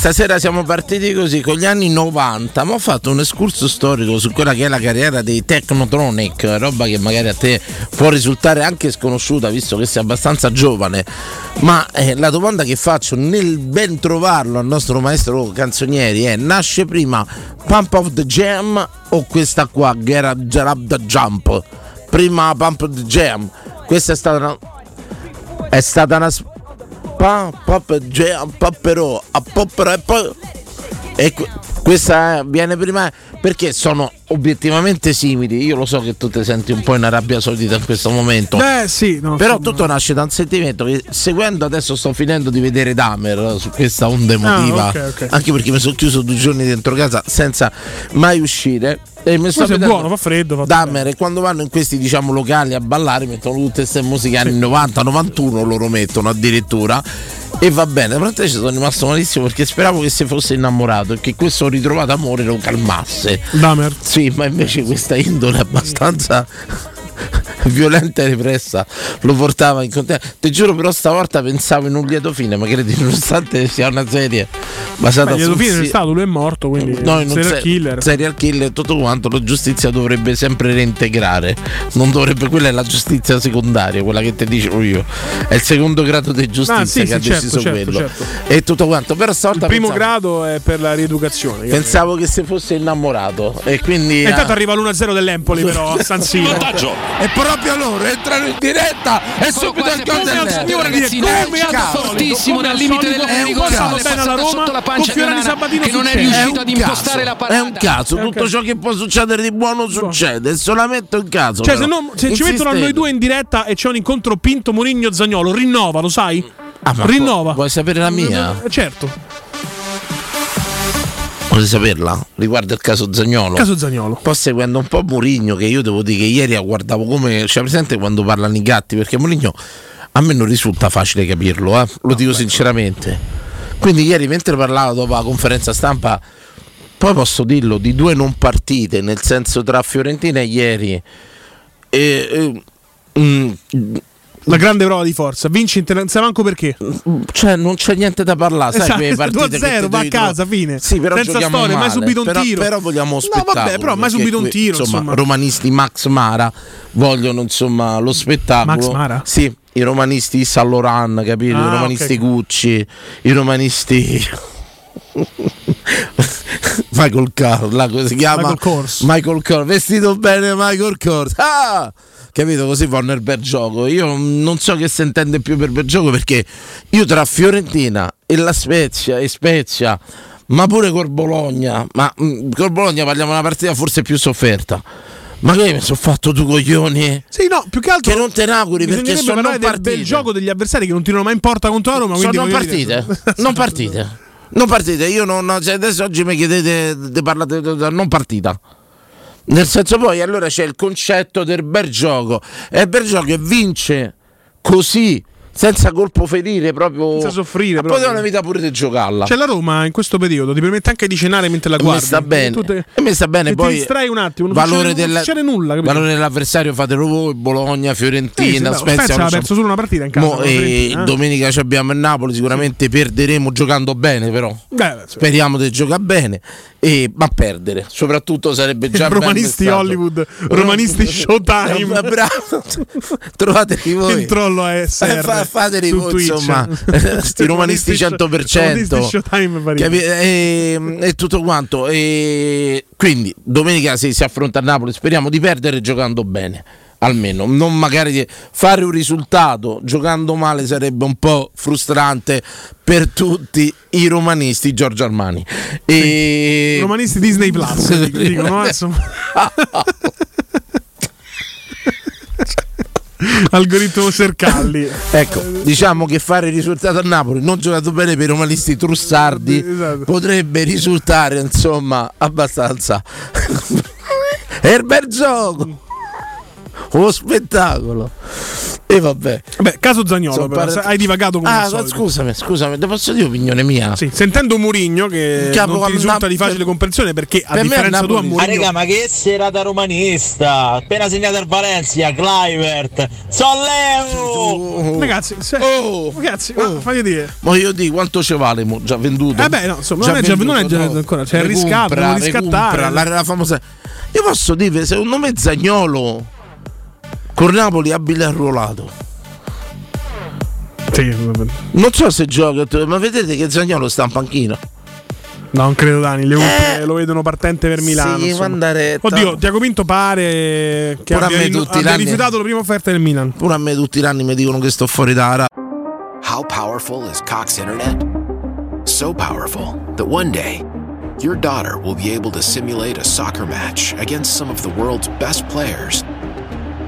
Stasera siamo partiti così con gli anni 90, ma ho fatto un escurso storico su quella che è la carriera dei Technotronic, roba che magari a te può risultare anche sconosciuta visto che sei abbastanza giovane, ma eh, la domanda che faccio nel ben trovarlo al nostro maestro canzonieri è nasce prima Pump of the Jam o questa qua, Get Up the Jump? Prima Pump of the Jam, questa è stata una... È stata una... s- Pa, pop, jam, popperò, a popperò e poi... E questa eh, viene prima perché sono obiettivamente simili. Io lo so che tu ti senti un po' in Arabia Saudita in questo momento. Beh, sì, no, Però insomma. tutto nasce da un sentimento che seguendo adesso sto finendo di vedere Damer su questa onda emotiva. Ah, ok, ok. Anche perché mi sono chiuso due giorni dentro casa senza mai uscire. E mi sto vedendo buono, fa freddo. Fa Damer e quando vanno in questi diciamo locali a ballare mettono tutte queste musiche anni 90, 91 loro mettono addirittura. E va bene, però te ci sono rimasto malissimo perché speravo che si fosse innamorato e che questo ritrovato amore lo calmasse. Damer. Sì, ma invece questa indole abbastanza violenta e repressa lo portava in contatto. Ti giuro, però, stavolta pensavo in un lieto fine, ma credi, nonostante sia una serie basata Beh, su. alla fine non è stato, lui è morto, quindi No, in un serial se- killer. serial killer tutto quanto la giustizia dovrebbe sempre reintegrare non dovrebbe quella è la giustizia secondaria quella che ti dicevo io è il secondo grado di giustizia Ah, sì, che sì, ha certo, deciso certo, quello certo. e tutto quanto però stavolta Il primo pensavo, grado è per la rieducazione. pensavo che si fosse innamorato e quindi E intanto ah, arriva l'1-0 dell'Empoli, però a San Siro. e proprio loro entrano in diretta e subito il gol Come al del signore Nervi. dire, È un come al cazzo. solito, come al limite dell'area bene alla Roma, sotto la pancia Fiore di di Sabatino che non è riuscito ad impostare la parata. È un caso, tutto ciò che può succedere di buono succede, è solamente un caso. Cioè, però. se, non- se ci mettono a noi due in diretta e c'è un incontro Pinto Murigno Zagnolo, rinnova, lo sai? Ah, rinnova. Vuoi sapere la mia? Eh, Certo, Vuoi saperla? Riguardo il caso Zagnolo. caso Zagnolo. Poi seguendo un po' Murigno, che io devo dire che ieri guardavo come. Cioè, presente quando parlano i gatti? Perché Murigno a me non risulta facile capirlo, eh? lo dico sinceramente. Quindi ieri mentre parlavo dopo la conferenza stampa, poi posso dirlo, di due non partite, nel senso tra Fiorentina e ieri. E, e, mm, La grande prova di forza. Vinci in non sai manco perché. cioè non c'è niente da parlare, sai Esatto, quelle partite 2-0, che ti va a casa, fine. Sì, però Senza storia, mai subito un Però- tiro. Però vogliamo No, spettacolo. vabbè, però mai subito un tiro, Insomma, insomma. romanisti Max Mara vogliono insomma lo spettacolo. Max Mara? Sì, i romanisti San Loran, capito? Ah, I romanisti ok. Gucci, i romanisti Michael Carla, come si chiama? Michael Kors. Michael Kors, vestito bene Michael Kors. Ah! Capito? Così vanno nel bel gioco. Io non so che si intende più per bel gioco perché io tra Fiorentina e la Spezia e Spezia, ma pure col Bologna, ma mm, col Bologna parliamo di una partita forse più sofferta. Ma che mi sono fatto tu coglioni? Sì, no, più che altro. Che non te ne auguri perché sono non del partite. bel gioco degli avversari che non tirano mai in porta contro la Roma. Sono non partite, non partite, non partite. Io non, cioè adesso oggi mi chiedete di parlare di non partita. Nel senso poi allora c'è il concetto del bel gioco e il bel gioco che vince così senza colpo ferire, proprio. Senza soffrire, Ma proprio. potevano evitare pure di giocarla. Cioè la Roma in questo periodo ti permette anche di cenare mentre la guardi. mi sta bene. Te- E mi sta bene poi. ti distrai un attimo, non valore succede, non nulla, capito? valore dell'avversario fatelo voi, Bologna, Sì, sì, Fiorentina, beh, Spezia. Spezia ha so- perso solo una partita in casa. Mo, e Fiorentina, eh. domenica ci abbiamo il Napoli, sicuramente perderemo giocando bene, però. Beh, beh, sì. Speriamo di giocare bene, e, ma perdere soprattutto sarebbe già Romanisti. Hollywood, romanisti Showtime. Eh, Bravo, trovatevi voi. Il trollo a SR Eh, fa- fateli voi, insomma, sti romanisti 100%. Romanisti Showtime fa ridere. Capi- e, e tutto quanto. E quindi domenica se si affronta a Napoli speriamo di perdere giocando bene. Almeno, non magari di fare un risultato giocando male sarebbe un po' frustrante per tutti i romanisti Giorgio Armani. E... Romanisti Disney Plus dic- dicono, eh. Algoritmo Sercalli. Ecco, diciamo che fare il risultato a Napoli non giocato bene per i romanisti trussardi Esatto. potrebbe risultare insomma abbastanza Herbert gioco uno spettacolo e vabbè Beh, caso Zagnolo, però, hai divagato come ah scusami scusami te posso dire opinione mia Sì, sentendo Murigno che Capo non ti risulta Nap- di facile comprensione perché a per me differenza a tua Murigno raga, ma che serata romanista! Appena segnato il Valencia, Clivert, Solleo! Ragazzi, se- Oh! ragazzi, ma fagli dire. ma io dico quanto ci vale mo? già venduto Eh beh, no, insomma, non è già- non è già ancora, c'è il riscatto, riscattare. recompra, la, la famosa io posso dire secondo me Zagnolo con Napoli abile arruolato Sì. Non so se gioca, ma vedete che Zagnolo sta in panchina. No, non credo Dani, le ultime lo vedono partente per Milano. Eh. Sì. Oddio, Tiago Pinto pare che Pure a abbia, me rinno- tutti abbia anni- rifiutato la prima offerta del Milan. Pure a me tutti i anni mi dicono che sto fuori da Ara. How powerful is Cox Internet? So powerful that one day, your daughter will be able to simulate a soccer match against some of the world's best players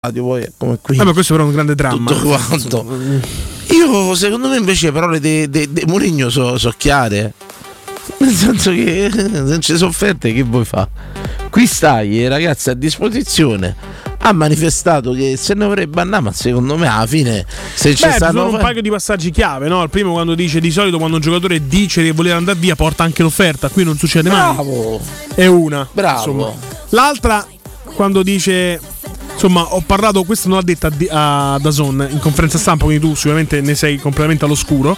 Poi è come qui. Vabbè, questo però è un grande dramma. tutto quanto. Io secondo me invece le parole di de, de Mourinho sono chiare. Nel senso che se non ci sono offerte che vuoi fa? Qui stai, eh, ragazzi, a disposizione. Ha manifestato che se ne vorrebbe andare, ma secondo me alla fine se Beh, stanno sono un paio di passaggi chiave, no? Il primo quando dice di solito quando un giocatore dice di voler andare via porta anche l'offerta, qui non succede mai. Bravo! È una. Bravo. insomma. L'altra quando dice Insomma, ho parlato, questo non l'ha detto a, a Dazon in conferenza stampa, quindi tu sicuramente ne sei completamente all'oscuro.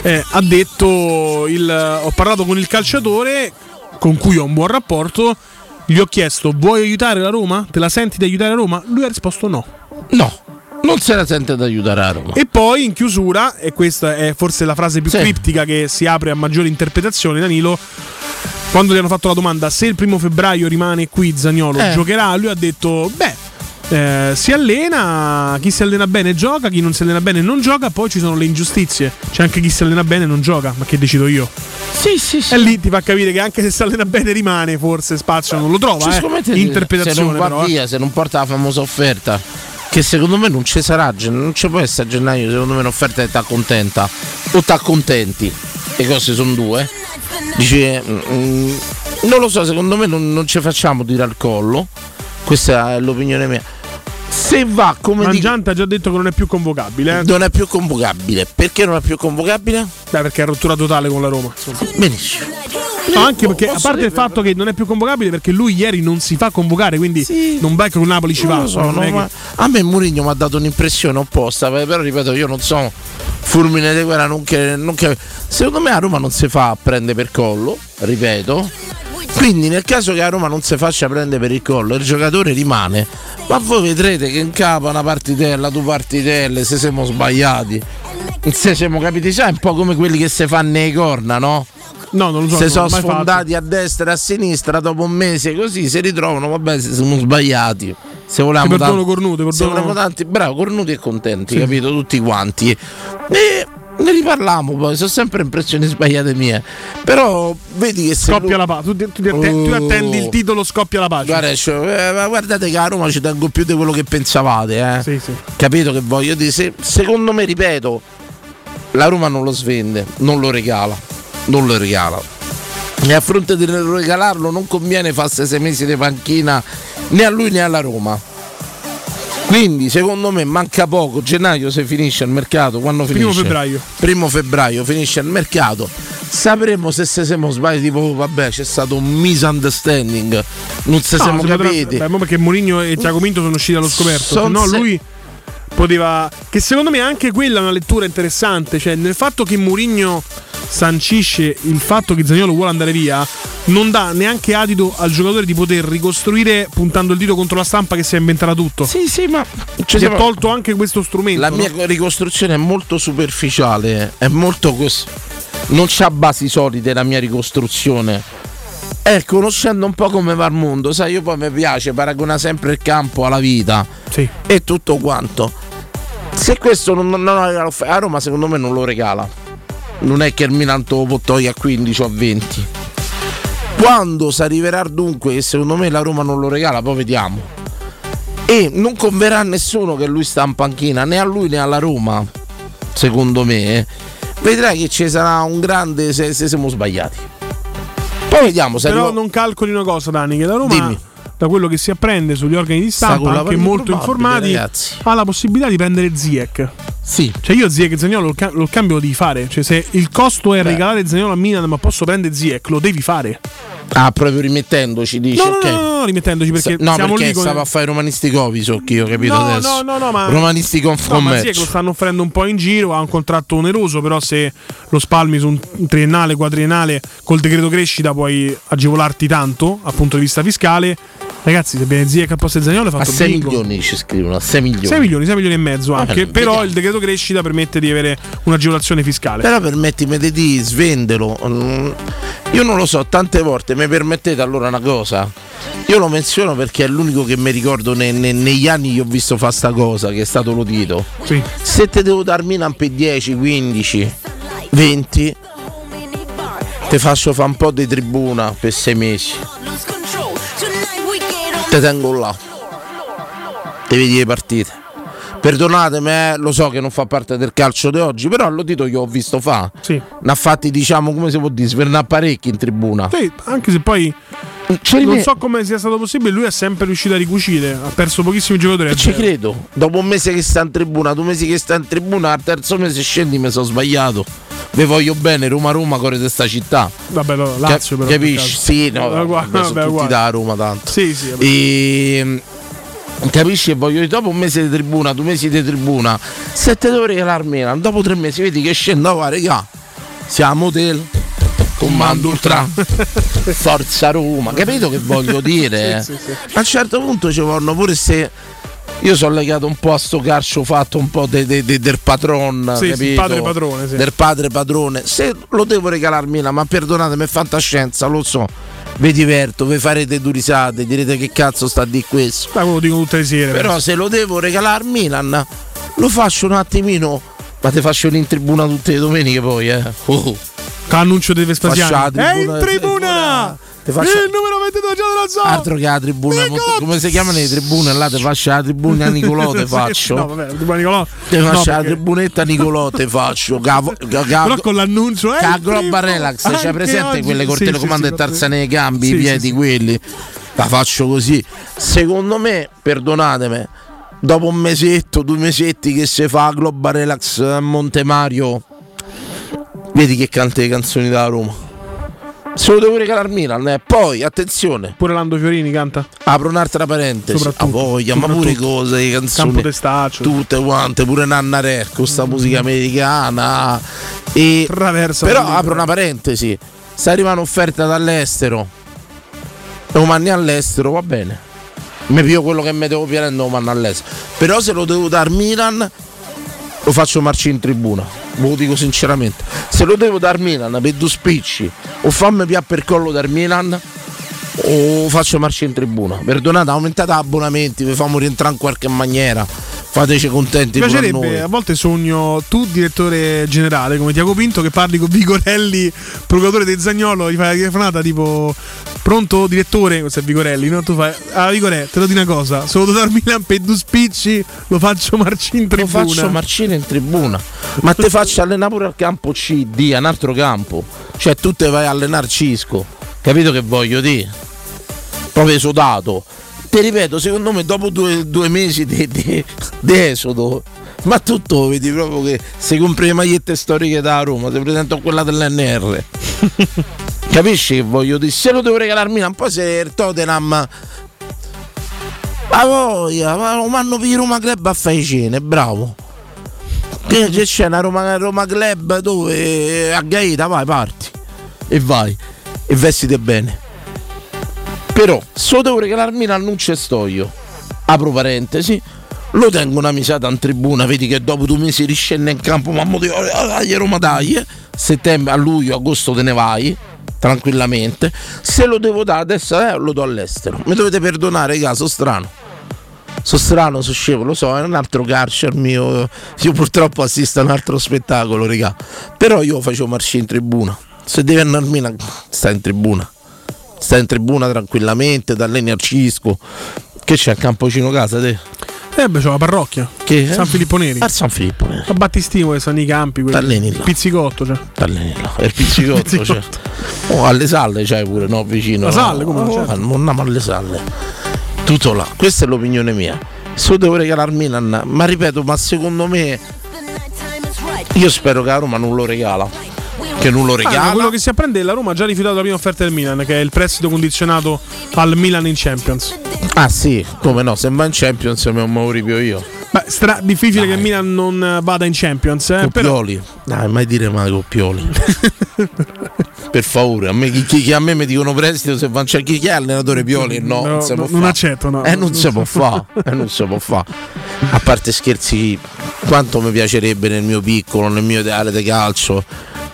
Eh, ha detto: il, Ho parlato con il calciatore con cui ho un buon rapporto. Gli ho chiesto: Vuoi aiutare la Roma? Te la senti di aiutare la Roma? Lui ha risposto no. No, non se la sente da aiutare a Roma. E poi in chiusura, e questa è forse la frase più Sì. criptica che si apre a maggiore interpretazione, Danilo. Quando gli hanno fatto la domanda se il primo febbraio rimane qui Zagnolo Eh. giocherà, lui ha detto: Beh, eh, si allena, chi si allena bene gioca, chi non si allena bene non gioca, poi ci sono le ingiustizie. C'è anche chi si allena bene e non gioca, ma che decido io? Sì, sì, sì. E lì ti fa capire che anche se si allena bene rimane, forse spazio non lo trova. Eh. scommettete, se Interpretazione, non va però. eh. via, se non porta la famosa offerta, che secondo me non ci sarà, non ci può essere a gennaio, secondo me un'offerta che ti accontenta o ti accontenti. Le cose sono due. Dice, mm, non lo so, secondo me non, non ci facciamo tirare al collo. Questa è l'opinione mia. Se va come dico, Mangiante ha già detto che non è più convocabile. eh. non è più convocabile. Perché non è più convocabile? Beh, perché è rottura totale con la Roma. insomma. Benissimo. No, anche perché, a parte il fatto che non è più convocabile, perché lui ieri non si fa convocare, quindi Sì. non che con Napoli ci va. so, no, che- a me Mourinho mi ha dato un'impressione opposta, per- però ripeto, io non sono fulmine di guerra, non che, non che- secondo me a Roma non si fa prendere per collo, ripeto. Quindi nel caso che a Roma non si faccia prendere per il collo, il giocatore rimane, Ma voi vedrete che in capo una partitella, due partitelle, se siamo sbagliati. Se siamo capiti, sai, un po' come quelli che si fanno nei corna, no? No, non lo so. se sono mai fatto. sfondati a destra e a sinistra dopo un mese così si ritrovano, vabbè, se siamo sbagliati. Se volevamo tanti- cornute, se volevamo tanti, bravo, cornuti e contenti, capito? Tutti quanti. E ne riparliamo poi, sono sempre impressioni sbagliate mie. Però vedi che se Scoppia lui- la pace. Tu, tu- tu atten- tu Oh. attendi il titolo Scoppia la pace. Guarda, cioè, eh, ma guardate che a Roma ci tengo più di quello che pensavate, eh. Sì, sì. Capito che voglio dire? Se- secondo me, ripeto, la Roma non lo svende, non lo regala, non lo regala. E a fronte di regalarlo non conviene farsi sei mesi di panchina né a lui né alla Roma. Quindi secondo me manca poco, gennaio se finisce il mercato, quando finisce? Primo febbraio. Primo febbraio finisce il mercato, sapremo se se siamo sbagliati, tipo vabbè c'è stato un misunderstanding, non se No, siamo si potrà- capiti. beh, mo perché Mourinho e Tiago Minto sono usciti dallo scoperto. Son no, se- lui poteva. Che secondo me anche quella è una lettura interessante. Cioè, nel fatto che Mourinho sancisce il fatto che Zagnolo vuole andare via, non dà neanche adito al giocatore di poter ricostruire puntando il dito contro la stampa che si è inventata tutto. Sì, sì, ma Ci ci si è tolto anche questo strumento. La no? mia ricostruzione è molto superficiale, è molto cos- non c'ha basi solide la mia ricostruzione. Eh, conoscendo un po' come va il mondo, sai, io poi mi piace, paragona sempre il campo alla vita Sì. e tutto quanto. Se questo non, non lo regala a Roma, secondo me non lo regala. Non è che il Milan te lo può togliere a 15 o a 20. Quando si arriverà dunque, che secondo me la Roma non lo regala, poi vediamo. E non converrà a nessuno che lui sta in panchina, né a lui né alla Roma, secondo me. eh. Vedrai che ci sarà un grande se, se siamo sbagliati. Poi vediamo se Però arriva- non calcoli una cosa, Dani, che la Roma. Dimmi. Da quello che si apprende sugli organi di stampa, anche molto informati, ragazzi. ha la possibilità di prendere Ziek. Sì, Cioè io Ziek Zagnolo lo, ca- lo cambio lo devi fare. Cioè se il costo è regalare Zagnolo a Milan ma posso prendere Ziek, lo devi fare. ah, proprio rimettendoci, dici, No, no, ok. no, no, no, rimettendoci perché no, siamo perché lì con stava a fare romanisti covi, so che io ho capito No, adesso. no, no, no, ma- Romanisti con No, ma Ziek lo stanno offrendo un po' in giro, ha un contratto oneroso, però se lo spalmi su un triennale, quadriennale, col decreto crescita puoi agevolarti tanto dal punto di vista fiscale. Ragazzi, se al posto di Zagnolo hai a fatto 6 bingo. milioni ci scrivono, a 6 milioni. 6 milioni, 6 milioni e mezzo anche, Vabbè, però vediamo. il decreto crescita permette di avere un'agevolazione fiscale. Però permettimi di svendelo. Mm, Io non lo so, tante volte mi permettete allora una cosa. Io lo menziono perché è l'unico che mi ricordo ne- ne- negli anni che ho visto fare sta cosa, che è stato Lotito. Sì. Se te devo dar Milan per 10, 15, 20, ti faccio fare un po' di tribuna per 6 mesi. Te tengo là. Ti vedi le partite. Perdonatemi, eh, lo so che non fa parte del calcio di oggi, però lo Tito io ho visto fa. Sì. Ne ha fatti, diciamo, come si può dire, svernare parecchi in tribuna. Sì, anche se poi Ci non so come sia stato possibile, lui è sempre riuscito a ricucire, ha perso pochissimi giocatori. Ci credo. Dopo un mese che sta in tribuna, due mesi che sta in tribuna, al terzo mese scendi, mi sono sbagliato. Vi voglio bene, Roma Roma, core di sta città. Vabbè, Cap- Lazio però. capisci? Sì, no, Vabbè, vabbè, vabbè, sono tutti da Roma tanto. Sì, sì. E capisci e voglio dopo un mese di tribuna, due mesi di tribuna, se te devo regalare dopo tre mesi vedi che scendo, va regà, siamo hotel, comando ultra, forza Roma, capito che voglio dire? Sì, sì, sì. A un certo punto ci vanno pure se... Io sono legato un po' a sto calcio fatto un po' de- de- de- del patron, Sì, capito? padre padrone, sì. Del padre padrone. Se lo devo regalarmi Milan, ma perdonatemi, è fantascienza, lo so. Vi diverto, vi farete due risate, direte che cazzo sta di questo. Quello lo dico tutte le sere. Però se lo devo regalare Milan, lo faccio un attimino. Ma te faccio in tribuna tutte le domeniche poi, eh. Oh. Dei Vespasiani. Faccia la È tribuna- in tribuna! Ti faccio- Il numero 22 già della zona! Altro che la tribuna, Nicolò! come si chiamano le tribune? Là te faccio la tribuna Nicolò, te Sì, faccio. No, vabbè, tribuna Nicolò. Te No, faccio la perché- tribunetta Nicolò, te faccio. Cavo- ca- Però ca- con l'annuncio. Ca è Global Relax, c'è presente quelle col telecomando e tarzane nei gambi, Sì, i sì, piedi sì. quelli. La faccio così. Secondo me, perdonatemi, dopo un mesetto, due mesetti che si fa Global Relax a Monte Mario, vedi che canta le canzoni della Roma. Se lo devo regalare Milan, eh. poi attenzione, Pure Lando Fiorini canta. apro un'altra parentesi. A voglia, ma pure cose, le Campo canzoni Testaccio. tutte quante, pure Nanna Re, con sta musica americana. E Traversa. però apro una parentesi, se arriva un'offerta dall'estero, lo mandi all'estero, va bene. mi pio quello che mi devo pigliare non vanno all'estero. Però se lo devo dare Milan, lo faccio marcire in tribuna. Ve lo dico sinceramente. Se lo devo dar Milan per due spicci o fammi più per collo dal Milan o faccio marcia in tribuna. Perdonate, aumentate abbonamenti, vi famo rientrare in qualche maniera. Fateci contenti Mi a piacerebbe, noi. a volte sogno tu, direttore generale, come Tiago Pinto, che parli con Vigorelli, procuratore del Zagnolo, gli fai la telefonata tipo pronto direttore, questo è Vigorelli, no? Tu fai, ah Vigorelli, te lo dico una cosa, se lo devo darmi Milan per due spicci, lo faccio marci in Lo tribuna. faccio marcire in tribuna. Ma te faccio allenare pure al campo C, D, a un altro campo. Cioè tu te vai a allenare Cisco. Capito che voglio dire? Proprio esodato. Ti ripeto, secondo me dopo due, due mesi di, esodo, ma tutto vedi proprio che se compri le magliette storiche da Roma, ti presento quella dell'NR. Capisci che voglio dire? Se lo devo regalarmi un po' se il Tottenham ma voglia, ma lo manno per Roma Club a fare cene, bravo. Che c'è una Roma, Roma Club dove a Gaeta vai, parti e vai e vestite bene. Però se devo regalarmi non ci sto io. Apro parentesi. Lo tengo una misata in tribuna, vedi che dopo due mesi riscende in campo, ma mo dico, "Ah, dai Roma dai, eh." settembre, a luglio, agosto te ne vai, tranquillamente. Se lo devo dare adesso eh, lo do all'estero. Mi dovete perdonare, raga, sono strano. Sono strano, sono scemo, lo so, è un altro carcere mio. Io purtroppo assisto a un altro spettacolo, raga. Però io facevo marcia in tribuna. Se devi andare a Milan, stai in tribuna. Stai in tribuna tranquillamente, da Leni al Cisco. Che c'è a Campocino casa te? Eh beh, c'ho la parrocchia. Che? San Filippo Neri. A San Filippo Neri. A Battistimo che stanno i campi, quelli. Talleni là. Il pizzicotto, cioè. Talleni là. E il pizzicotto, Pizzicotto. cioè. Oh, alle salle c'hai pure, no? Vicino. La? Salle, come Oh, certo. Non andiamo alle salle. Tutto là. Questa è l'opinione mia. Se lo devo regalare al Milan, ma ripeto, ma secondo me. Io spero che la Roma non lo regala. Che non lo Ah, ma regala. quello che si apprende è la Roma ha già rifiutato la prima offerta del Milan, che è il prestito condizionato al Milan in Champions. Ah sì, come no, se va in Champions me lo ripio io. Beh, stra- difficile che il Milan non eh, vada in Champions, eh, Con però. Dai, mai dire mai con Pioli. per favore, a me, chi, chi- a me mi dicono prestito se va c'è chi, chi è allenatore Pioli? No, No, non si no, può non fa. accetto, no. Eh, non si può fare, eh, non si può fare. A parte scherzi, quanto mi piacerebbe nel mio piccolo, nel mio ideale di calcio,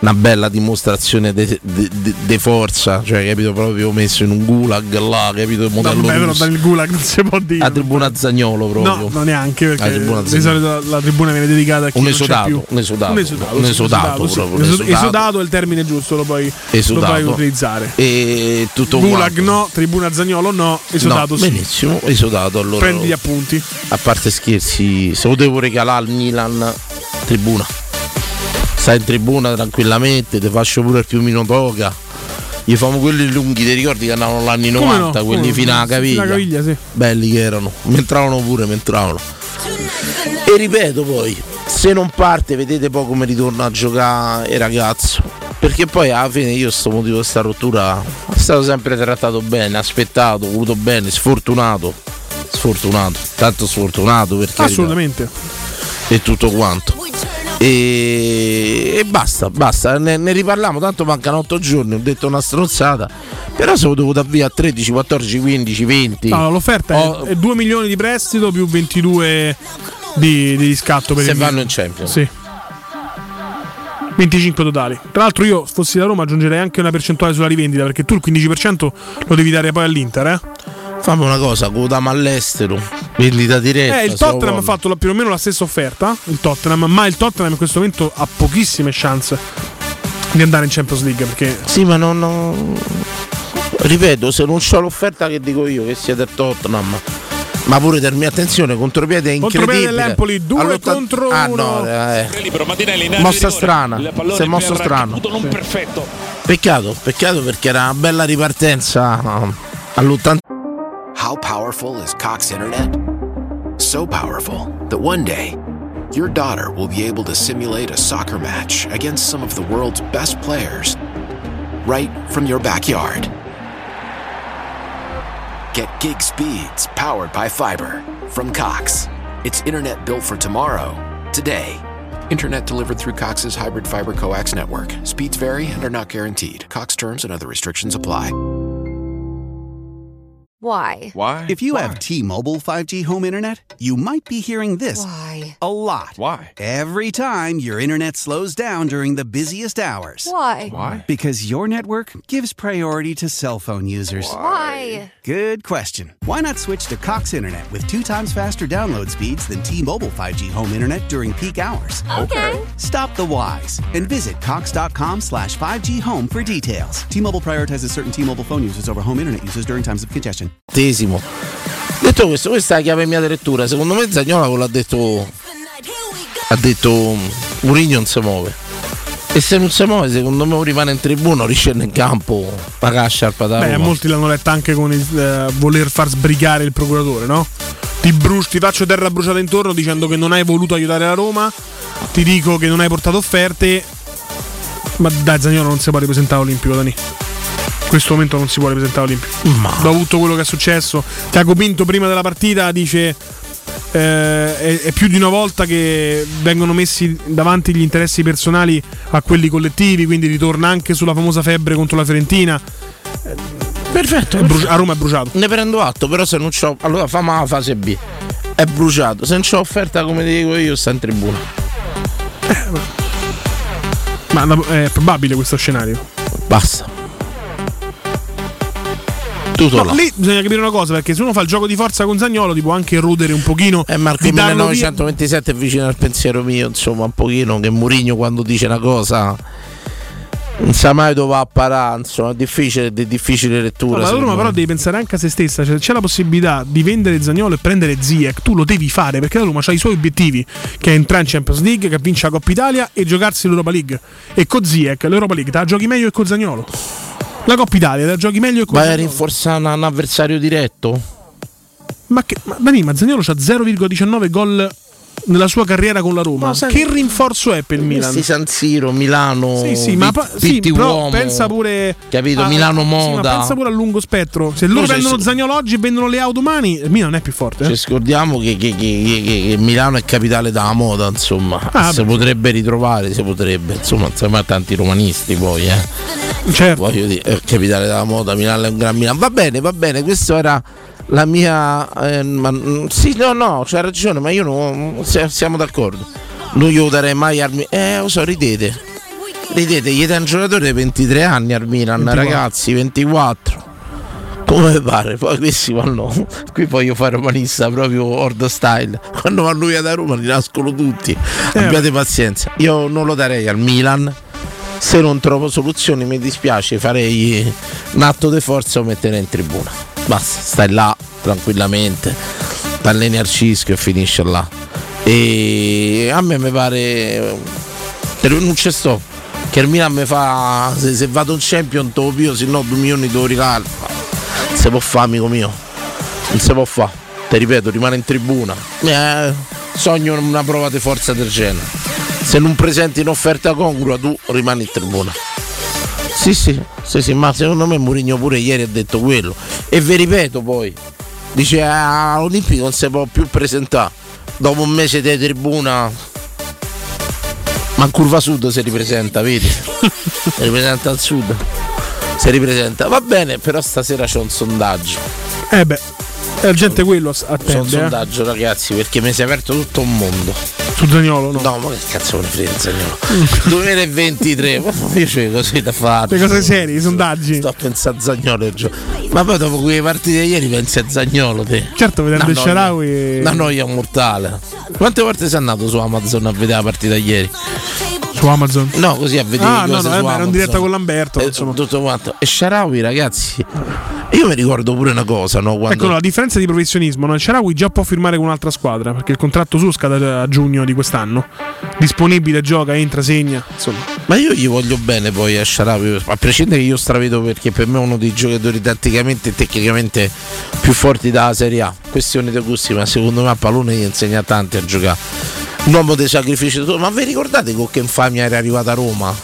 una bella dimostrazione di forza, cioè capito proprio messo in un gulag là, capito il No, modello vabbè, però russo. dal gulag non si può dire. a tribuna Zagnolo proprio. No, no, neanche La perché tribuna di solito la tribuna viene dedicata a chi Un non c'è esodato, un esodato, un esodato, un esodato sì. un Esodato, esodato. esodato è il termine giusto, lo puoi, lo Esodato. puoi utilizzare. E tutto Gulag quanto. no, tribuna Zagnolo no, esodato no, sì. benissimo, esodato allora. Prendi gli appunti. A parte scherzi, se lo devo regalare al Milan, tribuna. Stai in tribuna tranquillamente, ti faccio pure il piumino toga. Gli famo quelli lunghi, ti ricordi che andavano l'anni Come 90, no? quelli no? Fino alla caviglia, sì. Belli che erano, mi entravano pure, mi entravano. E ripeto poi, se non parte, vedete poi come ritorna a giocare il ragazzo. Perché poi alla fine io sto motivo di sta rottura è stato sempre trattato bene, aspettato, voluto bene, sfortunato. Sfortunato, tanto sfortunato perché Assolutamente. e tutto quanto. E, e basta, basta, ne, ne riparliamo, tanto mancano 8 giorni, ho detto una stronzata, però devo dare via a 13, 14, 15, 20. No, l'offerta Oh. è, è 2 milioni di prestito più 22 di, di riscatto per se il vanno in Champions. Sì. 25 totali. Tra l'altro io fossi la Roma aggiungerei anche una percentuale sulla rivendita perché tu il 15% lo devi dare poi all'Inter, eh? Fammi una cosa, quotamo all'estero, vendita diretta. Eh, il Tottenham ha fatto più o meno la stessa offerta, il Tottenham, ma il Tottenham in questo momento ha pochissime chance di andare in Champions League perché Sì, ma non. non- Ripeto, se non c'ho l'offerta che dico io, che sia del Tottenham. Ma pure mio attenzione, contropiede è Contropiede incredibile. dell'Empoli, due All'otta- contro ah, uno. no, eh. Libero, area Mossa strana, si è mosso strano. Non perfetto. Peccato, peccato perché era una bella ripartenza um, all'80. How powerful is Cox Internet? So powerful that one day, your daughter will be able to simulate a soccer match against some of the world's best players right from your backyard. Get gig speeds powered by fiber from Cox. It's internet built for tomorrow, today. Internet delivered through Cox's hybrid fiber coax network. Speeds vary and are not guaranteed. Cox terms and other restrictions apply. Why? Why? If you have T-Mobile 5G home internet, you might be hearing this Why? a lot. Why? Every time your internet slows down during the busiest hours. Why? Why? Because your network gives priority to cell phone users. Why? Good question. Why not switch to Cox Internet with two times faster download speeds than T-Mobile 5G home internet during peak hours? Okay. Stop the whys and visit cox.com slash 5G home for details. T-Mobile prioritizes certain T-Mobile phone users over home internet users during times of congestion. Tesimo. Detto questo, questa è la chiave mia di lettura. Secondo me Zagnola l'ha detto. Ha detto Murigno non si muove. E se non si muove, secondo me rimane in tribuna riscende in campo. Paga la sciarpa da Beh, molti l'hanno letta anche con il eh, voler far sbrigare il procuratore, no? Ti, brus- ti faccio terra bruciata intorno dicendo che non hai voluto aiutare la Roma, ti dico che non hai portato offerte, ma dai Zagnolo non si può ripresentare all'Olimpico, Dani. In questo momento non si può ripresentare all'Olimpico. Ma Dopo tutto quello che è successo, Tiago Pinto prima della partita dice eh, è, è più di una volta che vengono messi davanti gli interessi personali a quelli collettivi, quindi ritorna anche sulla famosa febbre contro la Fiorentina. perfetto. È bruci- a Roma è bruciato. Ne prendo atto, però se non c'ho. Allora fammi la fase B. È bruciato. Se non c'ho offerta come ti dico io, sta in tribuna. Ma la- è probabile questo scenario. Basta. Tutto No, lì bisogna capire una cosa, perché se uno fa il gioco di forza con Zagnolo ti può anche erodere un pochino. Eh, Marco di darlo via- 1927 è vicino al pensiero mio, insomma, un pochino che Murigno quando dice una cosa non sa mai dove va a parare, insomma, è difficile, di difficile lettura. No, ma la Roma però devi pensare anche a se stessa, cioè c'è la possibilità di vendere Zagnolo e prendere Ziyech, tu lo devi fare perché la Roma ha i suoi obiettivi, che è entrare in Champions League, che vince la Coppa Italia e giocarsi l'Europa League. E con Ziyech l'Europa League te la giochi meglio che con Zagnolo. La Coppa Italia la giochi meglio che con Vai a rinforzare un, un avversario diretto? Ma che ma, Dani, ma Zagnolo ha 0,19 gol nella sua carriera con la Roma. Ma sai- che rinforzo è per il Milan? Questi San Siro, Milano, Sì, sì, ma pa- sì, Uomo, pensa pure capito? a- Milano sì, ma Moda. pensa pure a lungo spettro. Se loro ci- vendono Zagnolo oggi e vendono le auto domani, il Milan è più forte. eh. Ci scordiamo che, che- che- che- che Milano è capitale della moda, insomma. Ah, si beh. potrebbe ritrovare, si potrebbe. Insomma, insomma, tanti romanisti poi, eh. Certo. Voglio dire, è capitale della moda, Milano è un gran Milano. Va bene, va bene, questa era la mia. eh, ma- mm, sì, no, no, c'ha ragione, ma io non. se- siamo d'accordo. Non io darei mai al Milan. Eh, lo so, ridete. Ridete, gli dai un giocatore di 23 anni al Milan, 24. ragazzi, 24. Come pare? Poi questi vanno. Qui voglio fare romanista proprio ordo style. Quando vanno via da Roma rinascono tutti. Abbiate pazienza. Io non lo darei al Milan. Se non trovo soluzioni mi dispiace, farei un atto di forza o mettere in tribuna. Basta, stai là tranquillamente, t'alleni al cisco e finisce là. E a me mi pare. Non ci sto. Che il Milan mi fa. Se, se vado in champion te lo pio, se no 2 milioni devo regalare. Non si può fare, amico mio. Non si può fare. Ti ripeto, rimane in tribuna. Eh, sogno una prova di forza del genere. Se non presenti un'offerta congrua, tu rimani in tribuna. Sì, sì, sì, sì, ma secondo me Mourinho pure ieri ha detto quello. E vi ripeto poi, dice "Ah, all'Olimpico non si può più presentare. Dopo un mese di tribuna. Ma in curva sud si ripresenta, vedi? si ripresenta al sud. Si ripresenta. Va bene, però stasera c'è un sondaggio. Eh beh, la gente quello C'è un attende. eh. sondaggio, ragazzi, perché mi si è aperto tutto un mondo. Su Zagnolo, no. No, ma che cazzo me ne frega, Zagnolo? 2023, ma io c'ho cose da fare. Le cose serie, i sondaggi. Sto a pensare a Zagnolo e gio- Ma poi dopo quelle partite ieri pensi a Zagnolo te. Certo, vedendo il. Sharawi Una noia mortale. Quante volte sei andato su Amazon a vedere la partita ieri? Su Amazon. No, così a vedere Ah, no, no, eh, era in diretta con Lamberto, Eh, insomma. tutto quanto. E Sharawi, ragazzi, io mi ricordo pure una cosa, no? Quando... Ecco, no, la differenza di professionismo, no? Sharawi già può firmare con un'altra squadra perché il contratto suo scade a giugno di quest'anno. Disponibile, gioca, entra, segna. Insomma, Ma io gli voglio bene poi a Sharawi, a prescindere che io stravedo perché per me è uno dei giocatori tatticamente e tecnicamente più forti della Serie A. Questione di gusti, ma secondo me a pallone gli insegna tanti a giocare. Un uomo dei sacrifici, ma vi ricordate con che infamia era arrivato a Roma?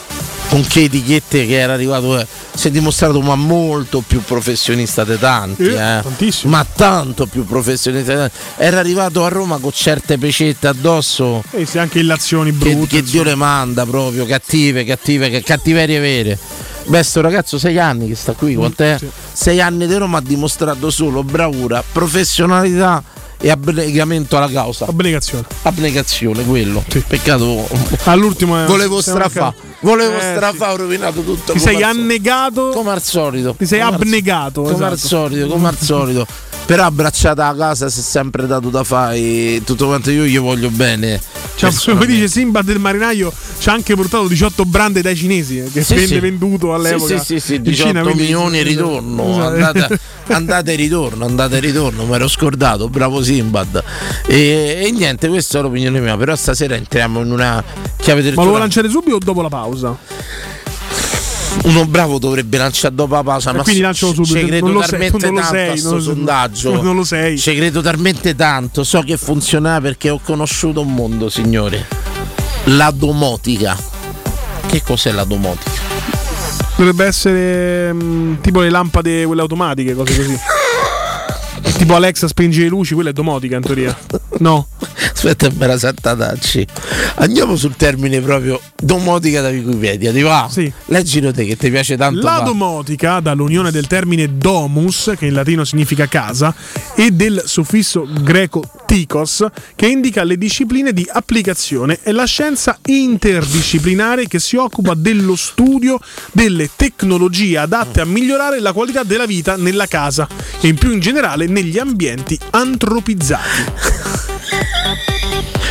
Con che etichette che era arrivato? eh? Si è dimostrato ma molto più professionista di tanti, Eh, eh. tantissimo. ma tanto più professionista di tanti. Era arrivato a Roma con certe pecette addosso e se anche illazioni che, brutte. che Dio le manda proprio cattive, cattive, che cattiverie vere. Beh, sto ragazzo sei anni che sta qui con te. Sei anni di Roma ha dimostrato solo bravura, professionalità e abnegamento alla causa. Abnegazione. Abnegazione, quello. Peccato. All'ultimo eh, Volevo anche- Volevo Eh, strafà, ho rovinato tutto. Ti sei al annegato. Come al solito. Ti sei Come al- abnegato. Come al esatto. solito, come al solito. Però abbracciata a casa si è sempre dato da fare tutto quanto io gli voglio bene. Cioè, come dice Simba del marinaio, ci ha anche portato 18 brande dai cinesi eh, che Sì, venne sì. venduto all'epoca. Sì, sì, sì, sì, in 18 Cina, quindi- milioni e ritorno. Andate, andate e ritorno, andate e ritorno. Mi ero scordato, bravo Simbad. E, e niente, questa è l'opinione mia. Però stasera entriamo in una chiave del Ma lo vuoi lanciare subito o dopo la pausa? Uno bravo dovrebbe lanciare dopo la pausa, E ma quindi lancialo ci subito. credo lo sei, talmente tanto sei, a sto non lo- sondaggio. non lo sei. Ci credo talmente tanto, so che funziona perché ho conosciuto un mondo, signore. La domotica. Che cos'è la domotica? Dovrebbe essere mm, tipo le lampade, quelle automatiche, cose così. tipo Alexa spinge le luci, quella è domotica in teoria. No. Aspetta, me la saltatacci. Andiamo sul termine proprio domotica da Wikipedia. Ti va? Sì. Leggilo te che ti piace tanto. La va. domotica, dall'unione del termine domus, che in latino significa casa, e del suffisso greco tikos, che indica le discipline di applicazione, è la scienza interdisciplinare che si occupa dello studio delle tecnologie adatte a migliorare la qualità della vita nella casa e in più in generale negli ambienti antropizzati.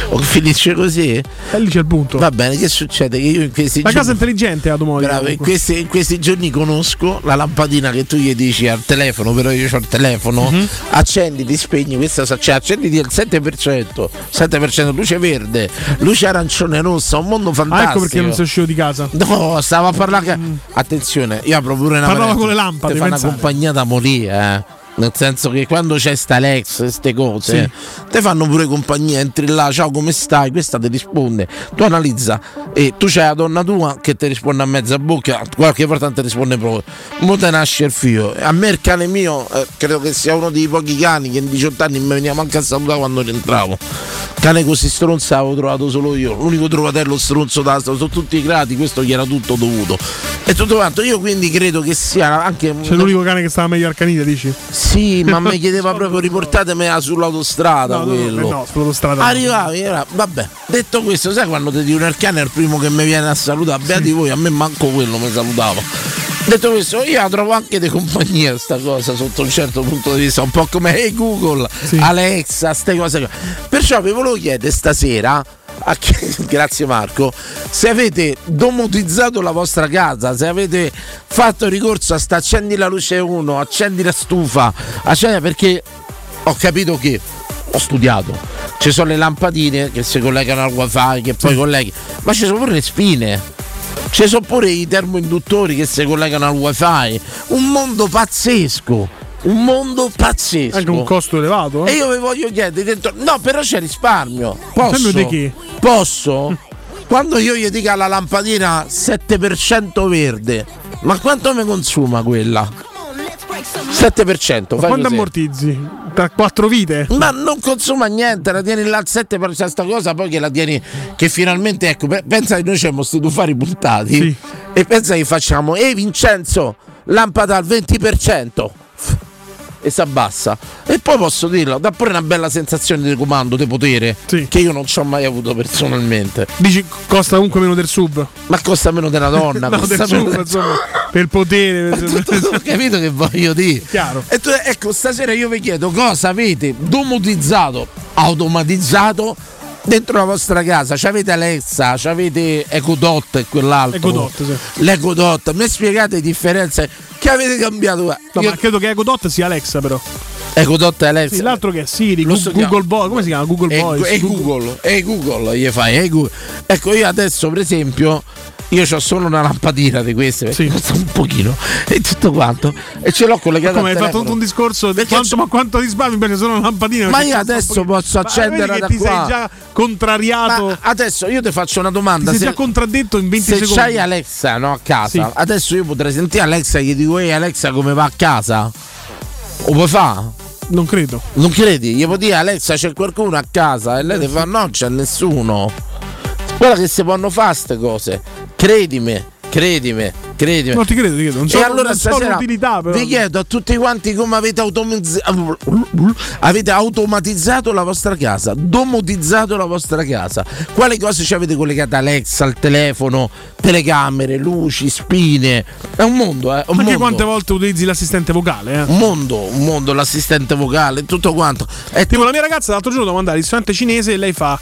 O finisce così? E lì c'è il punto. Va bene, che succede? Che io in questi La giorni. casa intelligente la domotica. Bravo, in questi, in questi giorni conosco la lampadina che tu gli dici al telefono, però io ho il telefono, Mhm. accendi, ti spegni, questa cioè accenditi al 7%, 7% luce verde, luce arancione rossa, un mondo Ah, fantastico. ecco perché non sei uscito di casa. No, stavo a parlare. che- Attenzione, io apro pure una parentesi. con le lampade, Ti fa una compagnia da morire, eh. Nel senso che quando c'è sta Alex, queste cose, Sì. te fanno pure compagnia, entri là, ciao come stai? Questa ti risponde, tu analizza e tu c'hai la donna tua che ti risponde a mezza bocca, qualche volta ti risponde proprio. Mo te nasce il figlio. A me il cane mio, eh, credo che sia uno dei pochi cani che in 18 anni mi veniva manca a salutare quando rientravo. Cane così stronzo avevo trovato solo io, l'unico trovatello stronzo da sono tutti i grati, questo gli era tutto dovuto. E tutto quanto, io quindi credo che sia anche C'è l'unico cane che stava meglio al canile, dici? sì, ma mi chiedeva proprio riportatemi sull'autostrada No, quello. no, no, sull'autostrada. Arrivavi, era, vabbè, detto questo, sai quando ti dicono il cane è il primo che mi viene a salutare, beati voi, a me manco quello mi salutava. Detto questo, io la trovo anche di compagnia sta cosa sotto un certo punto di vista, un po' come hey Google, Alexa, ste cose. Perciò vi volevo chiedere stasera, chi- grazie Marco, se avete domotizzato la vostra casa, se avete fatto ricorso a sta accendi la luce 1, accendi la stufa, accendi perché ho capito che ho studiato. Ci sono le lampadine che si collegano al wifi, che poi colleghi, ma ci sono pure le spine. Ci sono pure i termoinduttori che si collegano al wifi. Un mondo pazzesco. Un mondo pazzesco. Anche un costo elevato. E Eh? io vi voglio chiedere dentro. No, però c'è risparmio. Posso? Di che? Posso? Quando io gli dico alla lampadina 7% verde, ma quanto mi consuma quella? 7%. Ma fai quando ammortizzi? Tra quattro vite? Ma non consuma niente, la tieni là al 7% sta cosa, poi che la tieni che finalmente ecco, pe- pensa che noi c'abbiamo questi tufari puntati Sì. e pensa che facciamo, ehi Vincenzo, lampada al 20% e si abbassa. E poi posso dirlo, dà pure una bella sensazione di comando, di potere, Sì. che io non ci ho mai avuto personalmente. Dici costa comunque meno del sub? Ma costa meno della donna, no, costa del meno sub, insomma. Per potere. per- ho capito che voglio dire. Chiaro. E tu- ecco, stasera io vi chiedo cosa avete domotizzato, automatizzato dentro la vostra casa. C'avete Alexa, c'avete Ecodot e quell'altro. Ecodot, sì. L'Ecodot, mi spiegate le differenze che avete cambiato? No, Io- ma credo che Ecodot sia Alexa, però. Ecodot e Alexa. Sì, l'altro che è Siri, Lo Google chiamo- Boy. Come si chiama? Google e, Voice. e Google, e Google gli fai, e Google. Ecco, io adesso, per esempio, io ho solo una lampadina di queste perché Sì. costa un pochino e tutto quanto. E ce l'ho collegata Come al hai fatto tutto un discorso di Perché quanto, ma quanto risparmi invece sono lampadine Ma perché io adesso posso Ma accendere vedi da che ti qua. sei già contrariato Ma adesso io ti faccio una ti domanda. sei Se, già contraddetto in 20 se secondi c'hai Alexa no, a casa, Sì. adesso io potrei sentire Alexa e gli dico, ehi Alexa come va a casa? O puoi fa? non credo Non credi? Gli puoi dire Alexa c'è qualcuno a casa e lei ti fa no c'è nessuno. Guarda che si possono fare queste cose. Credimi credimi, credimi. No, ti credo, ti credo. Non so, e allora non so stasera l'utilità, però. vi chiedo a tutti quanti come avete, automizz- avete automatizzato la vostra casa, domotizzato la vostra casa. Quali cose ci avete collegate Alexa, al telefono, telecamere, luci, spine. È un mondo, eh. Un Anche mondo. quante volte utilizzi l'assistente vocale, eh? Un mondo, un mondo, l'assistente vocale, tutto quanto. È Tipo la mia ragazza l'altro giorno devo andare al ristorante cinese e lei fa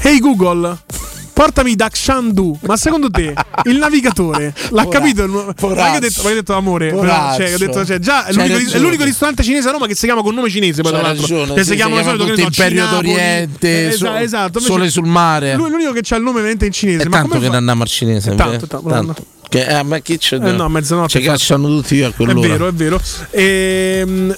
Hey Google, portami da Kshandu. Ma secondo te il navigatore l'ha Poraccio, capito? Ma io ho detto, detto amore, però, cioè, ho detto, cioè, già è l'unico, è l'unico ristorante cinese a Roma che si chiama con nome cinese, poi tra l'altro. ragione, che si chiama si di solito chiama che ne so, Imperio Cinapoli. d'Oriente, Eh, so- esatto, esatto. Sole sul mare. Lui è l'unico che ha il nome veramente in cinese. È ma tanto come che fa? non andiamo al cinese. Tanto, tanto, Tanto. Che, eh, ma chi c'è? Eh no, a mezzanotte Ci cacciano tutti a È quell'ora. vero, è vero. Ehm,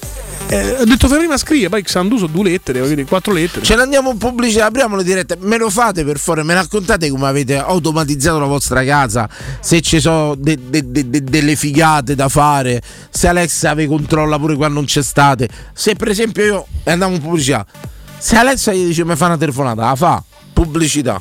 eh, ho detto prima scrive, poi Xandu sono due lettere, dire, quattro lettere. Ce ne andiamo in pubblicità, apriamo le dirette. Me lo fate per favore? Me raccontate come avete automatizzato la vostra casa? Se ci sono de- de- de- de- delle figate da fare? Se Alexa vi controlla pure quando non c'è state? Se per esempio io andiamo in pubblicità, se Alexa gli dice mi fa una telefonata, la fa pubblicità.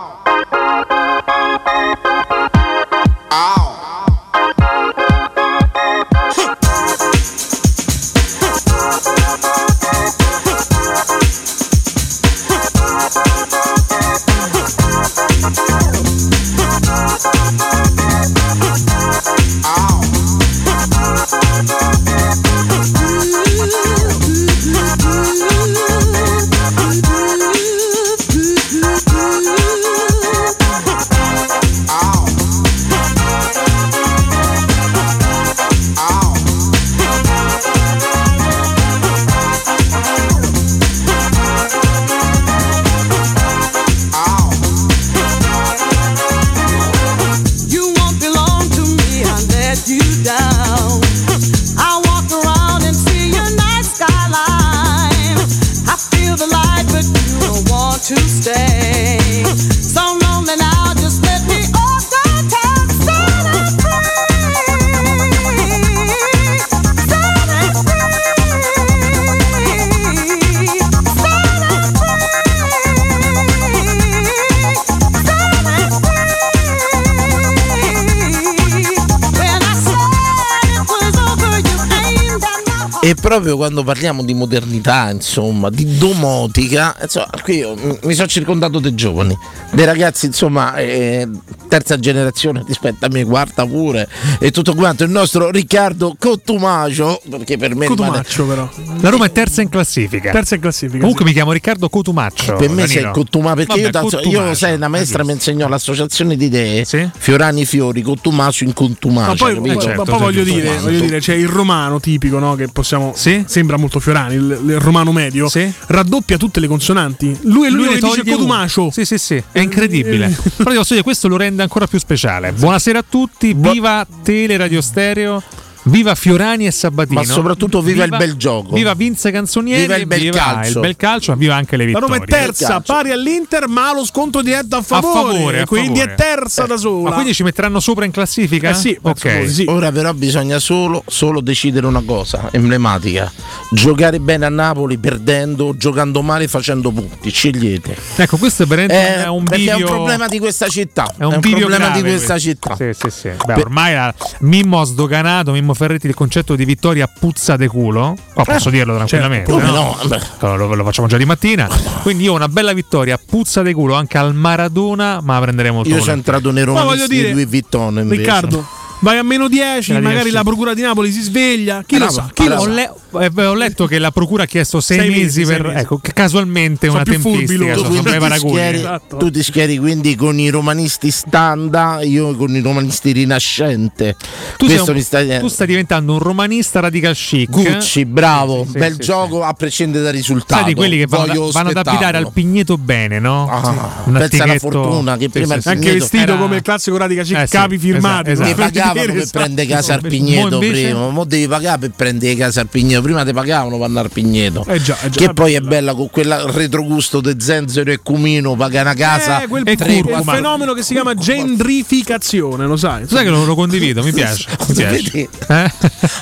Proprio quando parliamo di modernità, insomma, di domotica, insomma, qui io mi sono circondato dei giovani, dei ragazzi, insomma, eh, terza generazione rispetto a me, quarta pure, e tutto quanto. Il nostro Riccardo Cottumacio, perché per me rimane- Cotumaccio però. La Roma è terza in classifica. Terza in classifica. Comunque mi chiamo Riccardo Cotumaccio. Per me sei Danilo. Cottumacio, perché Vabbè, io, tanto- io sai, una maestra mi insegnò l'associazione di idee, Fiorani Fiori, Cottumacio in Contumacio. Ma poi, capito? poi- poi voglio, dire, voglio dire, c'è il romano tipico, no? Che possiamo. Sembra molto Fiorani, il, il romano medio. Raddoppia tutte le consonanti. Lui è Lui ne che dice toglie Cotumacio. Sì, sì, sì, è incredibile. Però devo dire, questo lo rende ancora più speciale. Buonasera a tutti, viva Tele Radio Stereo. Viva Fiorani e Sabatino. Ma soprattutto viva il bel gioco. Viva Vince Canzonieri. Viva il bel calcio. il bel calcio, ma viva anche le La vittorie. Roma è terza, pari all'Inter, ma lo scontro diretto a favore. favore, a quindi favore. è terza da sola. Ma quindi ci metteranno sopra in classifica? Eh sì, ok. sì. Ora però bisogna solo, solo decidere una cosa emblematica. Giocare bene a Napoli perdendo, giocando male facendo punti. Scegliete. Ecco, questo è veramente Eh, è un perché bivio. è un problema di questa città. È un, bivio problema grave di questa questo. città. Sì, sì, sì. Beh, ormai la- Mimmo ha sdoganato, Mimmo Ferretti, il concetto di vittoria puzza de culo. Qua posso Eh, dirlo tranquillamente. certo, come no? no? Lo, lo facciamo già di mattina. Quindi io ho una bella vittoria puzza de culo anche al Maradona, ma la prenderemo molto Io sono entrato nei Ma voglio dire, di Louis Vuitton invece. Riccardo, vai a meno 10, La magari riesci. la procura di Napoli si sveglia. Chi lo Bravo, sa? Chi lo ho, sa? le- eh, ho letto che la procura ha chiesto sei, Sei mesi, mesi, sei per. mesi. Ecco, casualmente Sono una tempistica. Sono quindi bei ti schieri, Esatto. tu ti schieri quindi con i romanisti standa, io con i romanisti rinascente. Tu, sei Questo un- mi stai tu stai diventando un romanista radical chic. Gucci, bravo, Sì, sì, bel sì, gioco a prescindere dal risultato. Sai di quelli che vanno, Voglio vanno ad abitare al Pigneto bene, no? Ah, Un pensa alla fortuna che prima il Anche vestito era- come il classico radica Eh sì, capi firmati. esatto, Ti no? pagavano per Esatto. prendere casa al Pigneto prima, mo devi pagare per prendere casa al Pigneto. Prima ti pagavano per andare al Pigneto. Eh già, eh già, che poi è bella con quel retrogusto di zenzero e cumino, paga una casa. Eh, quel, E quel curcuma. fenomeno che si chiama gendrificazione, lo sai? Sai che lo, lo condivido, mi piace. Mi piace. Vedi? Eh?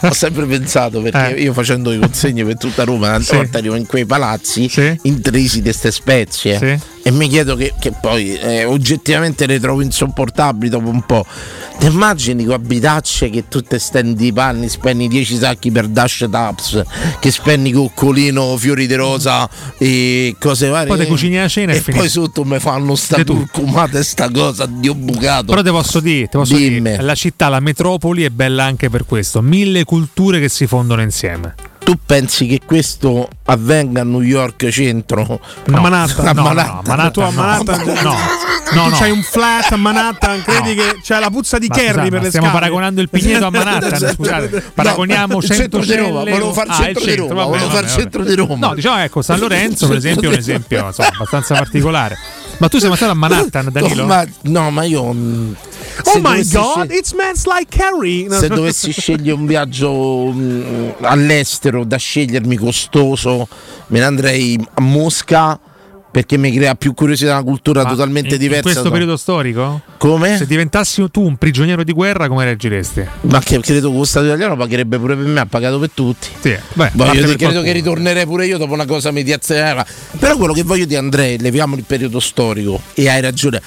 Ho sempre pensato perché Eh. io facendo i consegni per tutta Roma, una Sì. volta arrivo in quei palazzi Sì. intrisi di queste spezie Sì. E mi chiedo che, che poi eh, oggettivamente le trovo insopportabili dopo un po'. Ti immagini con abitacce che tu te stendi i panni, spendi 10 sacchi per Dash Taps, che spendi coccolino, fiori di rosa e cose varie. Poi te cucini la cena e e poi sotto mi fanno sta curcumata e sta cosa Dio bucato. Però te posso dire, te posso Dimmi. dire, la città, la metropoli è bella anche per questo. Mille culture che si fondono insieme. Tu pensi che questo avvenga a New York centro? A Manhattan. A No, no, Manhattan. no, tu a no. Manhattan, No, tu no, no. c'hai un flat a Manhattan, credi No. che c'è la puzza di Ma Kerry scusate, per le stiamo scale? paragonando il Pigneto a Manhattan, scusate. Paragoniamo il centro di Roma, volevo fare il Ah, centro di Roma, vabbè, volevo il vabbè, centro di Roma. No, diciamo ecco, San Lorenzo per esempio è un esempio insomma, abbastanza particolare. Ma tu sei mai stato a Manhattan, Danilo? No, ma, no, ma io. mm, Oh my god, scel- it smells like Kerry. No. se dovessi scegliere un viaggio mm, all'estero da scegliermi costoso, me ne andrei a Mosca perché mi crea più curiosità, una cultura Ma totalmente in, in diversa. questo da- periodo storico? Come? Se diventassi tu un prigioniero di guerra, come reagiresti? Ma che credo che lo Stato italiano pagherebbe pure per me, ha pagato per tutti. Sì, beh, dire, per credo qualcuno. che ritornerei pure io dopo una cosa mediazione. Però quello che voglio dire, Andrei, leviamo il periodo storico e hai ragione.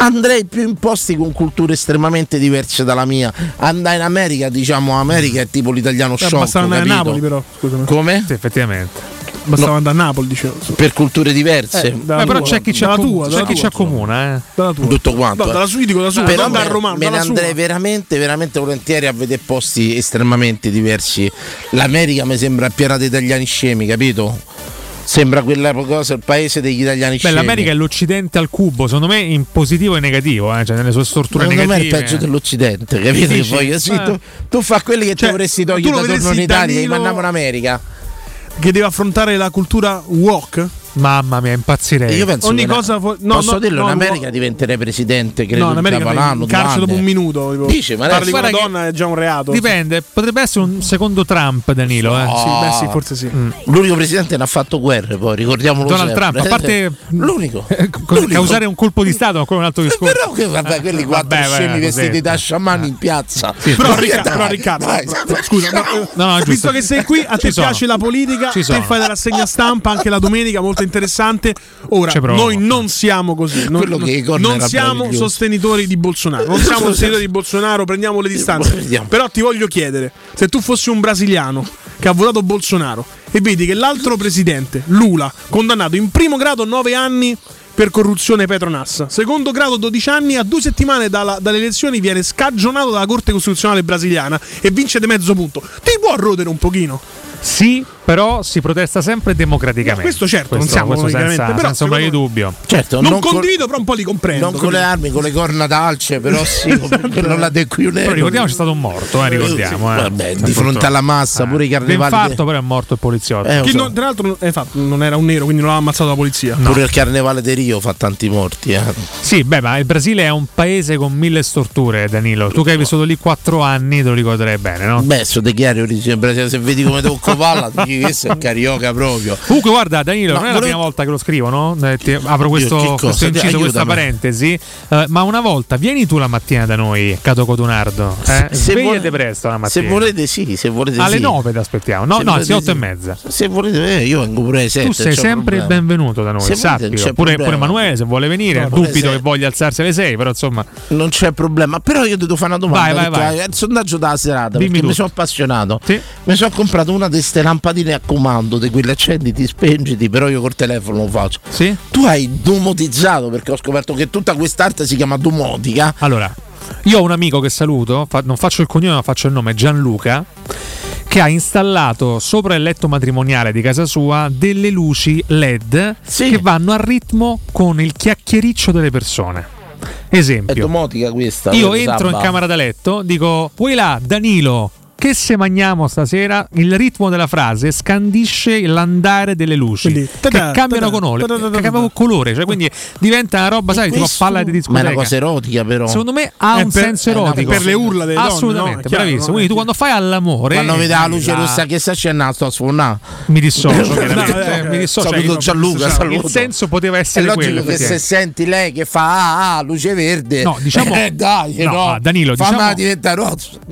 Andrei più in posti con culture estremamente diverse dalla mia. Andai in America, diciamo, America è tipo l'italiano Eh, sciocco. bastava andare a? Napoli però, scusami. Come? Sì, effettivamente. Bastava No. andare a Napoli, dicevo. Per culture diverse. Eh, dalla Beh, però tua, c'è chi dalla accom- tua, c'è chi ci tua. accomuna, eh. Tutto quanto. No, eh. dalla sua, dico da sua, Però me, dal romano, me ne andrei veramente, veramente volentieri a vedere posti estremamente diversi. L'America mi sembra piena di italiani scemi, capito? Sembra quella cosa, il paese degli italiani Beh, scemi. l'America è l'Occidente al cubo, secondo me in positivo e negativo, eh, cioè nelle sue storture Secondo me è il negative. peggio dell'Occidente, capito? Che Dici? voglio? Sì, Eh. tu, tu fa quelli che Cioè, ti vorresti togliere da torno in Italia e mandiamo in America. Che deve affrontare la cultura walk? Mamma mia, impazzirei. Io penso Ogni che cosa fu- no, posso no, dirlo, no, in America no. diventerei presidente, credo, no, in America tra un vai anno, in due carcere dopo un minuto. Tipo, Dici, ma parli con una donna è già un reato. Dipende, potrebbe essere un secondo Trump, Danilo. Eh. Sì, beh, sì, forse sì. L'unico presidente che non ha fatto guerre, poi ricordiamolo Donald sempre. Trump, a parte l'unico. co- causare un colpo di Stato, ancora un altro discorso. Però che vabbè, quelli quattro Vabbè, scemi vabbè, vestiti da sciamano in piazza. Però, Riccardo, però, scusa, eh, No, no, visto che sei qui, a te piace la politica, te fai la rassegna stampa anche la domenica, molto interessante. Ora, noi non siamo così. Non, non siamo sostenitori di Bolsonaro. Non siamo sostenitori di Bolsonaro, prendiamo le distanze. Però ti voglio chiedere: se tu fossi un brasiliano che ha votato Bolsonaro e vedi che l'altro presidente, Lula, condannato in primo grado 9 anni per corruzione Petronas, secondo grado 12 anni, a due settimane dalla- dalle elezioni viene scagionato dalla Corte Costituzionale brasiliana e vince di mezzo punto. Ti può rodere un pochino? Sì, però si protesta sempre democraticamente. Questo certo, non Questo- siamo questo senza, però senza ombra di dubbio. Certo, non, non con- condivido, però un po' li comprendo. Non con le armi, con le corna d'alce, però sì, non la dequiunero. Però ricordiamo c'è stato un morto, eh, ricordiamo. eh. Vabbè, di fronte alla massa, pure i carnevali. D'infarto però è morto il poliziotto. Eh, so. non- tra l'altro, eh, fatto, non era un nero, quindi non l'ha ammazzato la polizia. Pure il carnevale di Rio fa tanti morti. eh. Sì, beh, ma il Brasile è un paese con mille storture, Danilo. Tu che hai vissuto lì quattro anni te lo ricorderai bene, no? Beh, so di chiari origine brasiliana, se vedi come tocco palla, dici che questo è carioca proprio. Comunque, guarda, Danilo, No, non è la volevo- prima volta che lo scrivo, no? Eh, ti- apro questo, cosa? questo inciso, Aiutami. questa parentesi. Eh, ma una volta, vieni tu la mattina da noi, Cato Cotunardo. Eh? Se- se Svegliate vuole- presto la mattina. Se volete, sì, se volete Alle sì. 9 ti aspettiamo. No, Se no, anzi, volete 8 e sì. mezza. Se volete, eh, io vengo pure alle 7. Tu sei sempre il benvenuto da noi, Se c'è Pure, pure Emanuele, se vuole venire, No, dubito se- che voglia alzarsi alle 6, però insomma. Non c'è problema, però io ti devo fare una domanda. Vai, vai, vai. è il sondaggio della serata. Dimmi perché mi sono appassionato. Sì. Mi sono comprato una di queste lampadine a comando, di quelle accenditi, spengiti, però io col telefono lo faccio. Sì? Tu hai domotizzato perché ho scoperto che tutta quest'arte si chiama domotica. Allora, io ho un amico che saluto, fa- non faccio il cognome ma faccio il nome, Gianluca, che ha installato sopra il letto matrimoniale di casa sua delle luci LED che vanno a ritmo con il chiacchiericcio delle persone. È Esempio, domotica questa. io entro in Sabba? camera da letto, dico, vuoi là, Danilo, che se mangiamo stasera? Il ritmo della frase scandisce l'andare delle luci Quindi, che cambiano ta-da, colore, ta-da, che cambiano colore, cioè quindi diventa una roba, sai, tipo palla di Ma è discoteca. una cosa erotica, però. Secondo me ha È un per- senso una erotico. per le urla delle donne, Assolutamente, no? È chiaro, bravissimo. no? Quindi tu quando fai all'amore. Quando vede la luce rossa che sta scendendo, sto a sfondare. Mi dissocio, No, eh, mi dissocio. saluto Gianluca, il saluto. senso poteva È essere logico quello. che se senti lei che fa ah, ah, luce verde, No, diciamo- eh, dai, no, no, Danilo, diciamo- diventare.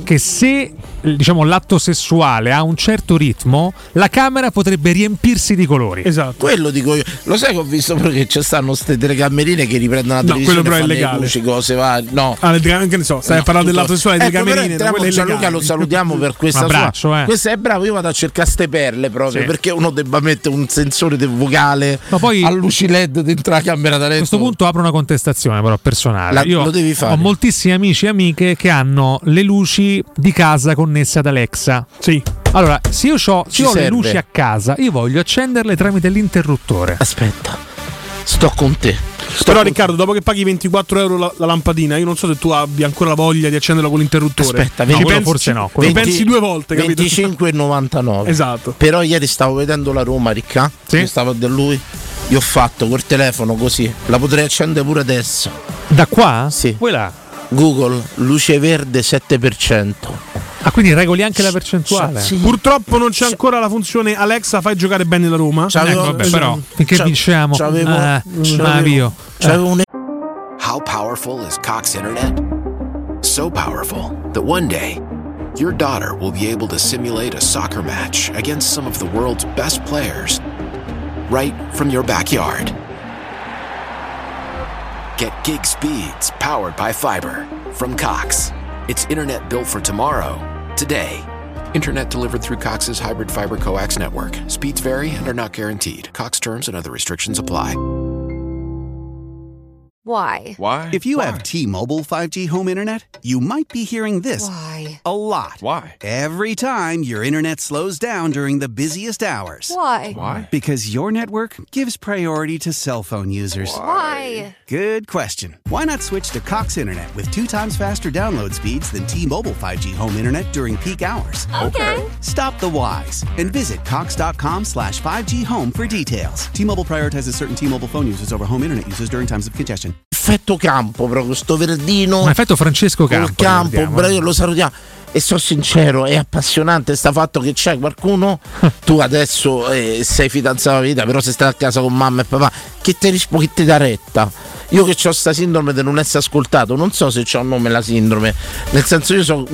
Che se diciamo, l'atto sessuale ha un certo ritmo, la camera potrebbe riempirsi di colori. Esatto. Quello dico io. Lo sai che ho visto pure che ci stanno queste telecamerine che riprendono la No, televisione quello però è legale. luci, cose varie. No. Ah, che ne so, stai No, a parlare tutto- dell'atto sessuale delle Ecco, però camerine, entriamo, quelle Gianluca lo salutiamo per questa abbraccio, sua. eh. Questo è bravo, io vado a cercare ste perle proprio Sì. perché uno debba mettere un sensore de- vocale Ma poi- a luci LED dentro la camera da letto. A questo punto apro una contestazione però personale. La- Io lo devi fare. ho moltissimi amici e amiche che hanno le luci di casa connesse ad Alexa. Sì. Allora, se io, c'ho- se io ho le luci a casa, io voglio accenderle tramite l'interruttore. Aspetta, sto con te. Sto Però con Riccardo, dopo che paghi 24 euro la, la lampadina, io non so se tu abbia ancora la voglia di accenderla con l'interruttore. Aspetta, no, pensi, forse no, Ci pensi due volte, capito? 25,99. Esatto. Però ieri stavo vedendo la Roma, Ricca. Sì. Io stavo da lui. Gli ho fatto col telefono così. La potrei accendere pure adesso. Da qua? Sì. Là? Google, luce verde 7%. Ah, quindi regoli anche la percentuale? Sì. Purtroppo non c'è ancora la funzione Alexa fai giocare bene la Roma. Ecco, vabbè, però finché vinciamo, c'avevo- eh, c'avevo- c'avevo un How powerful is Cox Internet? So powerful that one day, your daughter will be able to simulate a soccer match against some of the world's best players right from your backyard. Get gig speeds powered by fiber from Cox. It's internet built for tomorrow, today. Internet delivered through Cox's hybrid fiber coax network. Speeds vary and are not guaranteed. Cox terms and other restrictions apply. Why? Why? If you have T-Mobile 5G home internet, you might be hearing this Why? a lot. Why? Every time your internet slows down during the busiest hours. Why? Why? Because your network gives priority to cell phone users. Why? Good question. Why not switch to Cox Internet with two times faster download speeds than T-Mobile 5G home internet during peak hours? Okay. Stop the whys and visit cox.com slash 5G home for details. T-Mobile prioritizes certain T-Mobile phone users over home internet users during times of congestion. effetto campo proprio, sto verdino. Un effetto Francesco col Campo. campo, ricordiamo. bra- io lo salutiamo. E sono sincero, è appassionante sta fatto che c'è qualcuno. tu adesso eh, sei fidanzato a vita, però se stai a casa con mamma e papà, che ti risponde, che ti dà retta. Io che ho sta sindrome di non essere ascoltato, non so se c'ho un nome la sindrome. Nel senso, io sono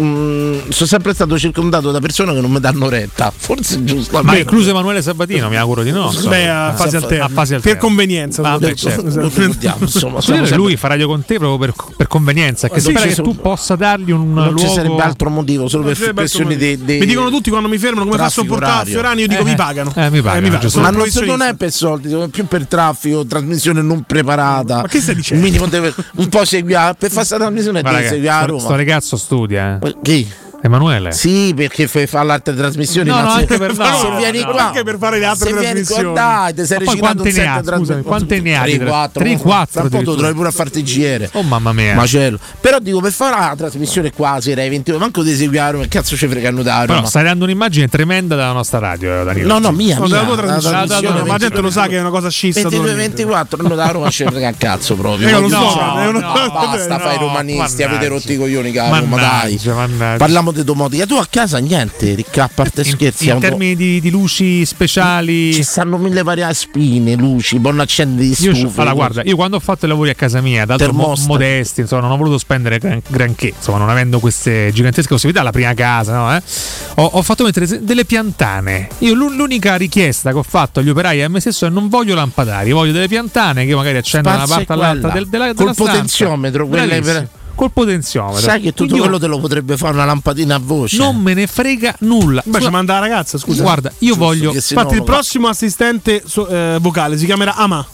sempre stato circondato da persone che non mi danno retta. Forse è giusto. Ma incluso Emanuele Sabatino, mi auguro di no. insomma. Beh, a fase A alterne. fase Per alterne. convenienza. Ah, beh, certo. Ricordiamo, insomma. Sempre- lui fa radio con te proprio per, per convenienza. Che spera che sono- tu possa dargli un non luogo. ci sarebbe altro motivo, solo Non per motivo. di, di- Mi dicono tutti quando mi fermano come faccio a portare a. Fiorani, io dico Eh, mi eh. pagano. Eh, mi pagano, giusto. sono Ma non, non è per soldi, è più per traffico, trasmissione non preparata. Ma che stai dicendo? Minimo deve un po' seguire per fare questa trasmissione Guarda devi che seguire a sto, Roma. sto ragazzo studia. eh. Chi? Emanuele. Sì, perché fa, fa l'altre trasmissioni. No, ma no, se, anche per- no, se vieni no. qua, Anche per fare le altre se vieni qua, trasmissioni. dai, ti sei Ma poi recitato un quante ne set trasmissioni. Scusami, quante ne ha di 3, tra- 4, 3, 4 Fra un po' addirittura. dovrai pure a farti GR. Oh mamma mia. Macello. Però dico, per fare la trasmissione qua sera ai 22, manco di seguire a Roma, che cazzo ci fregano da Però Roma? stai dando un'immagine tremenda della nostra radio, eh, Danilo. No, no, mia, No, mia. della tua la trasmissione. trasmissione Ma la gente lo sa che è una cosa scissa. 22 totalmente. 24 non da Roma ci frega un cazzo proprio. Eh, lo Voglio- so, basta fai romanisti, avete rotto i coglioni che a Roma, dai. Mannaggia, mannaggia. Parliamo di domotica. Tu a casa niente, ricca, a parte scherzi. In è po'- termini di, di luci speciali. Ci stanno mille varie spine, luci, buon accendere di Io, stufe. allora, guarda, io quando ho fatto i lavori a casa mia, d'altro mo- modesti, insomma, non ho voluto spendere gran- granché, insomma, non avendo queste gigantesche possibilità, la prima casa, no? eh, ho, ho fatto mettere delle piantane. Io l'u- l'unica richiesta che ho fatto agli operai e a me stesso è non voglio lampadari, io voglio delle piantane che io magari accendo da una parte all'altra quella. del, della, Col della stanza. potenziometro, quelle per- Bravissimo. Col potenziometro. Sai che tutto Quindi quello te lo potrebbe fare una lampadina a voce. non me ne frega nulla. Beh, ci manda la ragazza, scusa. Guarda, io voglio. Infatti, no, il prossimo assistente so- eh, vocale si chiamerà Ama.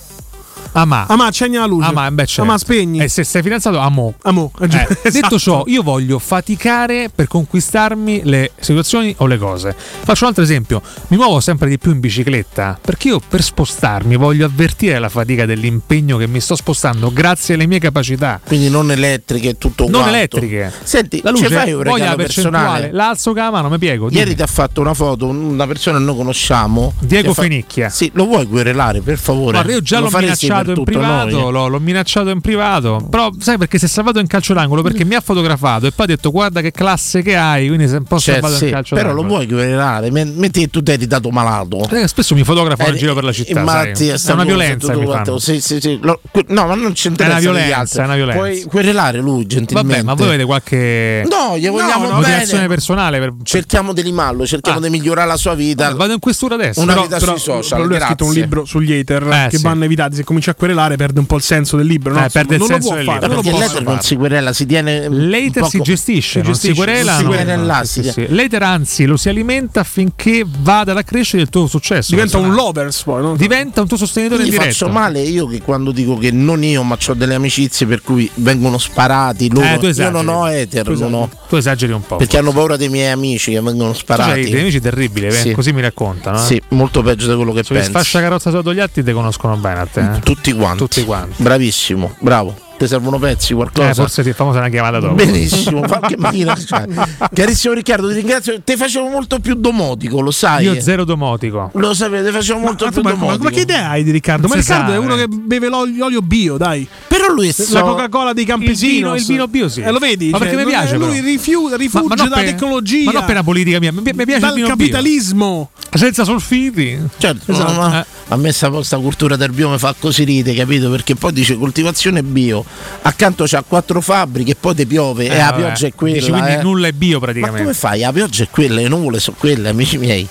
Ama. Ama, accendi la luce. Ah, ma beh, certo. Ama, spegni. E se sei fidanzato, amo. Amo. Eh, Esatto. Detto ciò, io voglio faticare per conquistarmi le situazioni o le cose. Faccio un altro esempio: mi muovo sempre di più in bicicletta perché io per spostarmi voglio avvertire la fatica dell'impegno che mi sto spostando grazie alle mie capacità. Quindi non elettriche e tutto Non quanto. elettriche. Senti, La luce, fai un regalo la percentuale, personale? l'alzo con la mano, mi piego. Ieri dimmi. ti ha fatto una foto una persona che noi conosciamo. Diego fa- Fenicchia. Sì, lo vuoi querelare, per favore? Guarda, io già Lo l'ho faresti minacciato in privato, l'ho, l'ho minacciato in privato, però sai perché si è salvato in calcio d'angolo? Perché mi ha fotografato e poi ha detto guarda che classe che hai, quindi si è un po' Cioè, salvato sì, in calcio però d'angolo. lo vuoi querelare? Me- Metti che tu ti eri dato malato. Eh, spesso mi fotografano in Eh, giro per la città. in sai. malattia, È una violenza. Sì, sì, sì. Lo- que- no, ma non interessa. È una violenza, è una violenza. Puoi querelare lui gentilmente. Vabbè, ma voi avete qualche No, gli vogliamo no, motivazione personale per... Cerchiamo di limarlo, cerchiamo Ah. di migliorare la sua vita. Vabbè, vado in questura adesso. Una però- vita Però, sui social. però lui ha scritto un libro sugli hater Eh, che vanno evitati. Se comincia a querelare, perde un po' il senso del libro. No? Eh, perde il non senso lo può del fare. libro. non lo Perché non si querela, si tiene. L'hater un si gestisce, si non si gestisce, querela. si no, querela sì, sì. L'hater anzi lo si alimenta affinché vada alla crescita del tuo successo. Diventa un lovers poi. No? Diventa un tuo sostenitore in Quindi diretto. faccio male io che quando dico che non io, ma ho delle amicizie per cui vengono sparati loro. Eh, tu io non ho hater, Tu esageri. non ho- Tu esageri un po'. perché hanno paura dei miei amici che vengono sparati. hai dei amici terribili, eh, Sì. così mi raccontano. eh. Sì, molto peggio di quello che Sugli pensi. sfascia carrozza sotto gli atti ti conoscono bene a te. eh. Tutti quanti. Tutti quanti. Bravissimo, bravo. Ti servono pezzi, qualcosa? Eh, forse ti famosa una chiamata dopo. Benissimo, qualche macchina. c'hai. Carissimo Riccardo, ti ringrazio. Ti facevo molto più domotico, lo sai. Io zero domotico. Lo sapete, facevo molto Ma, più ma- domotico. ma che idea hai di Riccardo? Non Ma Riccardo sa, è uno eh. che beve l'olio, l'olio bio, dai. Però lui è La so- Coca-Cola dei campesini. vino- il vino bio, sì. E lo vedi? Ma perché mi piace, Lui però. rifiuta, non dalla per- tecnologia. Ma non per la politica mia, mi, mi piace dal il vino bio. capitalismo. Senza solfiti. Certo, Esatto. Eh. a me sta cultura del bio mi fa così ride, capito? Perché poi dice coltivazione bio, accanto c'ha quattro fabbriche e poi ti piove e Eh, la vabbè. pioggia è quella. Dici, quindi eh. nulla è bio Ma praticamente. come fai? La pioggia è quella, le nuvole sono quelle, amici miei.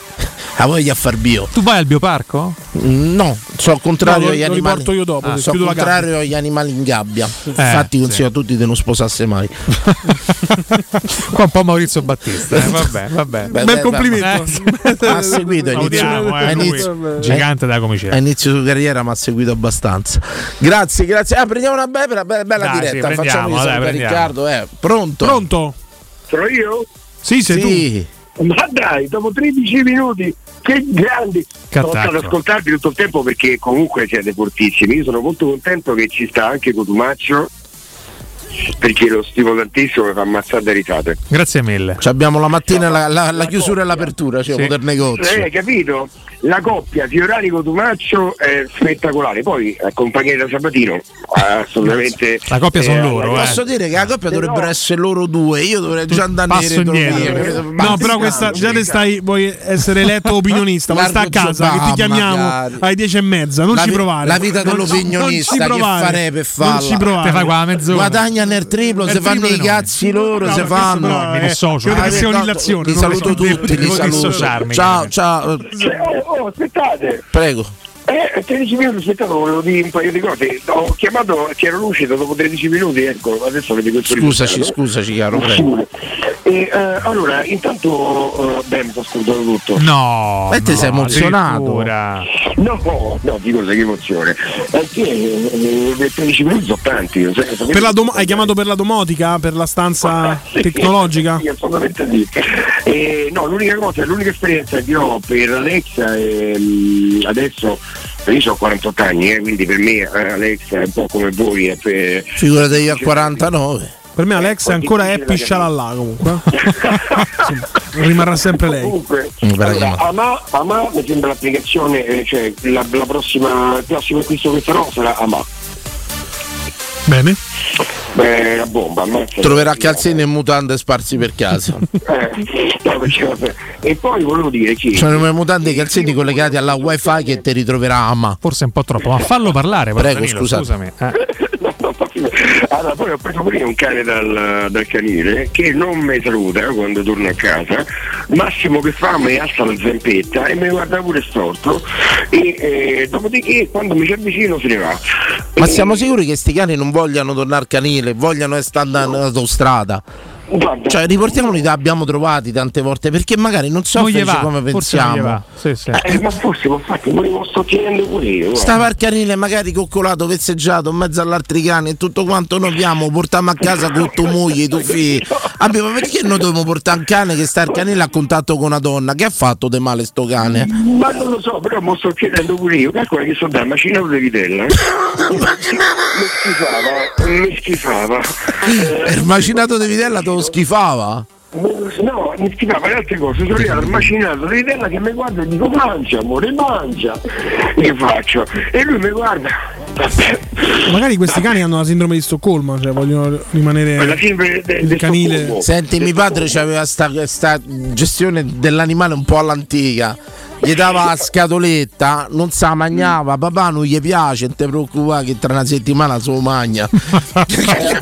La voglia a far bio? Tu vai al bioparco? No, sono al contrario No, agli lo animali. riporto io dopo, Ah, sono contrario agli animali in gabbia. Infatti, sì. consiglio a tutti di non sposarsi mai. Qua un po' Maurizio Battista. eh, Vabbè, vabbè. Beh, Bel complimento. beh, Ha seguito inizio, Salutiamo, eh, lui, inizio- gigante della comicità. a inizio di carriera mi ha seguito abbastanza. Grazie, grazie. Ah, prendiamo una bella, bella, bella Dai, sì, diretta. prendiamo, Facciamo dai. Riccardo. Eh. Pronto? Pronto? Sono io? Sì, sei Sì. Ma dai, dopo 13 minuti, che grandi! Sono stato ad ascoltarvi tutto il tempo perché comunque siete fortissimi. Io sono molto contento che ci sta anche Cotumaccio perché lo stimo tantissimo e fa ammazzare da risate. Grazie mille. Ci abbiamo la mattina la, la- la chiusura e l'apertura cioè, Sì. del negozio. Eh, hai capito? La coppia Fiorani Cotumaccio è spettacolare. Poi accompagnati da Sabatino, assolutamente. La coppia sono eh, loro, eh. Posso dire che la coppia dovrebbero essere loro due, io dovrei già andare Passo in indietro. No, però questa già te stai, vuoi essere eletto opinionista, ma sta a casa che ti chiamiamo magari. alle dieci e mezza. Non La ci vi- provare. La vita Non dell'opinionista, non ci che provare. farei per farla? Non ci provare. Te fai qua mezz'ora. Guadagna nel triplo, Nel se fanno i cazzi loro, No, se fanno. Mi dissocio. credo che sia Ah, un'illazione. Li non saluto tutti, li saluto. Ciao, ciao. Oh, aspettate. Prego. Eh, 13 minuti, aspettate, volevo dire un paio di cose. Ho chiamato, c'ero lucido dopo 13 minuti, ecco, adesso avete questo Scusaci, risultato. scusaci. Sicuro. E, eh, allora, intanto, eh, beh, mi sto ascoltando tutto. No. E te no, sei emozionato. No, no, di cosa che emozione. Perché eh, 13 minuti sono tanti. io, sai, Per la dom- hai chiamato per la domotica, per la stanza tecnologica? Sì, assolutamente sì. Eh, no, l'unica cosa, l'unica esperienza che ho per Alexa è mm, adesso io ho 48 anni, eh, quindi per me eh, Alexa è un po' come voi. È per... Figurati io a 49. Per me Alex è ancora Happy Shalala comunque. Rimarrà sempre lei. Comunque, allora, Ama, Ama mi sembra l'applicazione, eh, cioè la, la prossima, il prossimo acquisto che farò sarà Ama. Bene. Beh, la bomba. Troverà calzini e mutande sparsi per casa. Eh, no. E poi volevo dire che Sono le mutande e calzini collegati alla wifi che ti ritroverà Ama. Forse un po' troppo, ma fallo parlare. Prego, Danilo. Scusami. eh. Allora, poi ho preso pure un cane dal, dal canile che non mi saluta quando torno a casa, massimo che fa mi alza la zampetta e mi guarda pure storto e eh, dopodiché quando mi ci avvicino se ne va. Ma siamo sicuri che sti cani non vogliano tornare al canile, vogliano essere andare all'autostrada? Guarda, Cioè, riportiamoli da abbiamo trovati tante volte perché magari non so va, come pensiamo. Sì, sì. eh, ma forse, ma infatti, me lo sto chiedendo pure io. guarda. Stava al canile magari coccolato, vezzeggiato in mezzo all'altri cani e tutto quanto noi abbiamo, portiamo a casa con tua moglie, i tuoi figli. Abbiamo, perché noi dobbiamo portare un cane che sta al canile a contatto con una donna? Che ha fatto di male sto cane? Ma non lo so, però lo sto chiedendo pure io. Calcola che sono da macinato di vitella. eh. mi schifava, mi schifava. Il macinato di vitella te lo schifava? No, mi schifava le altre cose, sono al macinato di vitella che mi guarda e dico mangia, amore, mangia. Che faccio? E lui mi guarda. Magari questi cani hanno la sindrome di Stoccolma, cioè vogliono rimanere La sindrome de- il canile. Stoccolmo. Senti, mio padre aveva sta, sta gestione dell'animale un po' all'antica. Gli dava la scatoletta, non sa mangiava, papà non gli piace, non ti preoccupare che tra una settimana se lo mangia.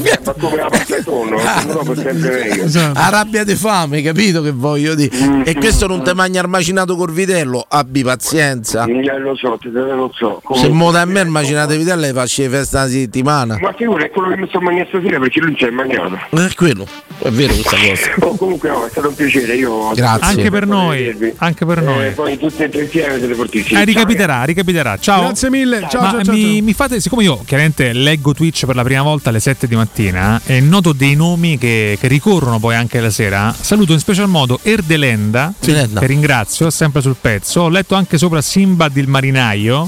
Eh, ma come la pasta e tonno, se no per sempre meglio. A rabbia di fame, capito che voglio dire? E questo non ti mangia il macinato col vitello, abbi pazienza. Eh, lo so, te lo so. Se muove a me il macinato di vitello le faccio le feste una settimana. Ma figura, è quello che mi sto mangiando stasera perché lui non ci è mangiato. È quello, è vero questa cosa. Oh, comunque no, è stato un piacere, io Grazie. Anche per noi, anche per Eh, noi. poi tutti e tre insieme siete fortissimi. Eh, ricapiterà, ricapiterà. Ciao. Grazie mille. Ciao, Ma ciao, ciao, mi, ciao. mi fate, siccome io chiaramente leggo Twitch per la prima volta alle 7 di mattina e noto dei nomi che, che ricorrono poi anche la sera, saluto in special modo Erdelenda, Erdelenda. che ringrazio, sempre sul pezzo. Ho letto anche sopra Simbad il marinaio,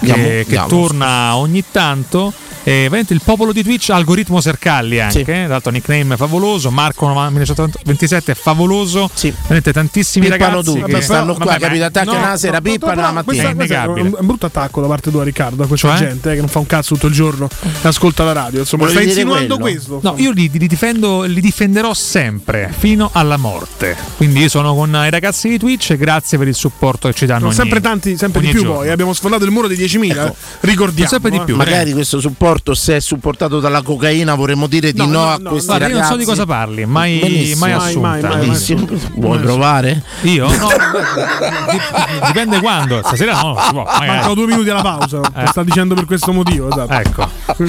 che, Andiamo, che andiamo. torna ogni tanto. E veramente il popolo di Twitch, algoritmo Sercalli anche, tra l'altro nickname favoloso, Marco 1927 è favoloso, veramente tantissimi Pippano ragazzi tutti, che stanno qua, vabbè, capito? ma- Attaccano la sera, pippano la mattina. Questo è un, un brutto attacco da parte tua, Riccardo, a questa Cioè? gente eh, che non fa un cazzo tutto il giorno e ascolta la radio. Insomma, Volevi stai dire insinuando quello? questo. No, io li, li difendo, li difenderò sempre, fino alla morte. Quindi io sono con i ragazzi di Twitch e grazie per il supporto che ci danno. Sono ogni- sempre tanti, sempre di più giorno. poi. Abbiamo sfondato il muro dei 10.000. Ecco. Ricordiamo. Sempre di eh. più. Magari questo supporto, se è supportato dalla cocaina, vorremmo dire di No, no, no, a no, questi Guarda, io non ragazzi. so di cosa parli, mai, Benissimo. mai Mai, assunta. mai, mai, mai. Benissimo. Vuoi provare? Io? No, dip- dipende quando. Stasera no, si può. magari. Mancano due minuti alla pausa. Eh. Sta dicendo per questo motivo. Esatto. Ecco.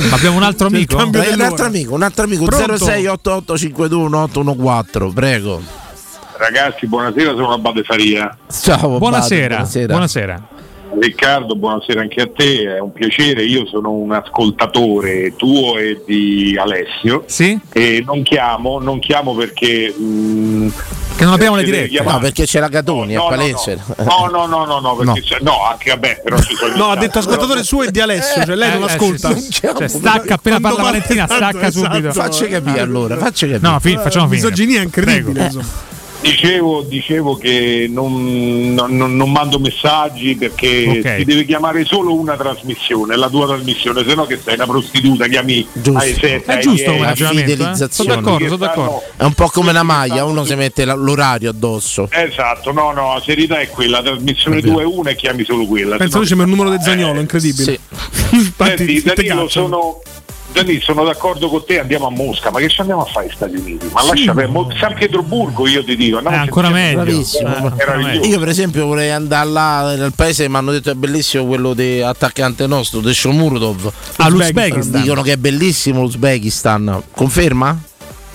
Ma abbiamo un altro C'è il amico? un altro amico, un altro amico, Pronto? 0688521814, prego. Ragazzi, buonasera, sono Abate Faria. Ciao, Buonasera. Abate, Buonasera. Riccardo, buonasera anche a te, è un piacere, io sono un ascoltatore tuo e di Alessio Sì? e non chiamo, non chiamo perché... mm, Che non abbiamo le eh, dirette. No, perché c'è la Catoni, No, no. No, no, no, no, no, perché No. c'è- no, anche vabbè, però ci sono No, ha detto ascoltatore suo e di Alessio, cioè lei Eh, non eh, ascolta. sì, sì. Cioè, stacca appena Quando parla Valentina, stacca esatto. subito. Facci capire allora, facci capire. No, fi- facciamo finire. Misoginia incredibile. Prego. insomma. Dicevo, dicevo che non, non- non- mando messaggi perché Ok. ti deve chiamare solo una trasmissione, la tua trasmissione, se no che sei una prostituta, chiami ai sette, È giusto come dieci. ragionamento, eh? fidelizzazione. Sono d'accordo, sono d'accordo. È un po' come una maglia, uno si mette l'orario addosso. Esatto, no, no, la serietà è quella, la trasmissione 2 è una e chiami solo quella. Penso invece per il numero di Zagnolo, incredibile. Infatti, Senti, Danilo, sono, Danilo, sono d'accordo con te, andiamo a Mosca, ma che ci andiamo a fare agli Stati Uniti? Ma Sì, lascia per Mo- San Pietroburgo io ti dico, no? Bravissimo. Meraviglioso. Io per esempio vorrei andare là nel paese, mi hanno detto è bellissimo quello di attaccante nostro, De Shomurdov. Ah, l'Uzbekistan. Dicono che è bellissimo l'Uzbekistan. Conferma?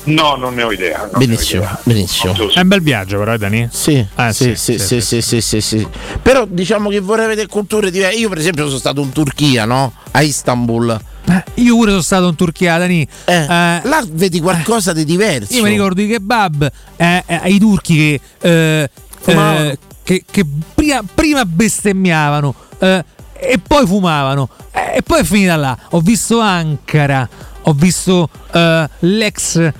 No, non ne ho idea. ne ho Benissimo, idea. benissimo. È un bel viaggio, però, eh, Dani? Sì, Eh, sì, sì, sì, sì, sì, sì, sì. Però diciamo che vorrei vedere culture diverse. Io per esempio sono stato in Turchia, no? A Istanbul. Eh, Io pure sono stato in Turchia, Dani. Eh, là vedi qualcosa di diverso. Io mi ricordo i kebab eh, eh, ai turchi che, eh, eh, che, che prima, prima bestemmiavano eh, e poi fumavano. Eh, e poi è finita là. Ho visto Ankara, ho visto eh, l'ex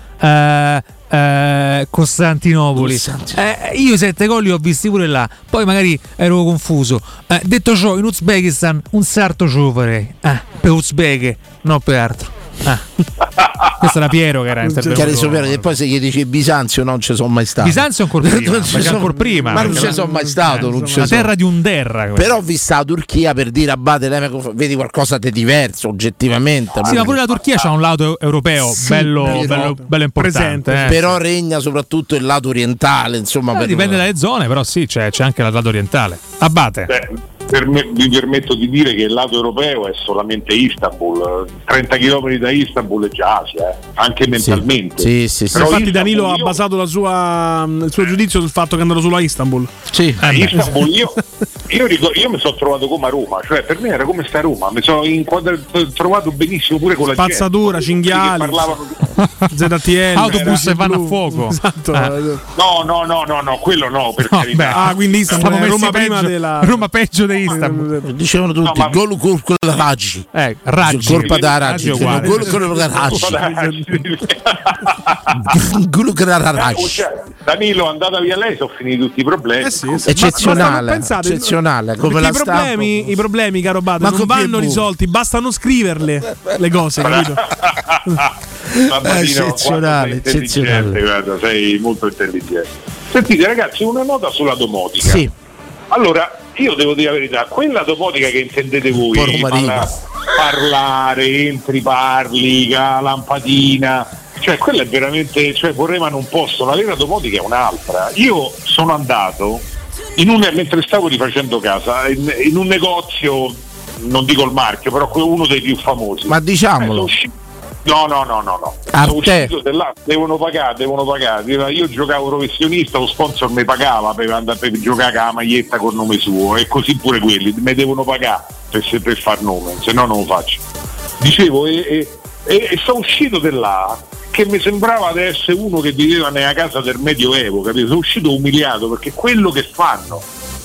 eh, Costantinopoli. Eh, io i sette gol li ho visti pure là. Poi magari ero confuso. Eh, detto ciò, in Uzbekistan un sarto ce lo farei. Eh, per Uzbeke, non per altro. Ah. Questo era Piero che era intervenuto. Sapere che poi se gli dici Bisanzio non ci sono mai stato. Bisanzio ancora prima, Non ci sono- ancora prima, Ma non ci sono mai stato. non ci la terra di un derra. quella. Però ho visto la Turchia per dire Abate vedi qualcosa di diverso oggettivamente. Sì, ma pure la Turchia ha un lato europeo Sì, bello, però- bello, bello importante. eh. Però regna soprattutto il lato orientale, insomma, Eh, per- dipende dalle zone, però sì, c'è, c'è anche il lato orientale. Abate. Beh, me- mi permetto di dire che il lato europeo è solamente Istanbul, 30 km da Istanbul è già Asia, eh, anche mentalmente. Sì, sì, sì. Infatti, Istanbul Danilo ha io- basato la sua- il suo giudizio sul fatto che è andato solo a Istanbul. Sì, a Istanbul io, io, ricordo- io mi sono trovato come a Roma, cioè per me era come sta a Roma, mi sono inquadra- trovato benissimo pure con la Spazzatura, gente. cinghiali, Che parlavano ZTL, Autobus che vanno a blu. fuoco. Esatto. No, no, no, no, no, quello no, per No, carità. beh, Ah, quindi Istanbul è Roma peggio- della Roma peggio di Istanbul. Dicevano tutti, No, ma- gol colpa da Raggi. Eh, Raggi. Colpa da Raggi. Gol colpa da Raggi. Gol colpa da Eh, Raggi. Danilo, andata via lei, sono finiti tutti i problemi. Eh sì, sì. Eccezionale, Ma- ma pensate, eccezionale, come la i problemi, i problemi, caro Ma non vanno risolti, basta non scriverle le cose, capito? Sabatino, eccezionale, eccezionale. guarda, sei molto intelligente. Sentite ragazzi, una nota sulla domotica. Sì. Allora, io devo dire la verità, quella domotica che intendete voi, parla- parlare, entri, parli, la lampadina, cioè quella è veramente, cioè vorrei non posso, la vera domotica è un'altra. Io sono andato in un, mentre stavo rifacendo casa, in, in un negozio, non dico il marchio, però uno dei più famosi. Ma diciamolo. Eh, No, no, no, no, no. Arte. Sono devono pagare, devono pagare. Io giocavo professionista, lo sponsor mi pagava per, andare, per giocare la maglietta col nome suo e così pure quelli, mi devono pagare per, per far nome, se no non lo faccio. Dicevo, e, e, e- e sono uscito da là che mi sembrava di essere uno che viveva nella casa del Medioevo, capito? Sono uscito umiliato perché quello che fanno,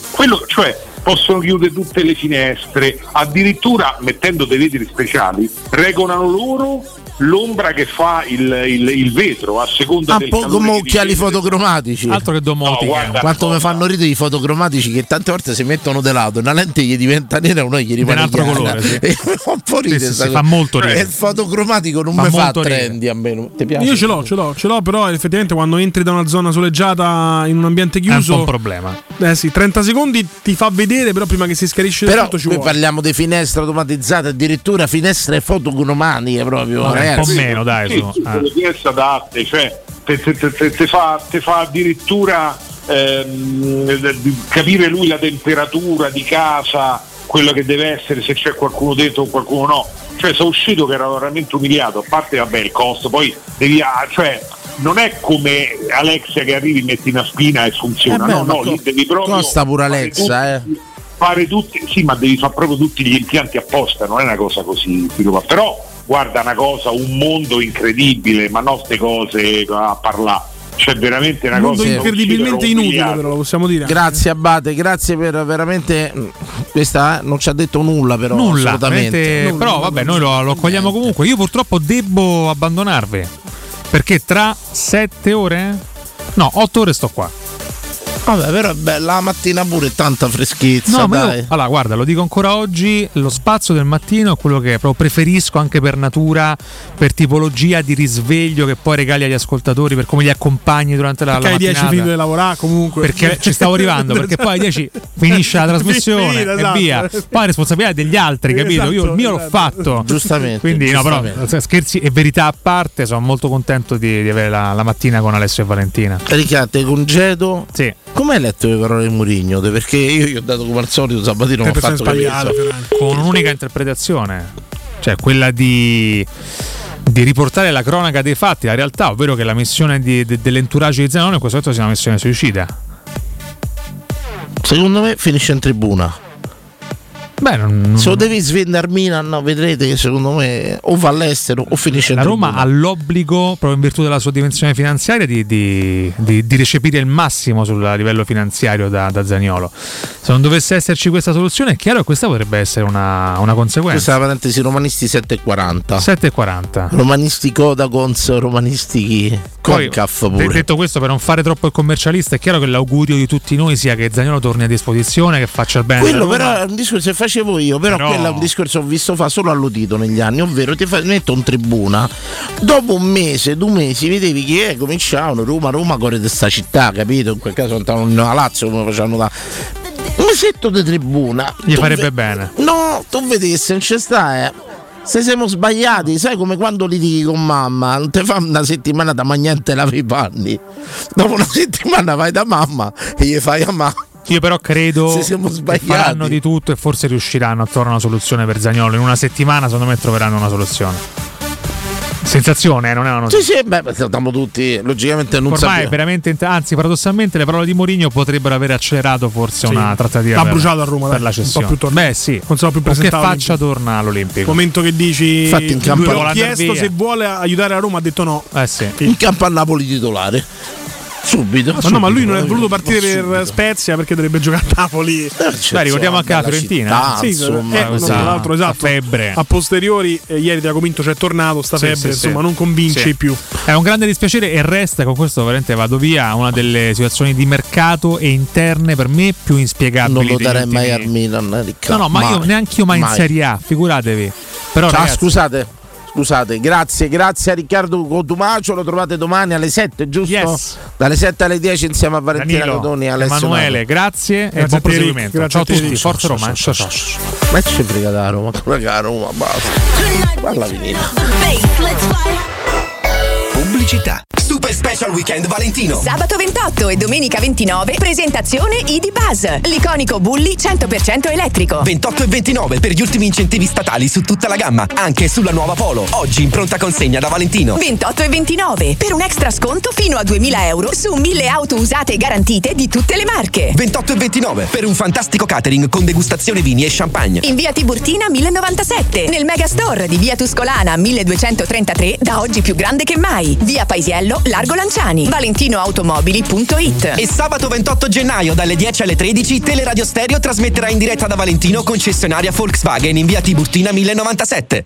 quello, cioè possono chiudere tutte le finestre, addirittura mettendo dei vetri speciali, regolano loro l'ombra che fa il, il- il vetro a seconda Un del po' come occhiali fotocromatici. Altro che domotica. No, guarda, Quanto mi fanno ridere i fotocromatici che tante volte si mettono de lato, una lente gli diventa nera e una gli rimane un altro colore, sì. E fa un po' ridere Sì, sì, fa molto Cioè, ridere. Il fotocromatico non Fa mi fa ridere. trendy a me. Ti piace? Io ce l'ho, ce l'ho, ce l'ho, però effettivamente quando entri da una zona soleggiata in un ambiente È un chiuso, po' un problema. eh sì, 30 secondi ti fa vedere, però prima che si schiarisce Però tutto ci noi vuole. parliamo di finestre automatizzate, addirittura finestre fotocromatiche proprio. Vabbè, un po' meno, dai. Sì, sì, Ah. pièce adatte, cioè te, te- te- te- te fa, te fa addirittura ehm, di capire lui la temperatura di casa, quello che deve essere, se c'è qualcuno dentro o qualcuno no. Cioè sono uscito che ero veramente umiliato, a parte vabbè il costo, poi devi, ah, cioè, non è come Alexia che arrivi, metti una spina e funziona, Eh beh, no, no, co- lì devi proprio costa pure fare Alexa, tutti- fare tutti, sì, ma devi fare proprio tutti gli impianti apposta, non è una cosa così. Però guarda una cosa, un mondo incredibile, ma non queste cose a parlare. C'è veramente una cosa incredibilmente inutile, però lo possiamo dire. Grazie Abate, grazie per veramente. Questa eh, non ci ha detto nulla, però. Nulla, assolutamente. veramente- però vabbè, noi lo, lo accogliamo comunque. Io purtroppo devo abbandonarvi perché tra sette ore No, 8 ore sto qua. Vabbè, però è bella la mattina pure è tanta freschezza. No, ma dai. io, allora, guarda, lo dico ancora oggi: lo spazio del mattino è quello che proprio preferisco anche per natura, per tipologia di risveglio che poi regali agli ascoltatori, per come li accompagni durante la, Perché la ai 10 mattinata. finito di lavorare comunque. Perché ci stavo arrivando, perché poi alle 10 finisce la trasmissione Finita, e esatto. via. Poi la responsabilità è degli altri, capito? Io il mio l'ho esatto. fatto. Giustamente. Quindi, no, però giustamente. scherzi e verità a parte, sono molto contento di, di avere la, la mattina con Alessio e Valentina. Ricate, congedo. Sì. Come hai letto le parole di Murigno? Perché io gli ho dato come al solito Sabatino ha fatto capire. con un'unica interpretazione, cioè quella di, di riportare la cronaca dei fatti, la realtà, ovvero che la missione di- de- dell'entourage di Zanone in questo momento sia una missione suicida. Secondo me finisce in tribuna. Beh, non, Se lo devi svendere Milan, vedrete che secondo me o va all'estero o finisce in la Roma ha l'obbligo, proprio in virtù della sua dimensione finanziaria, di, di- di- di recepire il massimo sul livello finanziario da, da Zaniolo. Se non dovesse esserci questa soluzione, è chiaro che questa potrebbe essere una, una Questa è conseguenza. la parentesi romanisti 7,40. 7,40. Romanisti Codacons, romanisti Concaf pure. detto questo, per non fare troppo il commercialista, è chiaro che l'augurio di tutti noi sia che Zagnolo torni a disposizione, che faccia il bene. Quello però è un discorso che facevo io, però, Però- quello è un discorso che ho visto fa solo all'udito negli anni, ovvero ti fa- metto in tribuna, dopo un mese, due mesi, vedevi che eh, cominciavano Roma, Roma, cuore di sta città, capito? In quel caso andavano a Lazio come facevano da... Un mesetto di tribuna. Gli farebbe ve- bene. No, tu vedessi, non c'è sta, eh. Se siamo sbagliati, sai come quando litighi con mamma, non ti fa una settimana da mangiante lavi i panni. Dopo una settimana vai da mamma e gli fai a mamma. Io però credo Se siamo che sbagliati. faranno di tutto e forse riusciranno a trovare una soluzione per Zagnolo. In una settimana, secondo me, troveranno una soluzione. Sensazione, eh, non è una Sì, notizia. sì, beh, siamo tutti, logicamente non Ormai sappiamo. veramente, anzi, paradossalmente, le parole di Mourinho potrebbero aver accelerato forse Sì. una trattativa L'ha per, bruciato a Roma, per dai, la un po' cessione. più torna- Beh, sì. Non sono più Con che presentato faccia torna all'Olimpico? momento che dici Infatti in campo- lui andare chiesto via. se vuole aiutare la Roma ha detto no Eh sì. In campo a Napoli titolare. Subito. ma no ma lui non è voluto partire per Subito. Spezia perché dovrebbe giocare a Napoli Beh, ricordiamo anche la Fiorentina. città, sì, insomma, eh, questa- tra l'altro esatto febbre. a posteriori eh, ieri Diacominto c'è tornato sta Sì, febbre sì, insomma sì. non convince Sì. più È un grande dispiacere e resta con questo veramente vado via una delle situazioni di mercato e interne per me più inspiegabili. Non lo darei mai al Milan, eh, Riccardo. No, no, ma io Mai. neanche io mai, in Mai. Serie A, figuratevi. Però Ciao, ragazzi, scusate. Scusate, grazie, grazie a Riccardo Cotumaccio, lo trovate domani alle 7, giusto? Yes. Dalle 7 alle 10 insieme a Valentina Danilo, Codoni e Alessio Emanuele, Nato. grazie, e Grazie buon proseguimento. grazie Ciao a tutti, forza Roma. ciao. Ma ci frega da Roma, frega da Roma, basta. Parla venire. Pubblicità. Super Special Weekend Valentino. Sabato 28 e domenica 29 presentazione ID Buzz, l'iconico Bulli 100% elettrico. 28 e 29 per gli ultimi incentivi statali su tutta la gamma, anche sulla nuova Polo. Oggi in pronta consegna da Valentino. 28 e 29 per un extra sconto fino a 2000 euro su 1000 auto usate e garantite di tutte le marche. 28 e 29 per un fantastico catering con degustazione vini e champagne. In via Tiburtina 1097, nel Megastore di via Tuscolana 1233, da oggi più grande che mai. Via Paisiello, Largo Lanciani. ValentinoAutomobili.it. E sabato 28 gennaio dalle 10 alle 13 Teleradio Stereo trasmetterà in diretta da Valentino concessionaria Volkswagen in via Tiburtina 1097.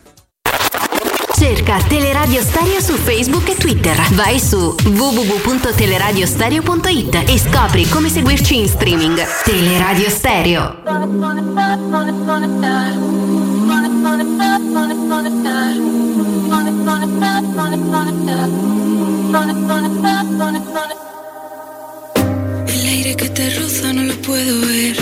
Cerca Teleradio Stereo su Facebook e Twitter. Vai su www.teleradiostereo.it e scopri come seguirci in streaming. Teleradio Stereo. El aire que te roza no lo puedo ver.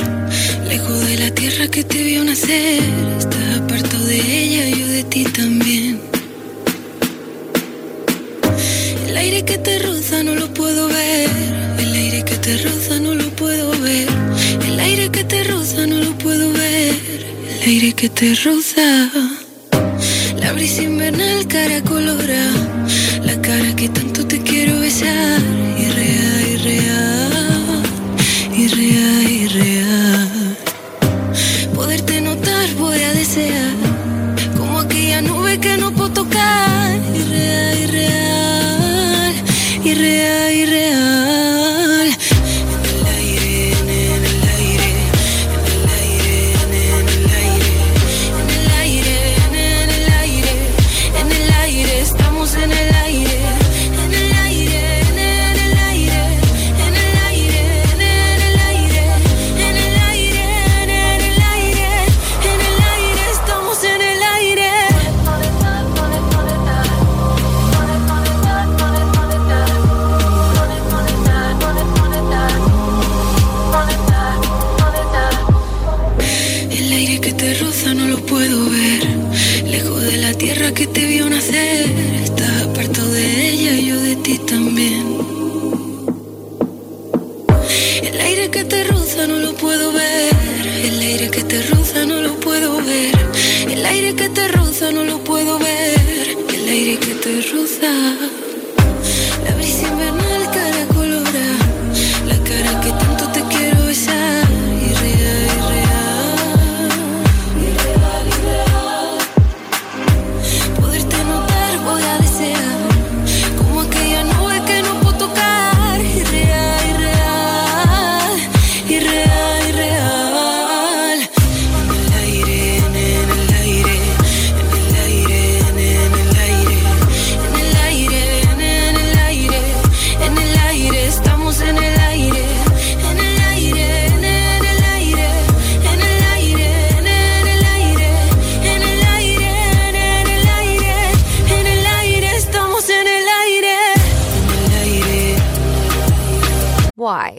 Lejos de la tierra que te vio nacer. Estás apartado de ella, yo de ti también. Aire que te roza no lo puedo ver. El aire que te roza no lo puedo ver. El aire que te roza no lo puedo ver. El aire que te roza. La brisa invernal cara colora. La cara que tanto te quiero besar. Irreal, irreal. Irreal, irreal. Poderte notar voy a desear. Irreal,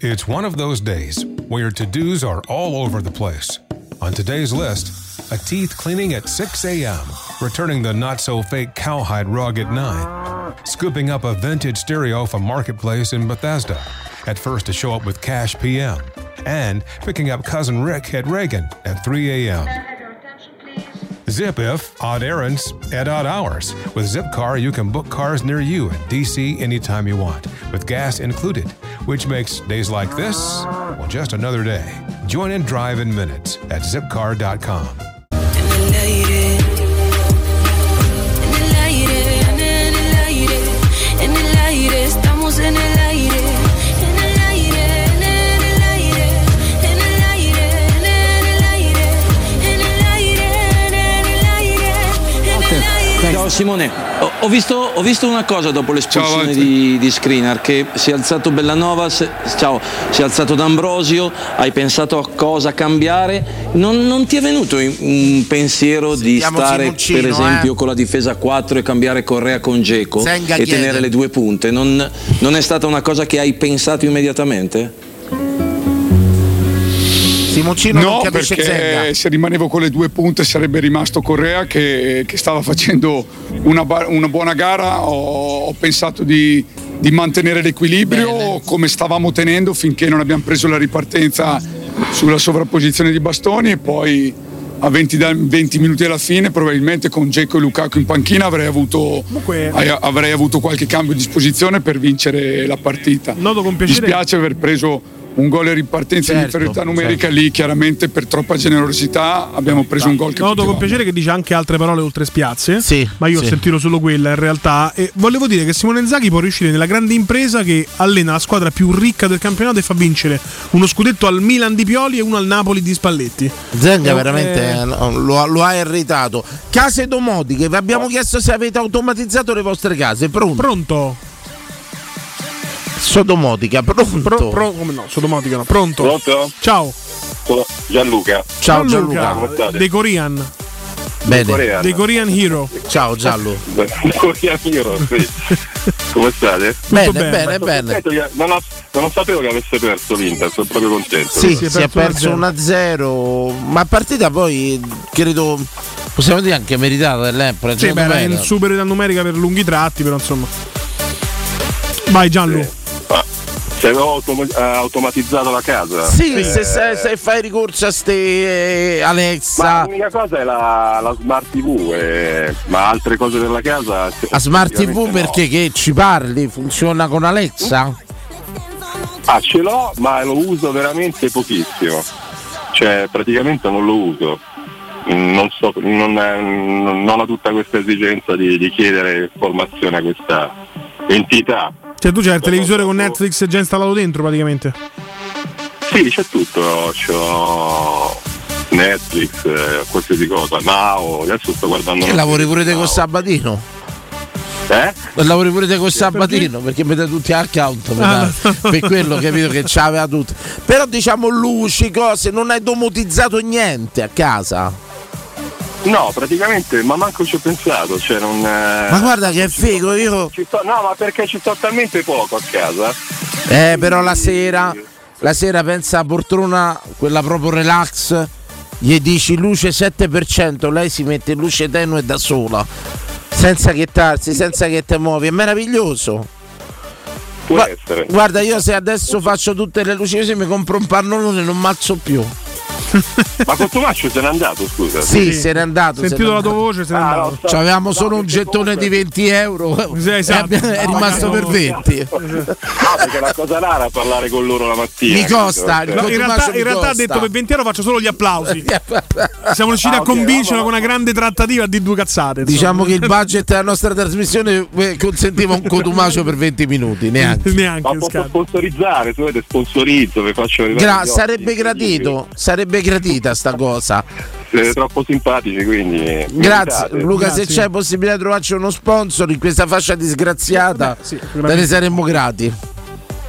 It's one of those days where to dos are all over the place. On today's list, a teeth cleaning at 6 a.m., returning the not so fake cowhide rug at 9, scooping up a vintage stereo from Marketplace in Bethesda, at first to show up with Cash PM, and picking up cousin Rick at Reagan at 3 a.m. Zip if odd errands at odd hours. With Zipcar, you can book cars near you in DC anytime you want, with gas included, which makes days like this, well, just another day. Join in Drive in Minutes at zipcar.com. Simone. Ho, ho visto, ho visto una cosa dopo l'espulsione di, di Skriniar, che si è alzato Bellanova, se- ciao, si è alzato D'Ambrosio, hai pensato a cosa cambiare, non, non ti è venuto un pensiero di Sentiamo stare Simuncino, per esempio eh. con la difesa a 4 e cambiare Correa con Geco e tenere le due punte? Non, non è stata una cosa che hai pensato immediatamente? Simoncino non No, Zenga. perché se rimanevo con le due punte sarebbe rimasto Correa che, che stava facendo una, una buona gara. Ho, ho pensato di, di mantenere l'equilibrio come stavamo tenendo finché non abbiamo preso la ripartenza sulla sovrapposizione di bastoni e poi a 20, da- 20 minuti alla fine probabilmente con Dzeko e Lukaku in panchina avrei avuto, Comunque- avrei avuto qualche cambio di disposizione per vincere la partita. Mi dispiace aver preso un gol in ripartenza in Certo, inferiorità numerica certo. lì chiaramente per troppa generosità abbiamo preso un gol che Noto con piacere che dice anche altre parole oltre spiazze. ma io sì. ho sentito solo quella in realtà. E volevo dire che Simone Inzaghi può riuscire nella grande impresa che allena la squadra più ricca del campionato e fa vincere uno scudetto al Milan di Pioli e uno al Napoli di Spalletti. Zenga Eh, veramente eh, lo, ha- lo ha irritato. Case domotiche, vi abbiamo chiesto se avete automatizzato le vostre case. Pronto? Pronto? Sodomotica, pronto? Pro- pro- come no, sodomotica no. Pronto? Pronto? Ciao. Sono Gianluca. Ciao Gianluca, Come state? dei Korean. Bene. Dei Korean Hero. Ciao Giallo. Coreano Hero, sì. Come state? Bene, bene, bene, bene. Non, ho- non sapevo che avesse perso l'Inter, sono proprio contento. Sì, si è perso 1-0, ma partita poi credo possiamo dire anche meritata dell'Empoli. Sì, beh, era in superiorità numerica per lunghi tratti, però insomma. Vai Gianlu. Ma se avevo autom- eh, automatizzato la casa. Sì, eh, se, se- se fai ricorso a ste eh, Ma Alexa, l'unica cosa è la, la smart TV, eh, ma altre cose della casa. a Smart TV no. perché che ci parli? Funziona con Alexa? Ah, ce l'ho, ma lo uso veramente pochissimo. Cioè, praticamente non lo uso. Mm, Non, so, non, eh, non- non ho tutta questa esigenza di, di chiedere informazioni a questa entità. Cioè tu c'hai il televisore con Netflix già installato dentro praticamente. Sì, c'è tutto, c'ho Netflix, eh, qualsiasi cosa, Now, adesso sto guardando. E lavori pure te con Sabatino? Eh? Lavori pure te con Sabatino perché dai tutti account Ah. per quello capito che c'aveva tutto però diciamo luci cose non hai domotizzato niente a casa No, praticamente, ma manco ci ho pensato, cioè non. eh, ma guarda che figo io sto- no, ma perché ci sto talmente poco a casa. eh però la sera la sera pensa a poltrona quella proprio relax gli dici luce 7% lei si mette luce tenue da sola senza chettarsi senza che te muovi è meraviglioso Può Gua- essere. Guarda, io se adesso faccio tutte le luci così mi compro un pannolone e non mazzo più. Ma Cottomaccio se n'è andato, scusa. Sì, se n'è andato. Sentito la tua voce, se n'è Ah, andato. no, C'avevamo no, solo un gettone comunque- di 20 euro Sì, esatto. e abbiamo- è No, rimasto per no. 20. Ah, perché la cosa rara parlare con loro la mattina. Mi costa, capito? No, in realtà, in realtà ha detto per 20 euro faccio solo gli applausi. Siamo riusciti Ah, a ok, convincerlo no, no, con una grande trattativa di due cazzate. insomma. Diciamo che il budget della nostra trasmissione eh, consentiva un cotumaccio per 20 minuti, neanche. Ma posso sponsorizzare, se volete sponsorizzo, vi faccio Gra- sarebbe gradito, sarebbe gradita sta cosa. Siete troppo simpatici, quindi. Grazie. Luca, se c'è possibilità di trovarci uno sponsor in questa fascia disgraziata, te ne saremmo grati.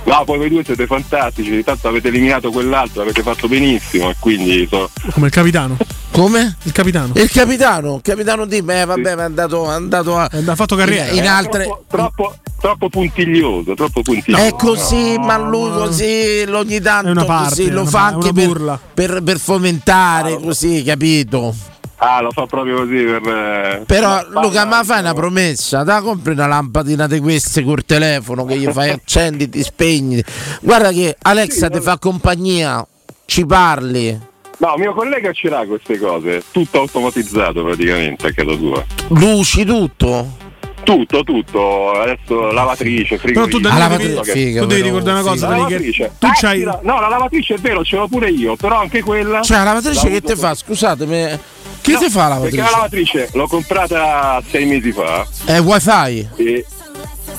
No, poi voi due siete fantastici, tanto avete eliminato quell'altro, avete fatto benissimo e quindi so- Come il capitano. Come? Il capitano. Il capitano, il capitano di me, vabbè, ma è andato, è andato a, ha fatto carriera. in, in È altre. troppo, troppo, troppo puntiglioso, troppo puntiglioso. È così, ma lui così ogni tanto È una parte, così, è lo una fa anche per, per, per fomentare, così, capito? Ah, lo fa proprio così per. eh, Però ma- Luca, ma fai una promessa, da compri una lampadina di queste col telefono che gli fai accendi, ti spegni. Guarda che Alexa ti fa compagnia, ci parli. No, mio collega ce l'ha queste cose, tutto automatizzato praticamente a casa tua. Luci tutto? Tutto, tutto, adesso lavatrice, Però frigorifero. tu, Danilo, La devi, lavatrice, tu devi figa, ricordare una però, cosa, La Dani, che lavatrice. tu Ah, c'hai sì, la- no, la lavatrice è vero, ce l'ho pure io, però anche quella. Cioè, la lavatrice la che ti fa? Scusatemi, che No, ti fa la Perché lavatrice? la lavatrice l'ho comprata sei mesi fa È wifi? e,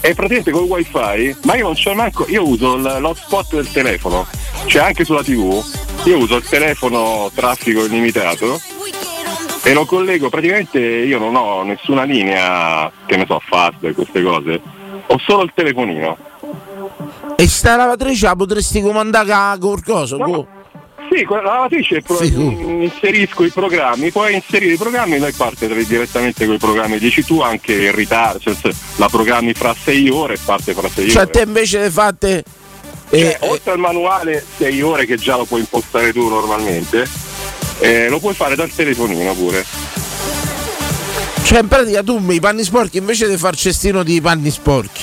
e praticamente col wifi, ma io non c'ho manco, io uso l'hotspot del telefono, cioè anche sulla tv, io uso il telefono traffico illimitato e lo collego, praticamente io non ho nessuna linea, che ne so, fast e queste cose, ho solo il telefonino. E sta lavatrice la potresti comandare col coso? co- Sì, con la lavatrice pro- inserisco i programmi, puoi inserire i programmi e poi parte direttamente con i programmi. Dici tu anche in ritardo, cioè la programmi fra 6 ore e parte fra 6 Cioè ore. te invece le fatte... Cioè, oltre al manuale 6 ore che già lo puoi impostare tu normalmente, eh, lo puoi fare dal telefonino pure. Cioè in pratica tu i panni sporchi invece di far cestino di panni sporchi.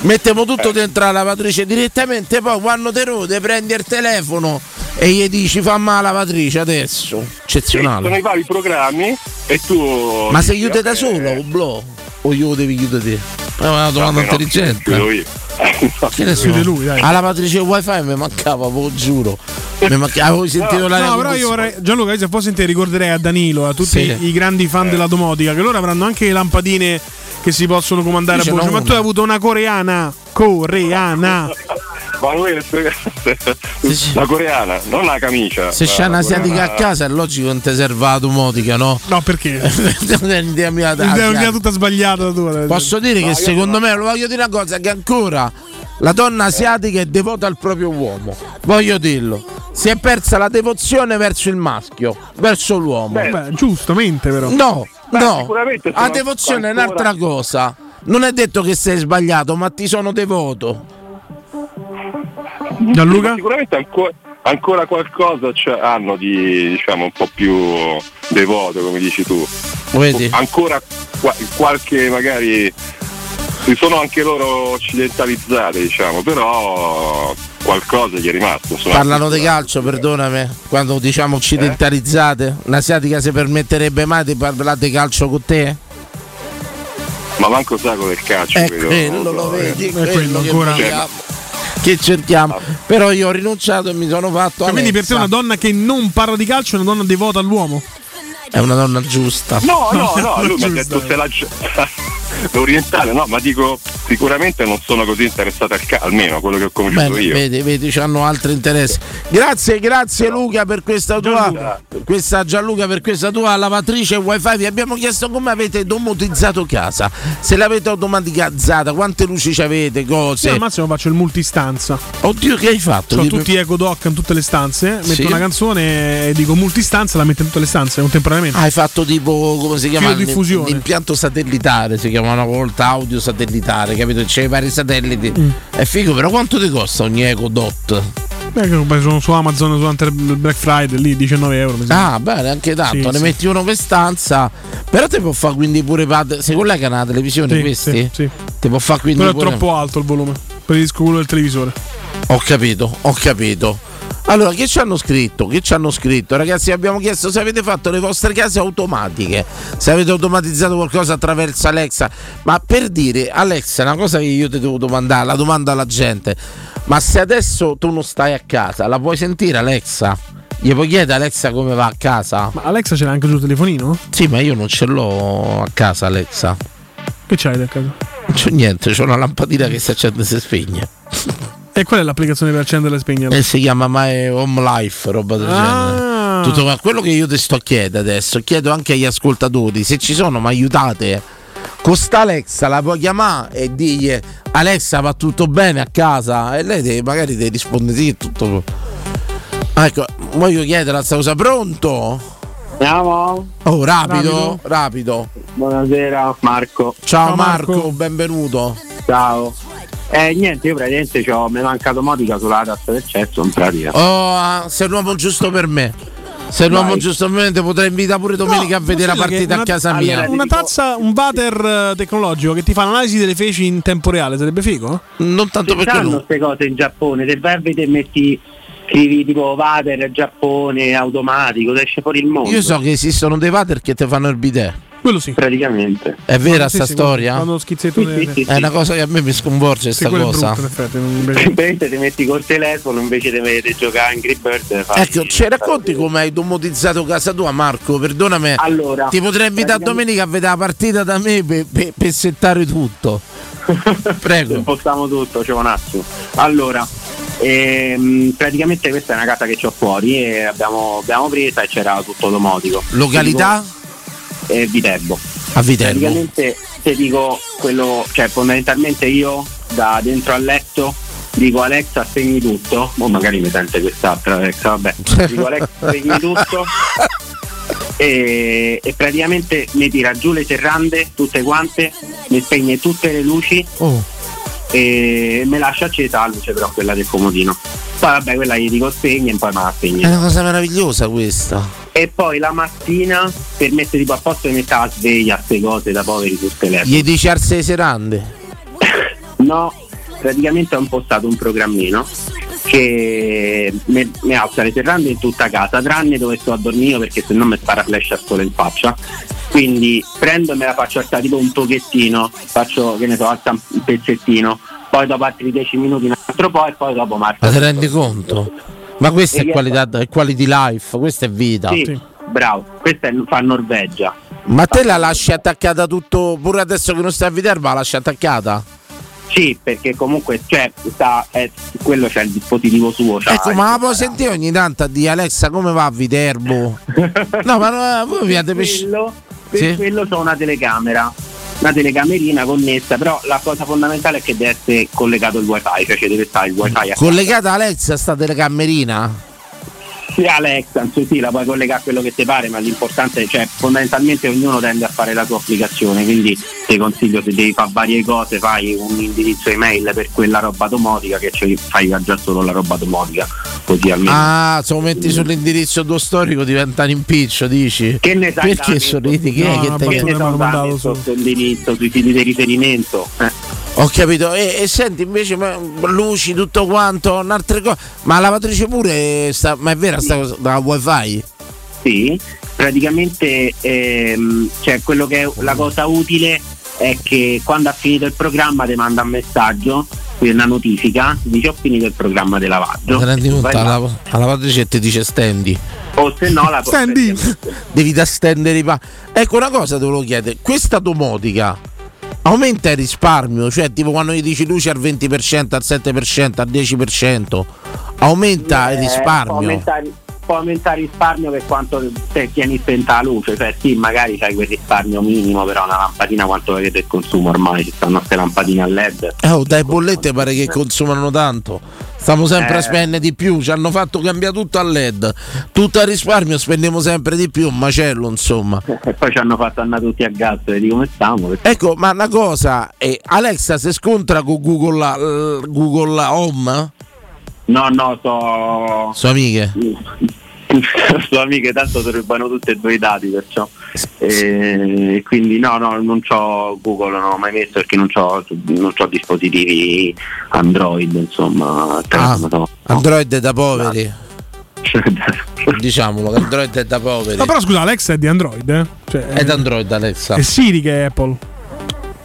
Mettiamo tutto dentro la lavatrice direttamente, poi quando te rode prendi il telefono e gli dici fammi la lavatrice adesso. Sono Eccezionale. i vari programmi e tu. Ma se dici, chiude da "Ok, solo o blo? O io lo devi chiudere te? È una domanda vabbè, no, intelligente. chiudo io. Che ne? Chiude lui, dai. La lavatrice wifi mi mancava, ve lo giuro. Mi mancava, avevo sentito l'aria No, però io vorrei, Gianluca, se fossi in te ricorderei a Danilo, a tutti Sì. i grandi fan della domotica, che loro avranno anche le lampadine che si possono comandare Io ce a voce. Ma tu hai avuto una coreana. Coreana. Ma lui è la coreana, non la camicia. Se c'è un'asiatica a casa è logico che non ti serva la domotica, no? No, perché? non è un'idea mia da- È un'idea tutta sbagliata la tua. Posso dire che secondo me, lo voglio dire una cosa, che ancora la donna asiatica è devota al proprio uomo. Voglio dirlo. Si è persa la devozione verso il maschio, verso l'uomo. Beh, giustamente però. No, Beh, no. sicuramente La devozione è ancora- un'altra cosa. Non è detto che sei sbagliato, ma ti sono devoto. Gianluca? Sicuramente ancora, ancora qualcosa c'è- hanno di diciamo un po' più devoto, come dici tu. Vedi? Ancora qua- qualche magari si sono anche loro occidentalizzate, diciamo, però qualcosa gli è rimasto. Parlano di calcio, perdonami, quando diciamo occidentalizzate. Un'asiatica si permetterebbe mai di parlare di calcio con te? Ma manco saco del calcio, È credo. quello, lo vedi, è quello quello ancora. vogliamo. Che cerchiamo. Però io ho rinunciato e mi sono fatto. Cioè, quindi per te una donna che non parla di calcio è una donna devota all'uomo? È una donna giusta. No, no, no, lui mi ha Giusto. detto se la l'orientale, no, ma dico sicuramente non sono così interessato al calcio, almeno quello che ho conosciuto Bene, io. vedi, vedi, hanno altri interessi. Grazie, grazie Luca per questa tua questa Gianluca per questa tua lavatrice wifi. Vi abbiamo chiesto come avete domotizzato casa. Se l'avete automatizzata, quante luci ci avete, Io cose. al massimo faccio il multistanza. Oddio, che hai fatto? Ho Che- tutti Eco Doc in tutte le stanze, metto Sì. una canzone e dico multistanza, la metto in tutte le stanze contemporaneamente. Hai fatto tipo come si chiama? L'impianto satellitare si chiama una volta audio satellitare, capito? C'è i vari satelliti. Mm. È figo, però quanto ti costa ogni Eco Dot? Beh, che sono su Amazon durante il Black Friday lì 19 euro. Ah, bene, anche tanto. Sì, ne sì. metti uno per stanza. Però ti può fare quindi pure pad. Si collega alla televisione Sì, questi? sì, sì. Ti può fare quindi Però è pure- troppo alto il volume. Preferisco quello del televisore. Ho capito, ho capito. Allora, che ci hanno scritto? Che ci hanno scritto? Ragazzi, abbiamo chiesto se avete fatto le vostre case automatiche, se avete automatizzato qualcosa attraverso Alexa. Ma per dire, Alexa, una cosa che io ti devo domandare, la domanda alla gente. Ma se adesso tu non stai a casa, la puoi sentire Alexa? Gli puoi chiedere Alexa come va a casa? Ma Alexa ce l'ha anche sul telefonino? Sì, ma io non ce l'ho a casa Alexa. Che c'hai del caso? Non c'è niente, c'ho una lampadina che si accende e si spegne. E qual è l'applicazione per accendere e spegnere? E si chiama My Home Life, roba del Ah. genere. Tutto qua. quello che io ti sto chiedendo adesso, chiedo anche agli ascoltatori, se ci sono, mi aiutate. Con sta Alexa la puoi chiamare e digli Alexa va tutto bene a casa e lei te- magari ti risponde sì, tutto. Ah, Ecco, voglio chiedere a sta cosa, pronto? Andiamo? Oh, rapido, rapido. Buonasera Marco. Ciao, Marco, benvenuto. Ciao. Eh niente, io praticamente c'ho, mi è mancato Motica sulla tazza del cesso in pratica. Oh, ah, sei l'uomo giusto per me. Sei l'uomo Vai. giusto per me, ti potrei invitare pure domenica a vedere la partita che a casa una, mia. Una tazza, un water eh, tecnologico che ti fa l'analisi delle feci in tempo reale, sarebbe figo? Non tanto Ci stanno queste cose in Giappone, se vai a vedere metti scrivi tipo Vader Giappone automatico, ti esce fuori il mondo. Io so che esistono dei water che ti fanno il bidet. Quello sì. Praticamente. È vera Sì, sta sì, storia? Quando schizzetto Sì, sì, sì, È una cosa che a me mi sconvolge Sì, sta cosa. Semplicemente ti metti col telefono invece di, giocare Angry Bird. fai- Ecco, ci racconti come hai domotizzato casa tua, Marco? Perdonami. Allora, ti potrei invitare praticamente- domenica a vedere la partita da me per, per- per settare tutto. Prego. Impostiamo tutto, c'è un attimo. Allora, ehm, praticamente questa è una casa che ho fuori e abbiamo, abbiamo presa e c'era tutto domotico. Località? Dico- e Viterbo. A Viterbo. Praticamente ti dico quello, cioè fondamentalmente io da dentro al letto dico Alexa spegni tutto, o magari mi sente quest'altra Alexa, vabbè, dico Alexa spegni tutto e, e praticamente mi tira giù le serrande tutte quante, mi spegne tutte le luci Oh. e me lascia accesa la luce però quella del comodino. Poi vabbè quella gli dico spegni e poi me la È spegne. una cosa meravigliosa questa. E poi la mattina per mettere tipo a posto mi metta la sveglia, queste cose da poveri sul telefono. Gli dici le serande. No, praticamente ho impostato un programmino che mi, alza le serrande in tutta casa, tranne dove sto a dormire perché se no mi spara flash al sole in faccia. Quindi prendo e me la faccio alzare tipo un pochettino, faccio che ne so, alza un pezzettino, poi dopo altri 10 minuti un altro po' e poi dopo marcio. Ma ti rendi conto? Ma questa è qualità, è quality life, questa è vita. Sì, bravo, questa è, fa Norvegia. Ma te la lasci attaccata tutto, pure adesso che non stai a Viterbo, la lasci attaccata? Sì, perché comunque cioè, sta, è- quello c'è il dispositivo suo. c'ha Ecco, ma la puoi sentire ogni tanto a di Alexa come va a Viterbo? no, ma no, voi vi avete per pesci- quello, per Sì? quello c'ho una telecamera una telecamerina connessa però la cosa fondamentale è che deve essere collegato il wifi cioè ci deve stare il wifi a Collegata a Alexa sta telecamerina? Sì, Alexa sì, sì, la puoi collegare a quello che ti pare ma l'importante è cioè fondamentalmente ognuno tende a fare la sua applicazione quindi ti consiglio se devi fare varie cose fai un indirizzo email per quella roba domotica che ci fai già solo la roba domotica così almeno Ah, se lo metti sull'indirizzo tuo storico diventa un impiccio, dici? Che ne sai? Perché sorridi? Che No, è che una te- mi hanno mandato sotto indirizzo sui siti di riferimento. Eh. Ho capito, e, e senti invece ma, luci, tutto quanto, un'altra cosa. Ma la lavatrice pure sta, ma è vera sta cosa da wifi? Sì, praticamente ehm, cioè, quello che è la cosa utile è che quando ha finito il programma ti manda un messaggio, quindi una notifica, dice ho finito il programma di lavaggio. Rendi conto? Vai La, là. lava- la lavatrice ti dice stendi. O se no la Stendi! Devi da stendere i pa- Ecco una cosa te volevo chiedere, questa domotica aumenta il risparmio, cioè tipo quando gli dici luce al 20%, al 7%, al 10%, aumenta il Eh, Può risparmio. aumentare, può aumentare il risparmio per quanto te tieni spenta la luce, cioè sì, magari c'hai quel risparmio minimo, però una lampadina quanto avete il consumo ormai, ci stanno queste lampadine a LED. Eh, oh, dai bollette pare che consumano tanto. Stiamo sempre a Eh. spendere di più. Ci hanno fatto cambiare tutto a LED. Tutto a risparmio, spendiamo sempre di più. Un macello, insomma. E poi ci hanno fatto andare tutti a gas, vedi come stiamo. perché- Ecco, ma una cosa, eh, Alexa si scontra con Google, eh, Google Home? No, no, so. Sue amiche? Sono amiche, tanto si rubano tutti e due i dati, perciò. E quindi no, no, non c'ho Google, non ho mai messo perché non c'ho, non c'ho dispositivi Android, insomma. Ah, no. Android è da poveri. Diciamolo, che Android è da poveri. No, però scusa, Alexa è di Android, eh? Cioè, È da Android Alexa. È Siri che è Apple.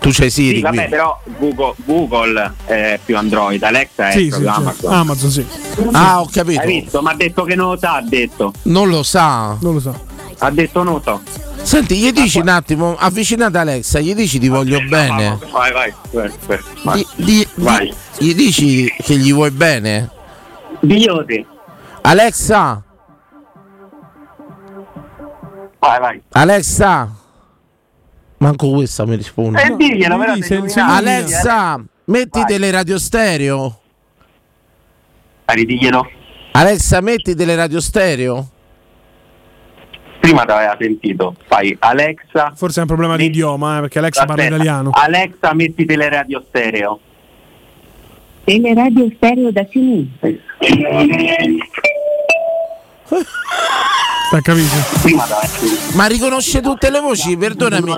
Tu c'hai Siri Sì, vabbè, quindi. però Google, Google è più Android, Alexa è Sì, sì, proprio sì. Amazon. Amazon, sì. Ah, ho capito. Hai visto? Ma ha detto che non lo sa, ha detto. Non lo sa. Non lo so. Ha detto non lo so. Senti, gli dici un attimo, avvicinate Alexa, gli dici ti voglio bene. Vai, vai, vai, vai, vai. Di- di- Vai. di- gli dici che gli vuoi bene? Diglielo te. Alexa, Vai, vai. Alexa. Manco questa mi risponde. E diglielo, però. Alexa, metti delle radio stereo. Vai, diglielo. Alexa, metti delle radio stereo. Prima ti aveva sentito. Fai Alexa. Forse è un problema di idioma, eh, perché Alexa parla Aspetta. italiano. Alexa, metti teleradio stereo. Teleradio stereo da sinistra. Sta capito? Ma riconosce tutte le voci, perdonami.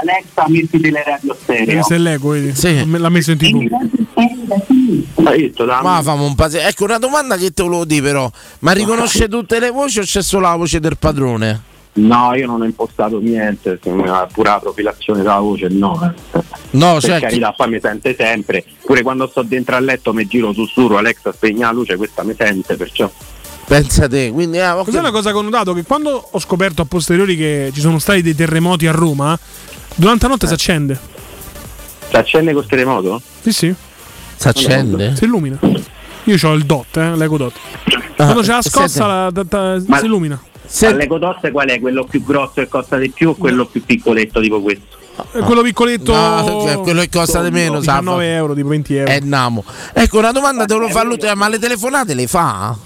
Alexa, metti teleradio stereo. Questo è l'eco, vedi? Sì. L'ha messo in tv. Hai visto, da- Ma famo un paese. Ecco una domanda che te volevo dire però. Ma riconosce tutte le voci o c'è solo la voce del padrone? No, io non ho impostato niente, se pure la profilazione della voce, no. No, per certo. carità, poi mi sente sempre. Pure quando sto dentro al letto mi giro, sussurro, Alexa spegna la luce, questa mi sente, perciò. Pensa te, quindi ah, ok. Cos'è una cosa che ho notato? Che quando ho scoperto a posteriori che ci sono stati dei terremoti a Roma, durante la notte Eh. si accende. Si accende col terremoto? Sì, sì. Si accende? Si illumina. Io ho il DOT, eh, l'Eco DOT. Quando c'è la scossa la, da- da- Ma- si illumina. All'eco tosse qual è? Quello più grosso che costa di più o quello più piccoletto tipo questo? Eh, Quello piccoletto, No, cioè, quello che costa di meno, sa, 19 fa- euro, tipo 20 euro. Eh, namo. Ecco, una domanda te lo fa l'ultima, ma le telefonate le fa?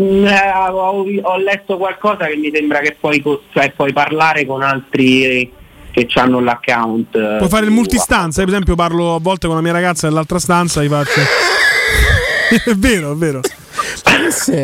Mm, eh, ho, ho letto qualcosa che mi sembra che puoi, cioè, puoi parlare con altri che hanno l'account. eh, Puoi fare il multistanza, per esempio parlo a volte con la mia ragazza nell'altra stanza, gli faccio... è vero, è vero.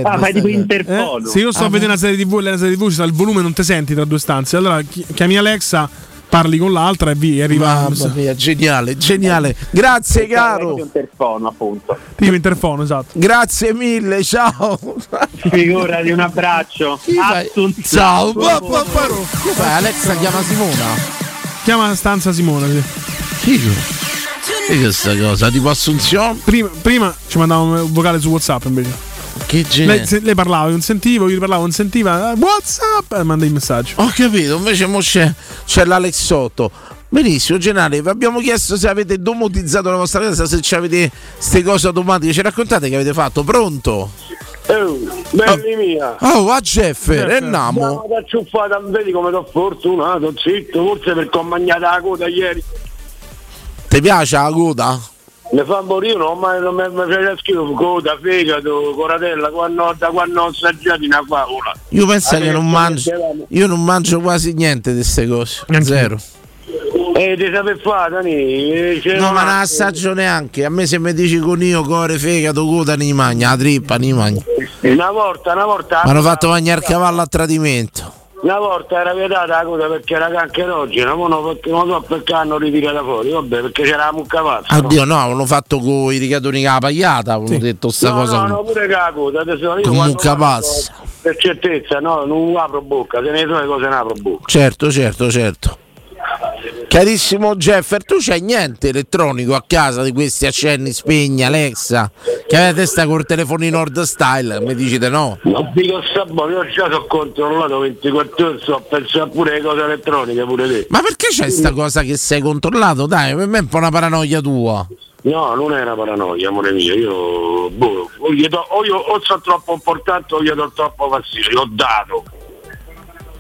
Ah, fai tipo interfono. Se io sto a vedere una serie TV e nella serie TV ci sta il volume non ti senti tra due stanze, allora chi- chiami Alexa, parli con l'altra e via, e arriva... Mamma mia, geniale, geniale. Grazie caro. interfono appunto. Tipo interfono, esatto. Grazie mille, ciao. Figurati, un abbraccio. Assunzione. Ciao. Che fai? Alexa chiama Simona. Chiama stanza Simona, sì. Figo. E questa cosa, tipo Assunzione? Prima, prima ci mandava un vocale su WhatsApp invece. Che genere. Lei, se- lei parlava, io non sentivo, io parlavo, non sentiva. eh, WhatsApp! E manda il messaggio. Ho capito, invece mo c'è, c'è l'Alexotto. Benissimo, Generale, vi abbiamo chiesto se avete domotizzato la vostra casa, se ci avete queste cose automatiche. Ci raccontate che avete fatto? Pronto? Oh, belli mia. Oh, a Jeffer, e Namo. Siamo da ciuffata, vedi come sono fortunato, zitto, forse perché ho mangiato la coda ieri. Ti piace la coda? Mi fa morire, no, ma non mi piace schifo, coda, fegato, coratella, quando, da quando ho assaggiato una favola. Io penso che non mangio. Io non mangio quasi niente di queste cose. Zero. E ti sape fare, Dani? Eh, c'è No, ma una- non assaggio neanche. A me se mi dici conio, core, fegato, coda, ne magna, la trippa, ne magna. Una volta, una volta. Mi hanno fatto mangiare il cavallo a tradimento. Una volta era vietata la coda perché era cancerogena, ma no, perché non so perché hanno ritirato fuori, vabbè, perché c'era la mucca pazza. no? Oddio, no, avevano fatto con i rigatoni con la pagliata. Avevano detto sta no, cosa. no, no, pure che la coda, adesso io mucca pazza. Per certezza, no, non apro bocca, se ne so le cose non apro bocca. Certo, certo, certo. Carissimo Jeffer, tu c'hai niente elettronico a casa di questi accenni spegni, Alexa? Che avete testa col telefonino Nord Style? Mi dicite no? Non dico sta buono, io già sono controllato 24 ore, so pensare pure alle cose elettroniche, pure te. Ma perché c'è sta cosa che sei controllato? Dai, per me è un po' una paranoia tua. No, non è una paranoia, amore mio, io boh, o, do- o io o sono troppo importante o gli do troppo fastidio, ho dato.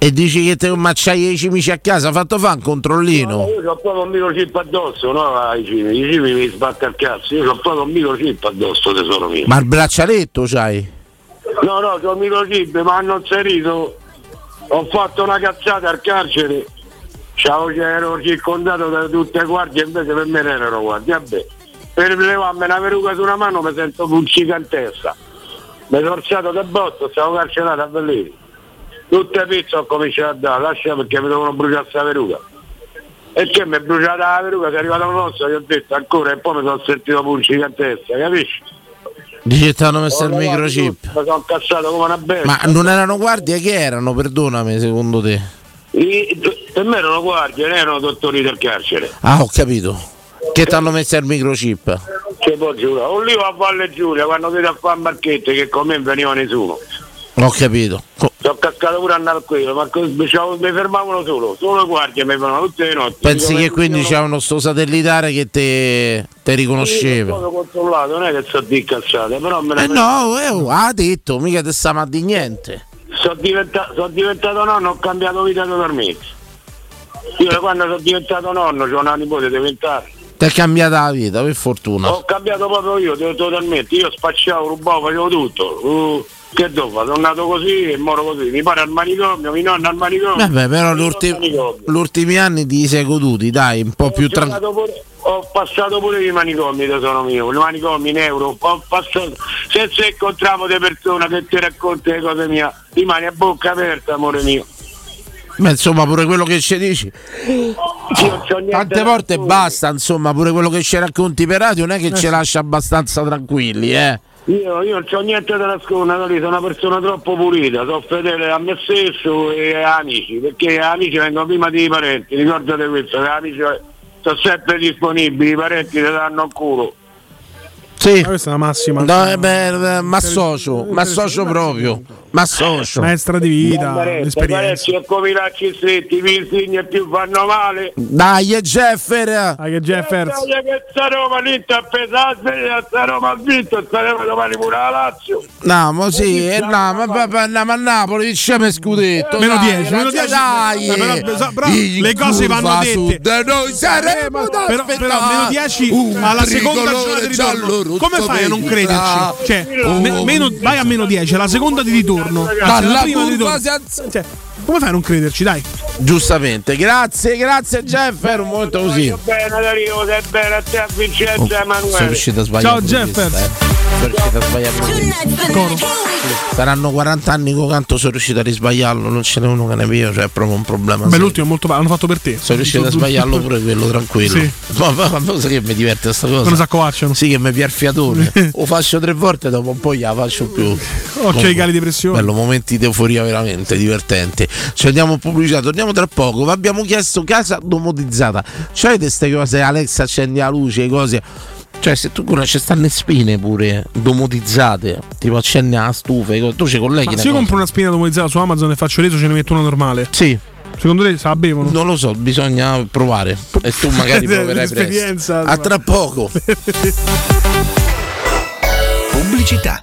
E dici che te ma c'hai i cimici a casa, fatto fa un controllino. Io ho proprio un microchip addosso, no? Ai cimi, i cimi mi sbatte al cazzo, io ho proprio un microchip addosso, tesoro mio. Ma il braccialetto c'hai? No, no, un microchip, ma hanno inserito, ho fatto una cazzata al carcere, ciao, ero circondato da tutte le guardie, invece per me non erano guardie, vabbè. Per levarmi una peruca su una mano mi sento pulcica in testa. Mi sono alzato da botto, stavo carcerato a Bellini. Tutte pizze ho cominciato a dare, lascia perché mi devono bruciare questa peruca. E che mi è bruciata la peruca, si è arrivata un osso, gli ho detto ancora e poi mi sono sentito pulcica in testa, capisci? Dici che ti hanno messo il microchip. Mi sono incazzato come una bestia. Ma non erano guardie che erano, perdonami, secondo te? I- per me erano guardie, non erano dottori del carcere. Ah, ho capito. Che ti hanno messo il microchip? Che può giurare? Un lì a Valle Giulia, quando vedo a fare marchette che con me veniva nessuno. Ho capito. Sono cascato pure a quello, ma mi fermavano solo, solo guardie mi fermavano tutte le notti. Pensi che ma- quindi c'erano sto satellitare che te, te Io riconosceva? sono controllato, non è che sono di cazzate, però me ne Eh no, eh, oh, ha detto, mica te sta di niente. sono, diventa- sono diventato nonno, ho cambiato vita totalmente. Io da quando sono diventato nonno, ho una nipote di 20 anni. Ti è cambiata la vita, per fortuna. Ho cambiato proprio io, to- totalmente. Io spacciavo, rubavo, facevo tutto. Uh, che fare? Sono nato così e moro così. Mi pare al manicomio, mi nonno al manicomio. Vabbè, però gli ultimi, anni ti sei goduti, dai, un po' più Ho tranquillo. giocato pure- Ho passato pure i manicomi, tesoro mio, i manicomi in euro, ho passato, se se incontriamo delle persone che ti raccontano le cose mie, rimani a bocca aperta, amore mio. Beh, insomma, pure quello che ci dici. Tante volte basta, insomma, pure quello che ci racconti per radio non è che ci lascia abbastanza tranquilli, eh. Io, io non c'ho niente da nascondere, sono una persona troppo pulita, sono fedele a me stesso e agli amici, perché gli amici vengono prima dei parenti, ricordate questo, gli amici sono sempre disponibili, i parenti ti danno il culo. Sì. Questa è la massima. No, ma associo, ma associo proprio. Ma socio. Maestra di vita, Gambaretta, l'esperienza. Parecchi e come i lacci stretti, i visigni più fanno male. Dai, e Jeffer! Dai, che Jeffers. Dai, che sta Roma l'Inter ha pesato, sta Roma ha vinto, staremo domani pure la Lazio. No, ma sì, eh, no, ma, no, ma Napoli vinciamo il scudetto. Meno dai, 10, meno 10. Dai, Eh, le cose vanno dette. sud noi saremo però, meno 10 Un alla seconda giornata di ritorno. Come fai a non crederci? Cioè, vai a meno 10, la seconda di ritorno. Anzi, Dalla curva ritorno. Cioè, come fai a non crederci? Dai. Giustamente, grazie, grazie Jeffer, un momento così. Bene Dario, sei bene a te a Vincenzo e Emanuele. Sono riuscito a sbagliare. pure questa, eh. Sono riuscito a sbagliare questa. Saranno 40 anni che canto sono riuscito a risbagliarlo, non ce n'è uno che ne pio, cioè è proprio un problema. Beh, l'ultimo è molto bello, hanno fatto per te. Sono riuscito a sbagliarlo pure quello, tranquillo. Sì. Ma, ma, ma cosa che mi diverte questa cosa? Quando si accovacciano. Sì, che mi pia il fiatone. Lo faccio tre volte, dopo un po' gliela faccio più. Occhio ai cali di pressione. Bello, momenti di euforia veramente divertenti. Ci andiamo pubblicità, torniamo tra poco. Vi abbiamo chiesto casa domotizzata. C'avete queste cose, Alexa accendi la luce, cose. Cioè, se tu con ci stanno le spine pure domotizzate, tipo accendi la stufa, tu ci colleghi. Ma se io compro una spina domotizzata su Amazon e faccio reso, ce ne metto una normale. Sì. Secondo te se la bevono? Non lo so, bisogna provare. E tu magari proverai presto. A tra poco. Pubblicità.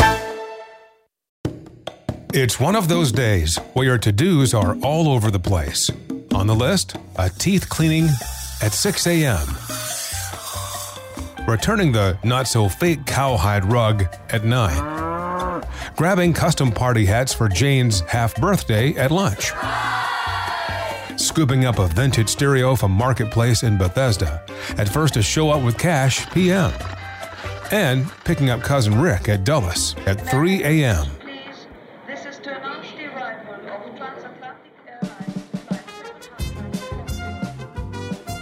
It's one of those days where your to dos are all over the place. On the list, a teeth cleaning at 6 a.m., returning the not so fake cowhide rug at 9, grabbing custom party hats for Jane's half birthday at lunch, scooping up a vintage stereo from Marketplace in Bethesda at first to show up with cash p.m., and picking up cousin Rick at Dulles at 3 a.m.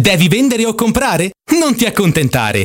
Devi vendere o comprare? Non ti accontentare.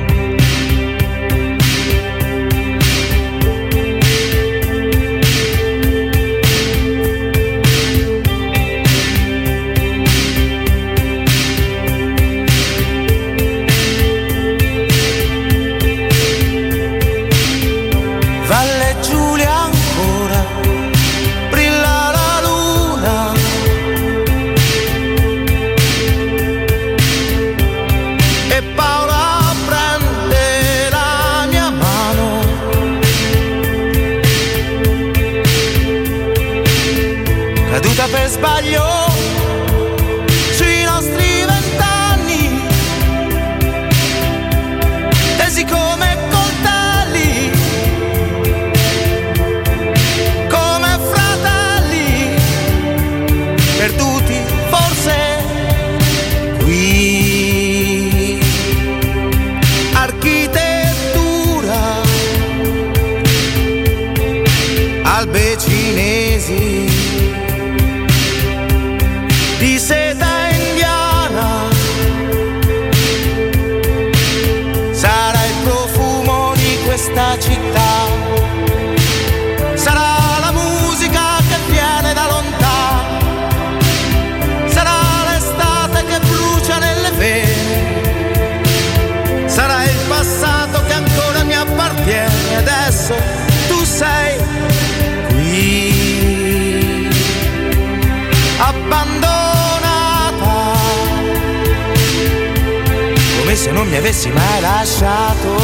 Non mi avessi mai lasciato.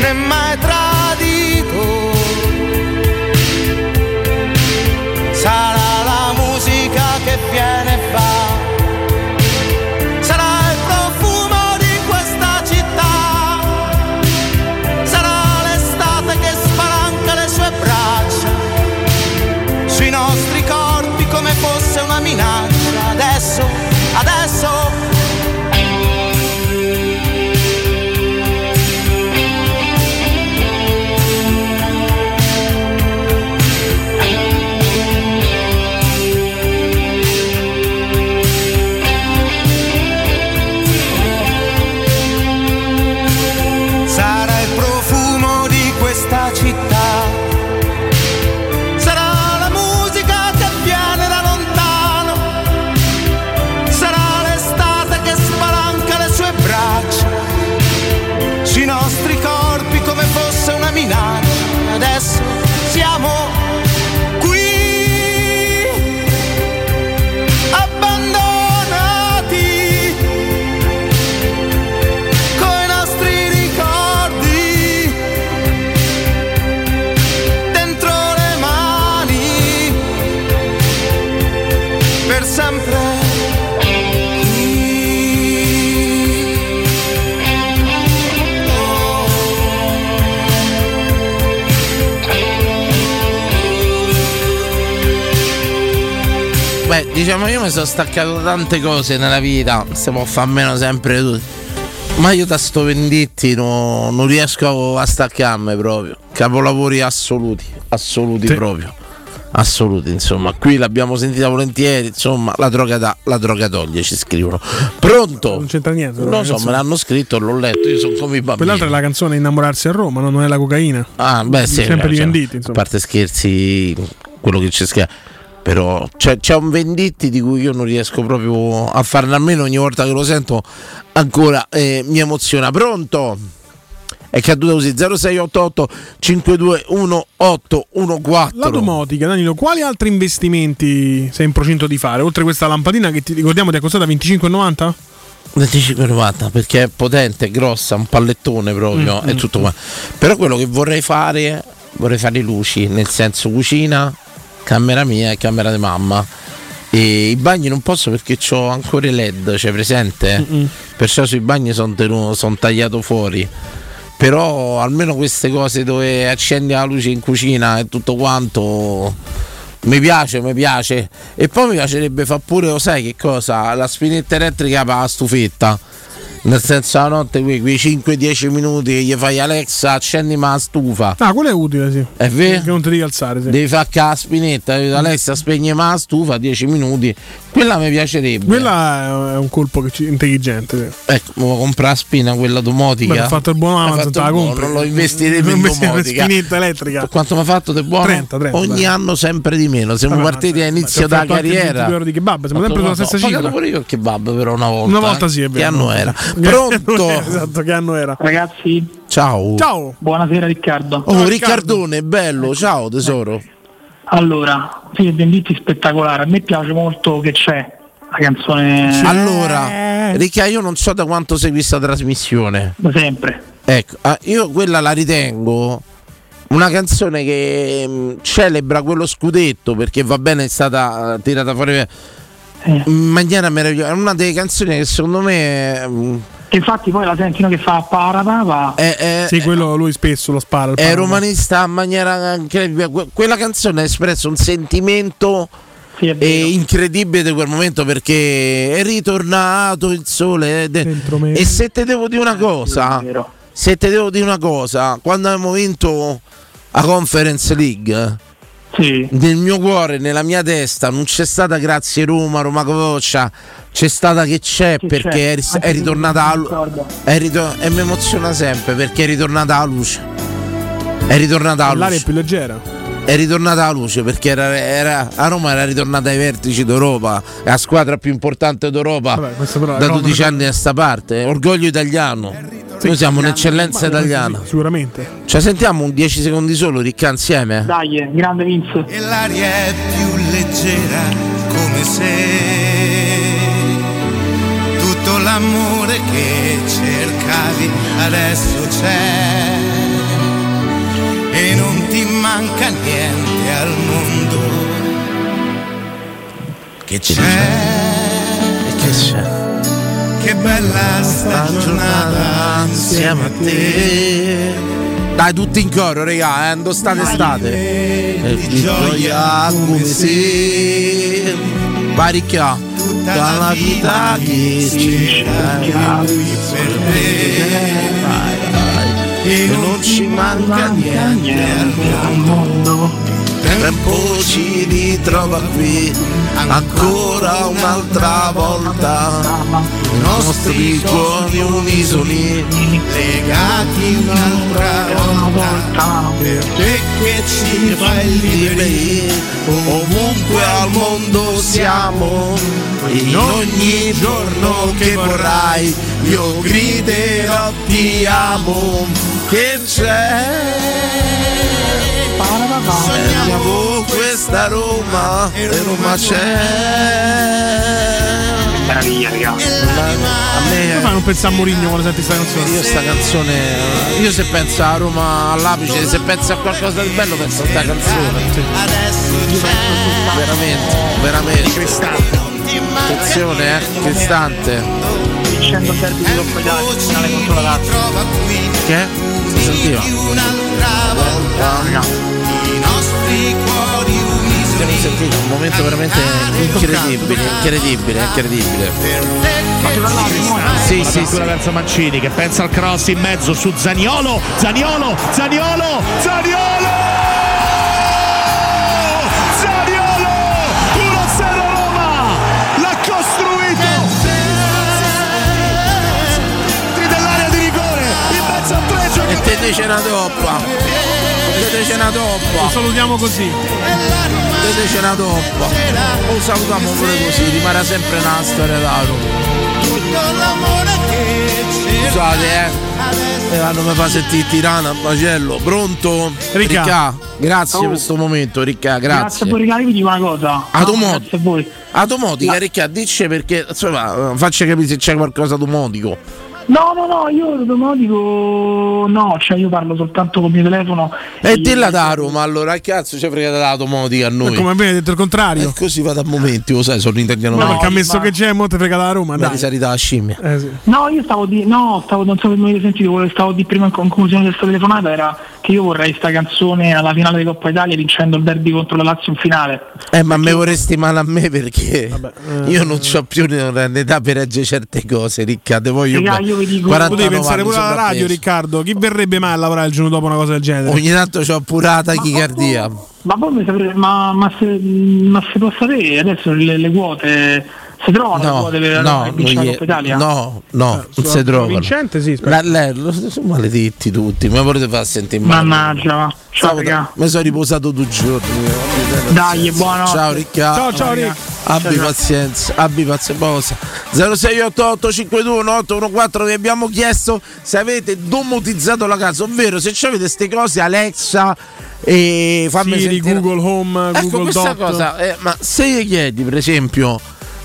Né mai tradito. Sarà la musica che viene e va. Sarà il profumo di questa città. Sarà l'estate che spalanca le sue braccia sui nostri corpi come fosse una minaccia. Diciamo io mi sono staccato da tante cose nella vita, se può far meno sempre tutto. Ma io da sto venditti no- non riesco a staccarmi proprio. Capolavori assoluti, assoluti Sì. proprio. Assoluti, insomma, qui l'abbiamo sentita volentieri, insomma, la droga dà, la droga toglie, ci scrivono. Pronto? Non c'entra niente. Non lo so, me l'hanno scritto, l'ho letto, io sono come i bambini. Quell'altra è la canzone Innamorarsi a Roma, no? non è la cocaina. Ah, beh, sì. Sempre cioè, Venditti, A insomma. parte scherzi, quello che c'è scherzo. Però c'è, c'è un Venditti di cui io non riesco proprio a farne almeno ogni volta che lo sento ancora eh, mi emoziona. Pronto? È caduto così 0688 521814 La domotica, Danilo, quali altri investimenti sei in procinto di fare? Oltre a questa lampadina che ti ricordiamo ti è costata 25,90? 25,90 perché è potente, è grossa, un pallettone proprio, Mm, è mm, tutto qua. Però quello che vorrei fare, vorrei fare le luci, nel senso cucina, camera mia e camera di mamma. E i bagni non posso perché ho ancora i LED, c'è presente? Mm-mm. Perciò sui bagni sono tagliato fuori. Però almeno queste cose dove accendi la luce in cucina e tutto quanto mi piace, mi piace. E poi mi piacerebbe fare pure, lo sai che cosa? La spinetta elettrica per la stufetta. Nel senso la notte quei, quei 5-10 minuti che gli fai Alexa, accendi la stufa. Ah, quello è utile, sì. È vero? Che non ti devi alzare, sì. Devi fare la spinetta, Alexa spegne la stufa 10 minuti. Quella mi piacerebbe. Quella è un colpo che ci- intelligente. sì. Ecco, mi comprare la spina quella domotica. Beh, ho fatto il buon Amazon, te la compri. Non lo investiremo Non in domotica. spinetta elettrica. Quanto mi ha fatto di buono? 30, 30, Ogni dai. anno sempre di meno. Siamo Vabbè, partiti ma- all'inizio ma ti ho della carriera. 22 euro di kebab, siamo Ho sempre sulla stessa ho cifra. pure io il kebab però una volta. Una volta sì, è Che vero. anno era? Che Pronto? anno era, esatto, che anno era? Ragazzi, Ciao. Ciao. buonasera Riccardo. Oh, Riccardone, bello. Ciao tesoro. Allora, sì, Venditti spettacolare. A me piace molto che c'è la canzone Allora, Ricca, io non so da quanto segui questa trasmissione. da sempre. Ecco, ah, io quella la ritengo una canzone che mh, celebra quello scudetto perché va bene è stata eh, tirata fuori Eh. in maniera meravigliosa. È una delle canzoni che secondo me mh, Che infatti poi la sentino che fa Paratava. è, Sì, quello lui spesso lo spara. è romanista in maniera Quella canzone ha espresso un sentimento eh, incredibile di quel momento perché è ritornato il sole. è- E se te devo dire una cosa, se te devo dire una cosa, quando abbiamo vinto la Conference League, nel mio cuore, nella mia testa, non c'è stata grazie Roma, Roma Coccia, c'è stata che c'è perché c'è? è, ris- è ritornata la mi lu- ricordo. è ritor- e mi emoziona sempre perché è ritornata la luce. È ritornata la L'aria è luce. più leggera. È ritornata la luce perché era, era- a Roma era ritornata ai vertici d'Europa, è la squadra più importante d'Europa Vabbè, da Roma, 12 anni a sta parte. Orgoglio italiano. Noi siamo un'eccellenza italiana. Sicuramente. Ci sentiamo un 10 secondi solo, Ricca, insieme? Dai, grande Vince. E l'aria è più leggera come se tutto l'amore che cercavi adesso c'è e non ti manca niente al mondo. Che c'è? che c'è? Che bella sta giornata insieme a te. Dai, tutti in coro, regà, eh, ando state estate. E di gioia come se Vai Ricca, tutta la vita che ci per te e non ci manca niente al mondo. Tempo ci ritrova qui ancora un'altra volta. I nostri cuori unisoni legati un'altra volta per te che ci fai liberi ovunque al mondo siamo. In ogni giorno che vorrai io griderò ti amo. Che c'è? Sognavo questa Roma e Roma c'è. Meraviglia, raga. A me Come fai a non pensare a Mourinho quando senti questa canzone? Io sta canzone, io se penso a Roma all'apice, se penso a qualcosa di bello penso a sta canzone. Veramente, veramente. Attenzione, eh, Cristante. Di Coppa Italia, in finale contro la Lazio. Che? Si sentiva? i nostri cuori Abbiamo sentito un momento veramente incredibile, incredibile, incredibile. Sì, sì, sì. verso Mancini che pensa al cross in mezzo su Zaniolo, Zaniolo, Zaniolo, Zaniolo! Zaniolo! Dice una toppa. Te dice una toppa. Lo salutiamo così. Te dice una toppa. Lo salutiamo pure così, rimarrà sempre una storia da Roma. tutto l'amore che Scusate, eh. Eh, non mi fa sentire tirana, macello. Pronto? Ricca. Grazie Oh. per questo momento, Ricca, Grazie a grazie. raga, io vi dico una cosa. Automod- Grazie a voi. Automotica, Ricca, dice perché insomma, faccia capire se c'è qualcosa d'automatico. No, no, no, io automatico no, cioè io parlo soltanto col mio telefono. E dilla da Roma, allora, che cazzo ci frega dell'automotica a noi? Come bene, hai detto il contrario. E così vado a momenti, lo sai, sono italiano. No, perché ha messo ma- che c'è, mo te frega la Roma. La Dai. risalita alla scimmia. Eh, sì. No, io stavo di. No, stavo, non so se mi avete sentito, quello che stavo di prima in conclusione di questa telefonata era che io vorrei sta canzone alla finale di Coppa Italia vincendo il derby contro la Lazio in finale. Eh, ma me vorresti male a me perché eh. io non ho più l'età per reggere certe cose, Ricca. Te voglio Raga, io vi dico- 49 Tu devi pensare pure alla radio. Riccardo. Chi verrebbe mai a lavorare il giorno dopo una cosa del genere? Ogni tanto c'ho pure la tachicardia. Ma voi mi saprete, ma, ma se, ma se può sapere adesso le, le quote si trovano le No, quote per no, per la Italia? no, no, non si trovano. Vincente, sì, La, le- lo- sono maledetti tutti, ma volete far sentire male? Mannaggia, va. ciao raga. Mi sono riposato due giorni. Dai, buonanotte. Ciao Ricca. Ciao, ciao, Rick. Abbi pazienza, abbi pazienza. Cosa? 0688 521 vi abbiamo chiesto se avete domotizzato la casa, ovvero se avete queste cose Alexa e fammi Siri, sentire. Google Home, Ecco Google questa Dot. cosa, eh, ma se gli chiedi per esempio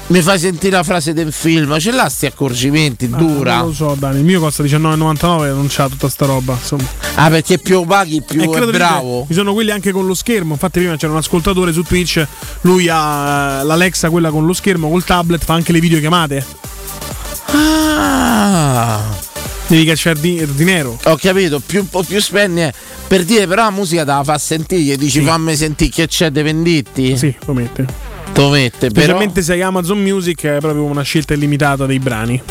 mi fai sentire la frase del film, ce l'ha sti accorgimenti, dura. Ah, non lo so, Dani, il mio costa 19,99 non c'ha tutta sta roba. Insomma. Ah, perché più paghi più E è bravo. Ci sono quelli anche con lo schermo. Infatti, prima c'era un ascoltatore su Twitch. Lui ha eh, l'Alexa, quella con lo schermo, col tablet, fa anche le videochiamate. Ah. Devi cacciare di, di nero. Ho capito, più, un po' più spendi è per dire però la musica te la fa sentire, dici fammi sentire che c'è dei venditti. Sì, lo mette. Mette, però. Specialmente se hai Amazon Music è proprio una scelta illimitata dei brani.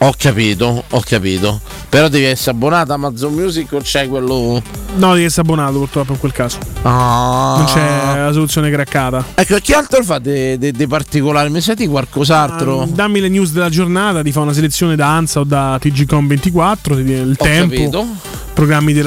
Ho capito, ho capito. Però devi essere abbonato a Amazon Music o c'hai quello. No, devi essere abbonato purtroppo in quel caso. Ah. Non c'è la soluzione craccata. Ecco, che altro fa di particolare? Mi senti qualcos'altro? Ah, dammi le news della giornata, ti fa una selezione da ANSA o da TGCOM24, ti viene il Ho tempo, capito. programmi della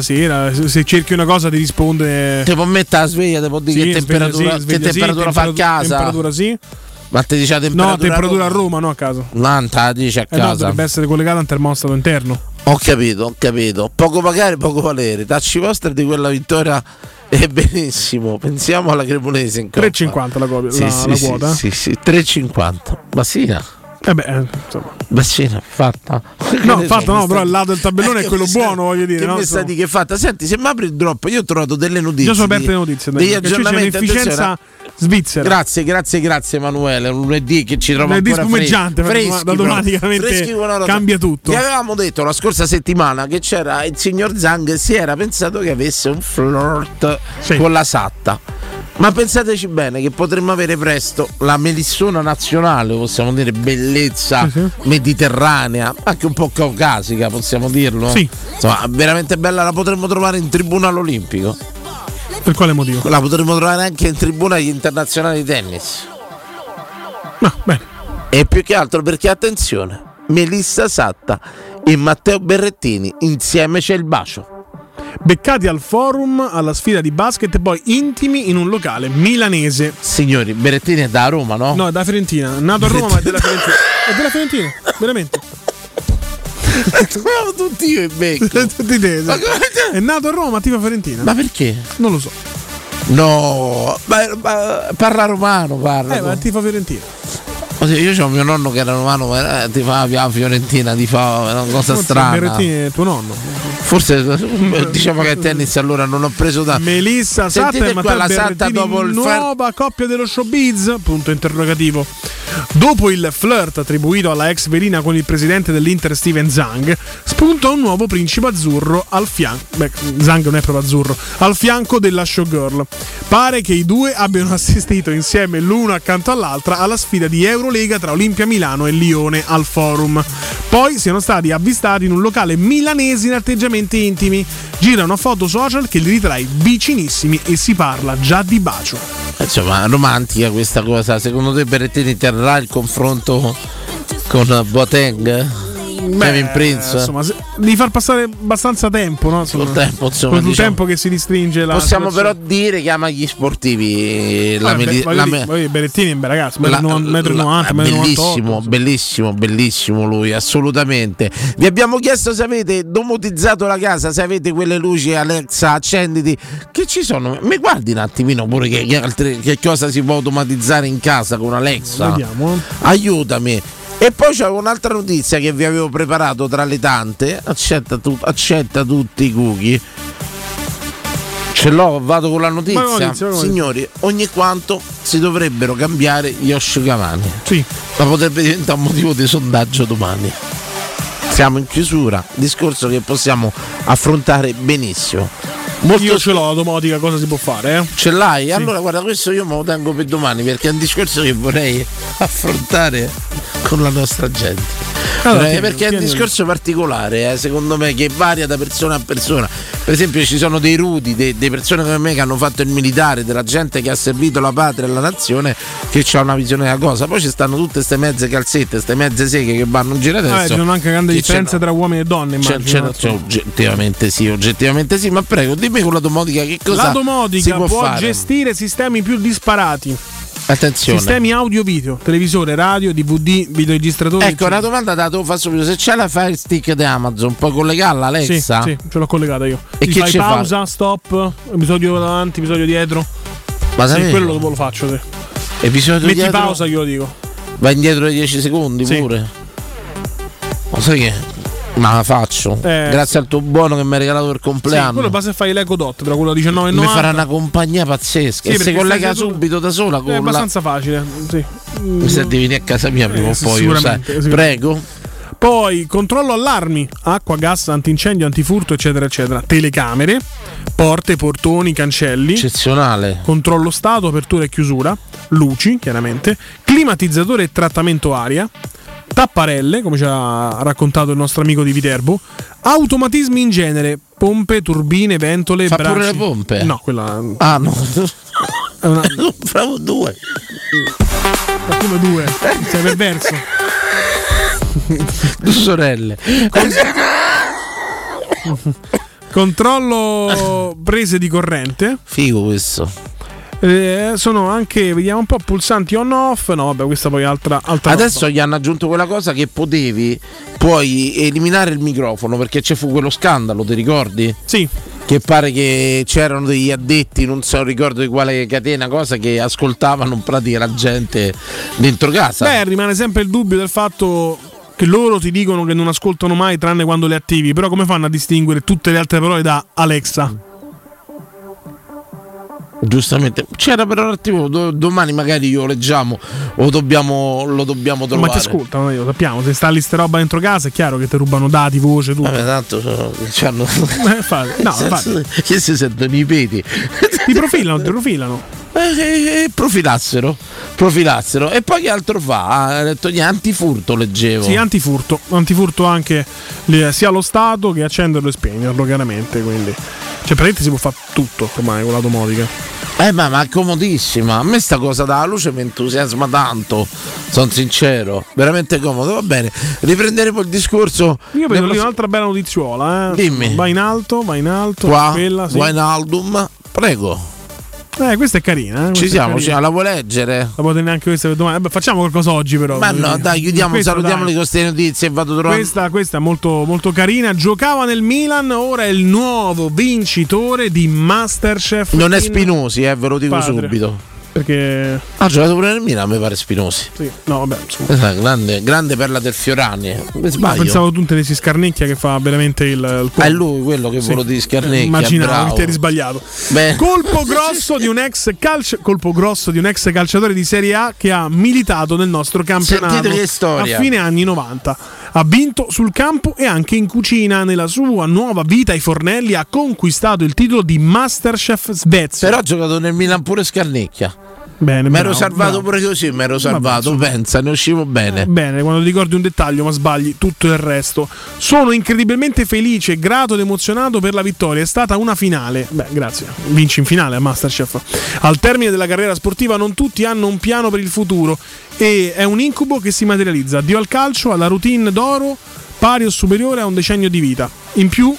sera. Se cerchi una cosa ti risponde. Ti può mettere la sveglia, ti può dire Sì, che sveglia temperatura, sì, che sveglia sì, temperatura fa a temperatura- casa. Temperatura sì. Ma ti dice la temperatura? No, temperatura a Roma? Roma, no a casa. Nanta dice a Eh no, casa. dovrebbe essere collegata a un termostato interno. Ho capito, ho capito. Poco pagare, poco valere. Tacci vostri di quella vittoria è benissimo. Pensiamo alla Cremonese in Coppa. 3,50 la, copia, Sì, la, sì, la sì, quota. Sì, sì, 3,50. Bassina. Eh beh, eh, insomma. Bassina, fatta. No, fatta no, però il lato del tabellone Eh, è quello buono, voglio dire. Che no? di che è fatta? Senti, se mi apri il drop, io ho trovato delle notizie. Già sono aperte le notizie, Degli aggiornamenti. un'efficienza Attenzione. svizzera. Grazie, grazie, grazie Emanuele. Un lunedì che ci trova Lunedì ancora spumeggiante, freschi, da domani cambia tutto. Vi avevamo detto la scorsa settimana che c'era il signor Zang si era pensato che avesse un flirt con la Satta. Ma pensateci bene che potremmo avere presto la Melissona nazionale, possiamo dire bellezza mediterranea, anche un po' caucasica, possiamo dirlo. Sì. Insomma, veramente bella, la potremmo trovare in tribunale olimpico. Per quale motivo? La potremmo trovare anche in tribunali internazionali di tennis. E più che altro perché attenzione, Melissa Satta e Matteo Berrettini insieme c'è il bacio. Beccati al forum alla sfida di basket e poi intimi in un locale milanese. Signori, Berrettini è da Roma, no? No, è da Fiorentina. È nato a Roma, ma è della Fiorentina. È della Fiorentina, veramente. Troviamo tutti io e Becco. Tutti te. È nato a Roma, tipo Fiorentina. Ma perché? Non lo so. No, ma, ma parla romano, parla. Eh, ma è tipo Fiorentina. Io ho mio nonno che era romano, ma eh, ti fa la Fiorentina, ti fa una cosa Forse strana. Berrettini è tuo nonno. Forse diciamo che a tennis allora non ho preso da. Melissa Satta Sentite e qua Matteo la Satta dopo il fer- nuova coppia dello showbiz? Punto interrogativo. Dopo il flirt attribuito alla ex velina con il presidente dell'Inter Steven Zang, spunta un nuovo principe azzurro al fianco. Beh, Zang non è proprio azzurro, al fianco della showgirl. Pare che i due abbiano assistito insieme l'uno accanto all'altra alla sfida di Eurolega tra Olimpia Milano e Lione al forum. Poi siano stati avvistati in un locale milanese in atteggiamenti intimi. Gira una foto social che li ritrae vicinissimi e si parla già di bacio. Insomma, romantica questa cosa. Secondo te Berrettini terrà il confronto con Boateng? Kevin Prince? Insomma, se- devi far passare abbastanza tempo, no? Insomma, Col tempo, insomma, diciamo. tempo che si ristringe la. Possiamo però dire che ama gli sportivi. La, Vabbè, medi- voglio la me- dire, Berrettini è un bel ragazzo, La- 1,90 la- m, bellissimo, bellissimo, bellissimo lui, assolutamente. Vi abbiamo chiesto se avete domotizzato la casa, se avete quelle luci Alexa, accenditi. Che ci sono? Mi guardi un attimino pure che, che altre- che cosa si può automatizzare in casa con Alexa? Vediamo. Aiutami. E poi c'è un'altra notizia che vi avevo preparato tra le tante. Accetta, tu- accetta tutti i cookie. Ce l'ho, vado con la notizia. Notizia, con la Signori, ogni quanto si dovrebbero cambiare gli asciugamani. Sì. Ma potrebbe diventare un motivo di sondaggio domani. Siamo in chiusura, discorso che possiamo affrontare benissimo. Molto Io ce l'ho la domotica, cosa si può fare? Eh? Ce l'hai? Allora guarda, questo io me lo tengo per domani perché è un discorso che vorrei affrontare con la nostra gente. Allora, Eh, perché è un discorso particolare, eh, secondo me, che varia da persona a persona. Per esempio, ci sono dei rudi, dei, dei persone come me che hanno fatto il militare, della gente che ha servito la patria e la nazione, che ha una visione della cosa. Poi ci stanno tutte queste mezze calzette, queste mezze seghe che vanno in giro adesso. Eh, ci sono anche grandi che differenze c'è- tra uomini e donne. c'è- immagino. c'è- c'è oggettivamente sì, oggettivamente sì, ma prego, dimmi con la domotica che cosa La domotica può, può, fare. gestire sistemi più disparati. Attenzione. Sistemi audio-video, televisore, radio, DVD, videoregistratori. Ecco, una domanda da lo faccio subito. Se c'è la Fire Stick di Amazon, puoi collegarla Alexa? Sì, sì, ce l'ho collegata io. E Ti che fai ci fa? pausa, stop, episodio davanti, episodio dietro. Ma sì, quello lo faccio. Sì. Episodio Metti dietro- pausa, io lo dico. Va indietro di 10 secondi Sì. pure. Ma sai che? Ma la faccio. Eh, Grazie al tuo buono che mi hai regalato per Sì, compleanno. quello basta se fai l'Eco Dot tra quello a 19,90. mi farà una compagnia pazzesca. Sì, e si collega subito da sola con È la... abbastanza facile. Sì. Mi sa di venire a casa mia prima Eh, o sì, poi. sicuramente, sicuramente. Prego. Poi controllo allarmi, acqua, gas, antincendio, antifurto, eccetera, eccetera. Telecamere, porte, portoni, cancelli. Eccezionale. Controllo stato, apertura e chiusura. Luci, chiaramente. Climatizzatore e trattamento aria. Tapparelle, come ci ha raccontato il nostro amico di Viterbo. Automatismi in genere, pompe, turbine, ventole, Fa bracci. pure le pompe? No, quella Ah no. una Bravo due. ma come due. Sei perverso. Due sorelle. Controllo prese di corrente. Figo questo. Eh, sono anche, vediamo un po', pulsanti on off. No, vabbè, questa poi è altra, altra Adesso roba. gli hanno aggiunto quella cosa che potevi puoi eliminare il microfono perché c'è fu quello scandalo, ti ricordi? Sì. Che pare che c'erano degli addetti, non so, ricordo di quale catena, cosa che ascoltavano in pratica la gente dentro casa. Beh, rimane sempre il dubbio del fatto che loro ti dicono che non ascoltano mai tranne quando le attivi. Però come fanno a distinguere tutte le altre parole da Alexa? Giustamente, c'era però un attimo, do- domani magari lo leggiamo o dobbiamo, lo dobbiamo Ma trovare. ti ascoltano, io, sappiamo. Se installi sta roba dentro casa è chiaro che ti rubano dati, voce, tutto. Vabbè, tanto sono- c'hanno... Eh, no, che si sentono i peti. Ti profilano, ti profilano. Eh, eh, profilassero, profilassero. E poi che altro fa? Ha detto niente, antifurto leggevo. Sì, antifurto. Antifurto anche le- sia lo Stato che accenderlo e spegnerlo, chiaramente. Quindi. Cioè, praticamente si può fare tutto ormai con la domotica. Eh, ma, ma è comodissima. A me sta cosa dalla luce mi entusiasma tanto. Sono sincero, veramente comodo. Va bene, riprenderemo il discorso. Io vedo lì un'altra bella notiziola. Eh. Dimmi. Va in alto, va in alto. Qua, Quella, sì. Wijnaldum, prego. Eh, questa è carina. eh, Ci siamo, carina. ci siamo, la vuoi leggere? La potete neanche questa per domani. Vabbè, facciamo qualcosa oggi, però. Ma no, dai, chiudiamo, Questa, salutiamoli dai. con queste notizie e vado trovando. Questa, questa è molto, molto carina. Giocava nel Milan, ora è il nuovo vincitore di Masterchef. Non è in Spinosi, eh, ve lo dico padre. subito. Perché. Ha giocato pure nel Milan, mi pare Spinosi. Sì, no, vabbè, è grande, grande perla del Fiorani. Sbaglio. pensavo tu intendessi Scarnecchia che fa veramente il, il Ah, è lui quello che volevo di Scarnecchia. Immaginavo bravo. che ti eri sbagliato. Beh. Colpo grosso di un ex calcio- colpo grosso di un ex calciatore di Serie A che ha militato nel nostro campionato Sentite che storia. a fine anni 90. Ha vinto sul campo e anche in cucina. Nella sua nuova vita ai fornelli ha conquistato il titolo di Masterchef Svezia. Però ha giocato nel Milan pure Scarnecchia. Bene, Mi ero salvato bravo. pure così, mi ero salvato. Pensa, ne uscivo bene. Bene, quando ti ricordi un dettaglio ma sbagli tutto il resto. Sono incredibilmente felice, grato ed emozionato per la vittoria. È stata una finale. Beh, grazie. Vinci in finale a Masterchef. Al termine della carriera sportiva non tutti hanno un piano per il futuro e è un incubo che si materializza. Addio al calcio, alla routine d'oro, pari o superiore a un decennio di vita. In più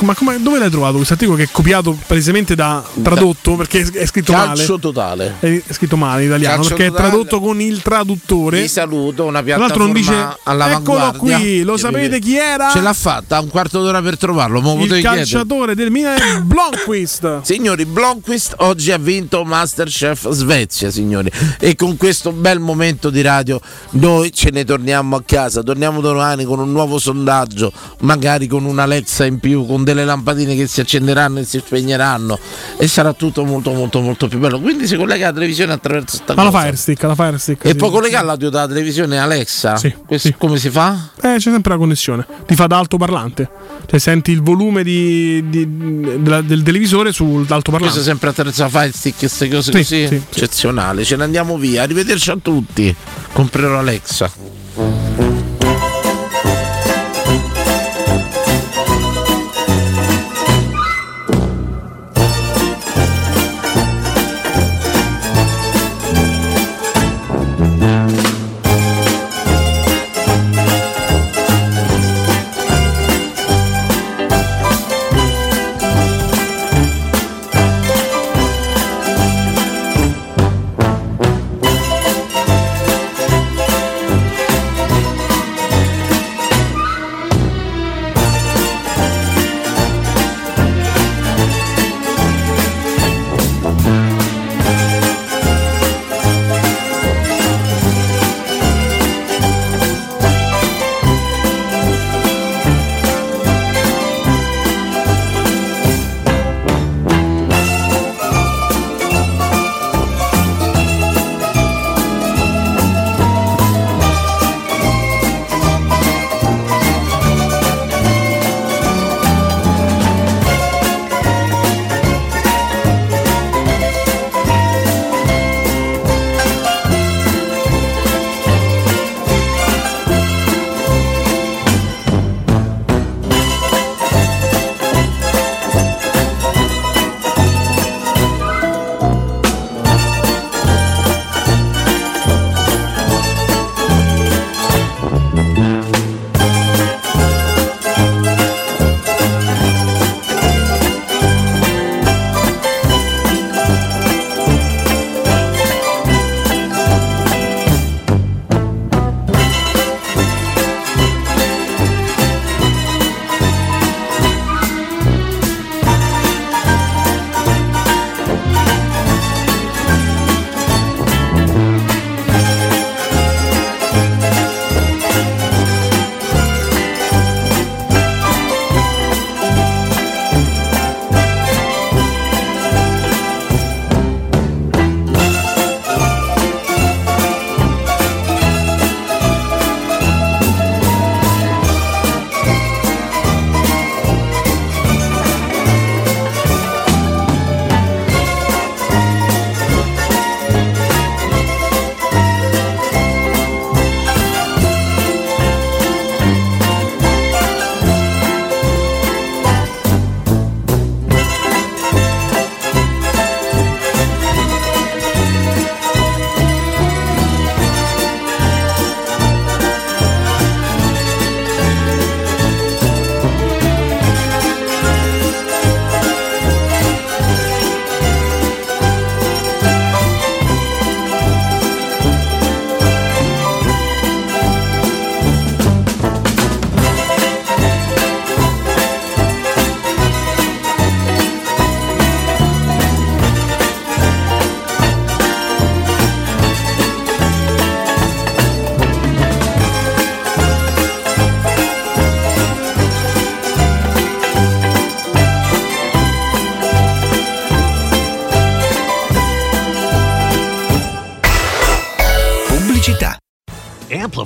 ma come- dove l'hai trovato questo articolo che è copiato palesemente da tradotto perché è scritto male? Calcio totale. È scritto male in italiano Calcio perché è totale. tradotto con il traduttore. Vi saluto, una l'altro non piattaforma dice eccolo qui, lo sapete chi era? Ce l'ha fatta, un quarto d'ora per trovarlo. Ma il potevi chiedere. calciatore del Milan è Blomqvist. Signori, Blomqvist oggi ha vinto Masterchef Svezia, signori. E con questo bel momento di radio noi ce ne torniamo a casa. Torniamo domani con un nuovo sondaggio, magari con una Alexa in più, con delle lampadine che si accenderanno e si spegneranno. E sarà tutto molto molto molto più bello. Quindi si collega la televisione attraverso sta cosa. Fire Stick, alla Fire Stick. E sì. può collegare l'audio dalla televisione Alexa? Sì, Questo Come si fa? Eh, c'è sempre la connessione. Ti fa da altoparlante. Cioè senti il volume di- di- della- del televisore sull'altoparlante. Questo sempre attraverso la Fire Stick, queste cose Sì, così. sì, sì. Eccezionale. Ce ne andiamo via. Arrivederci a tutti. Comprerò Alexa.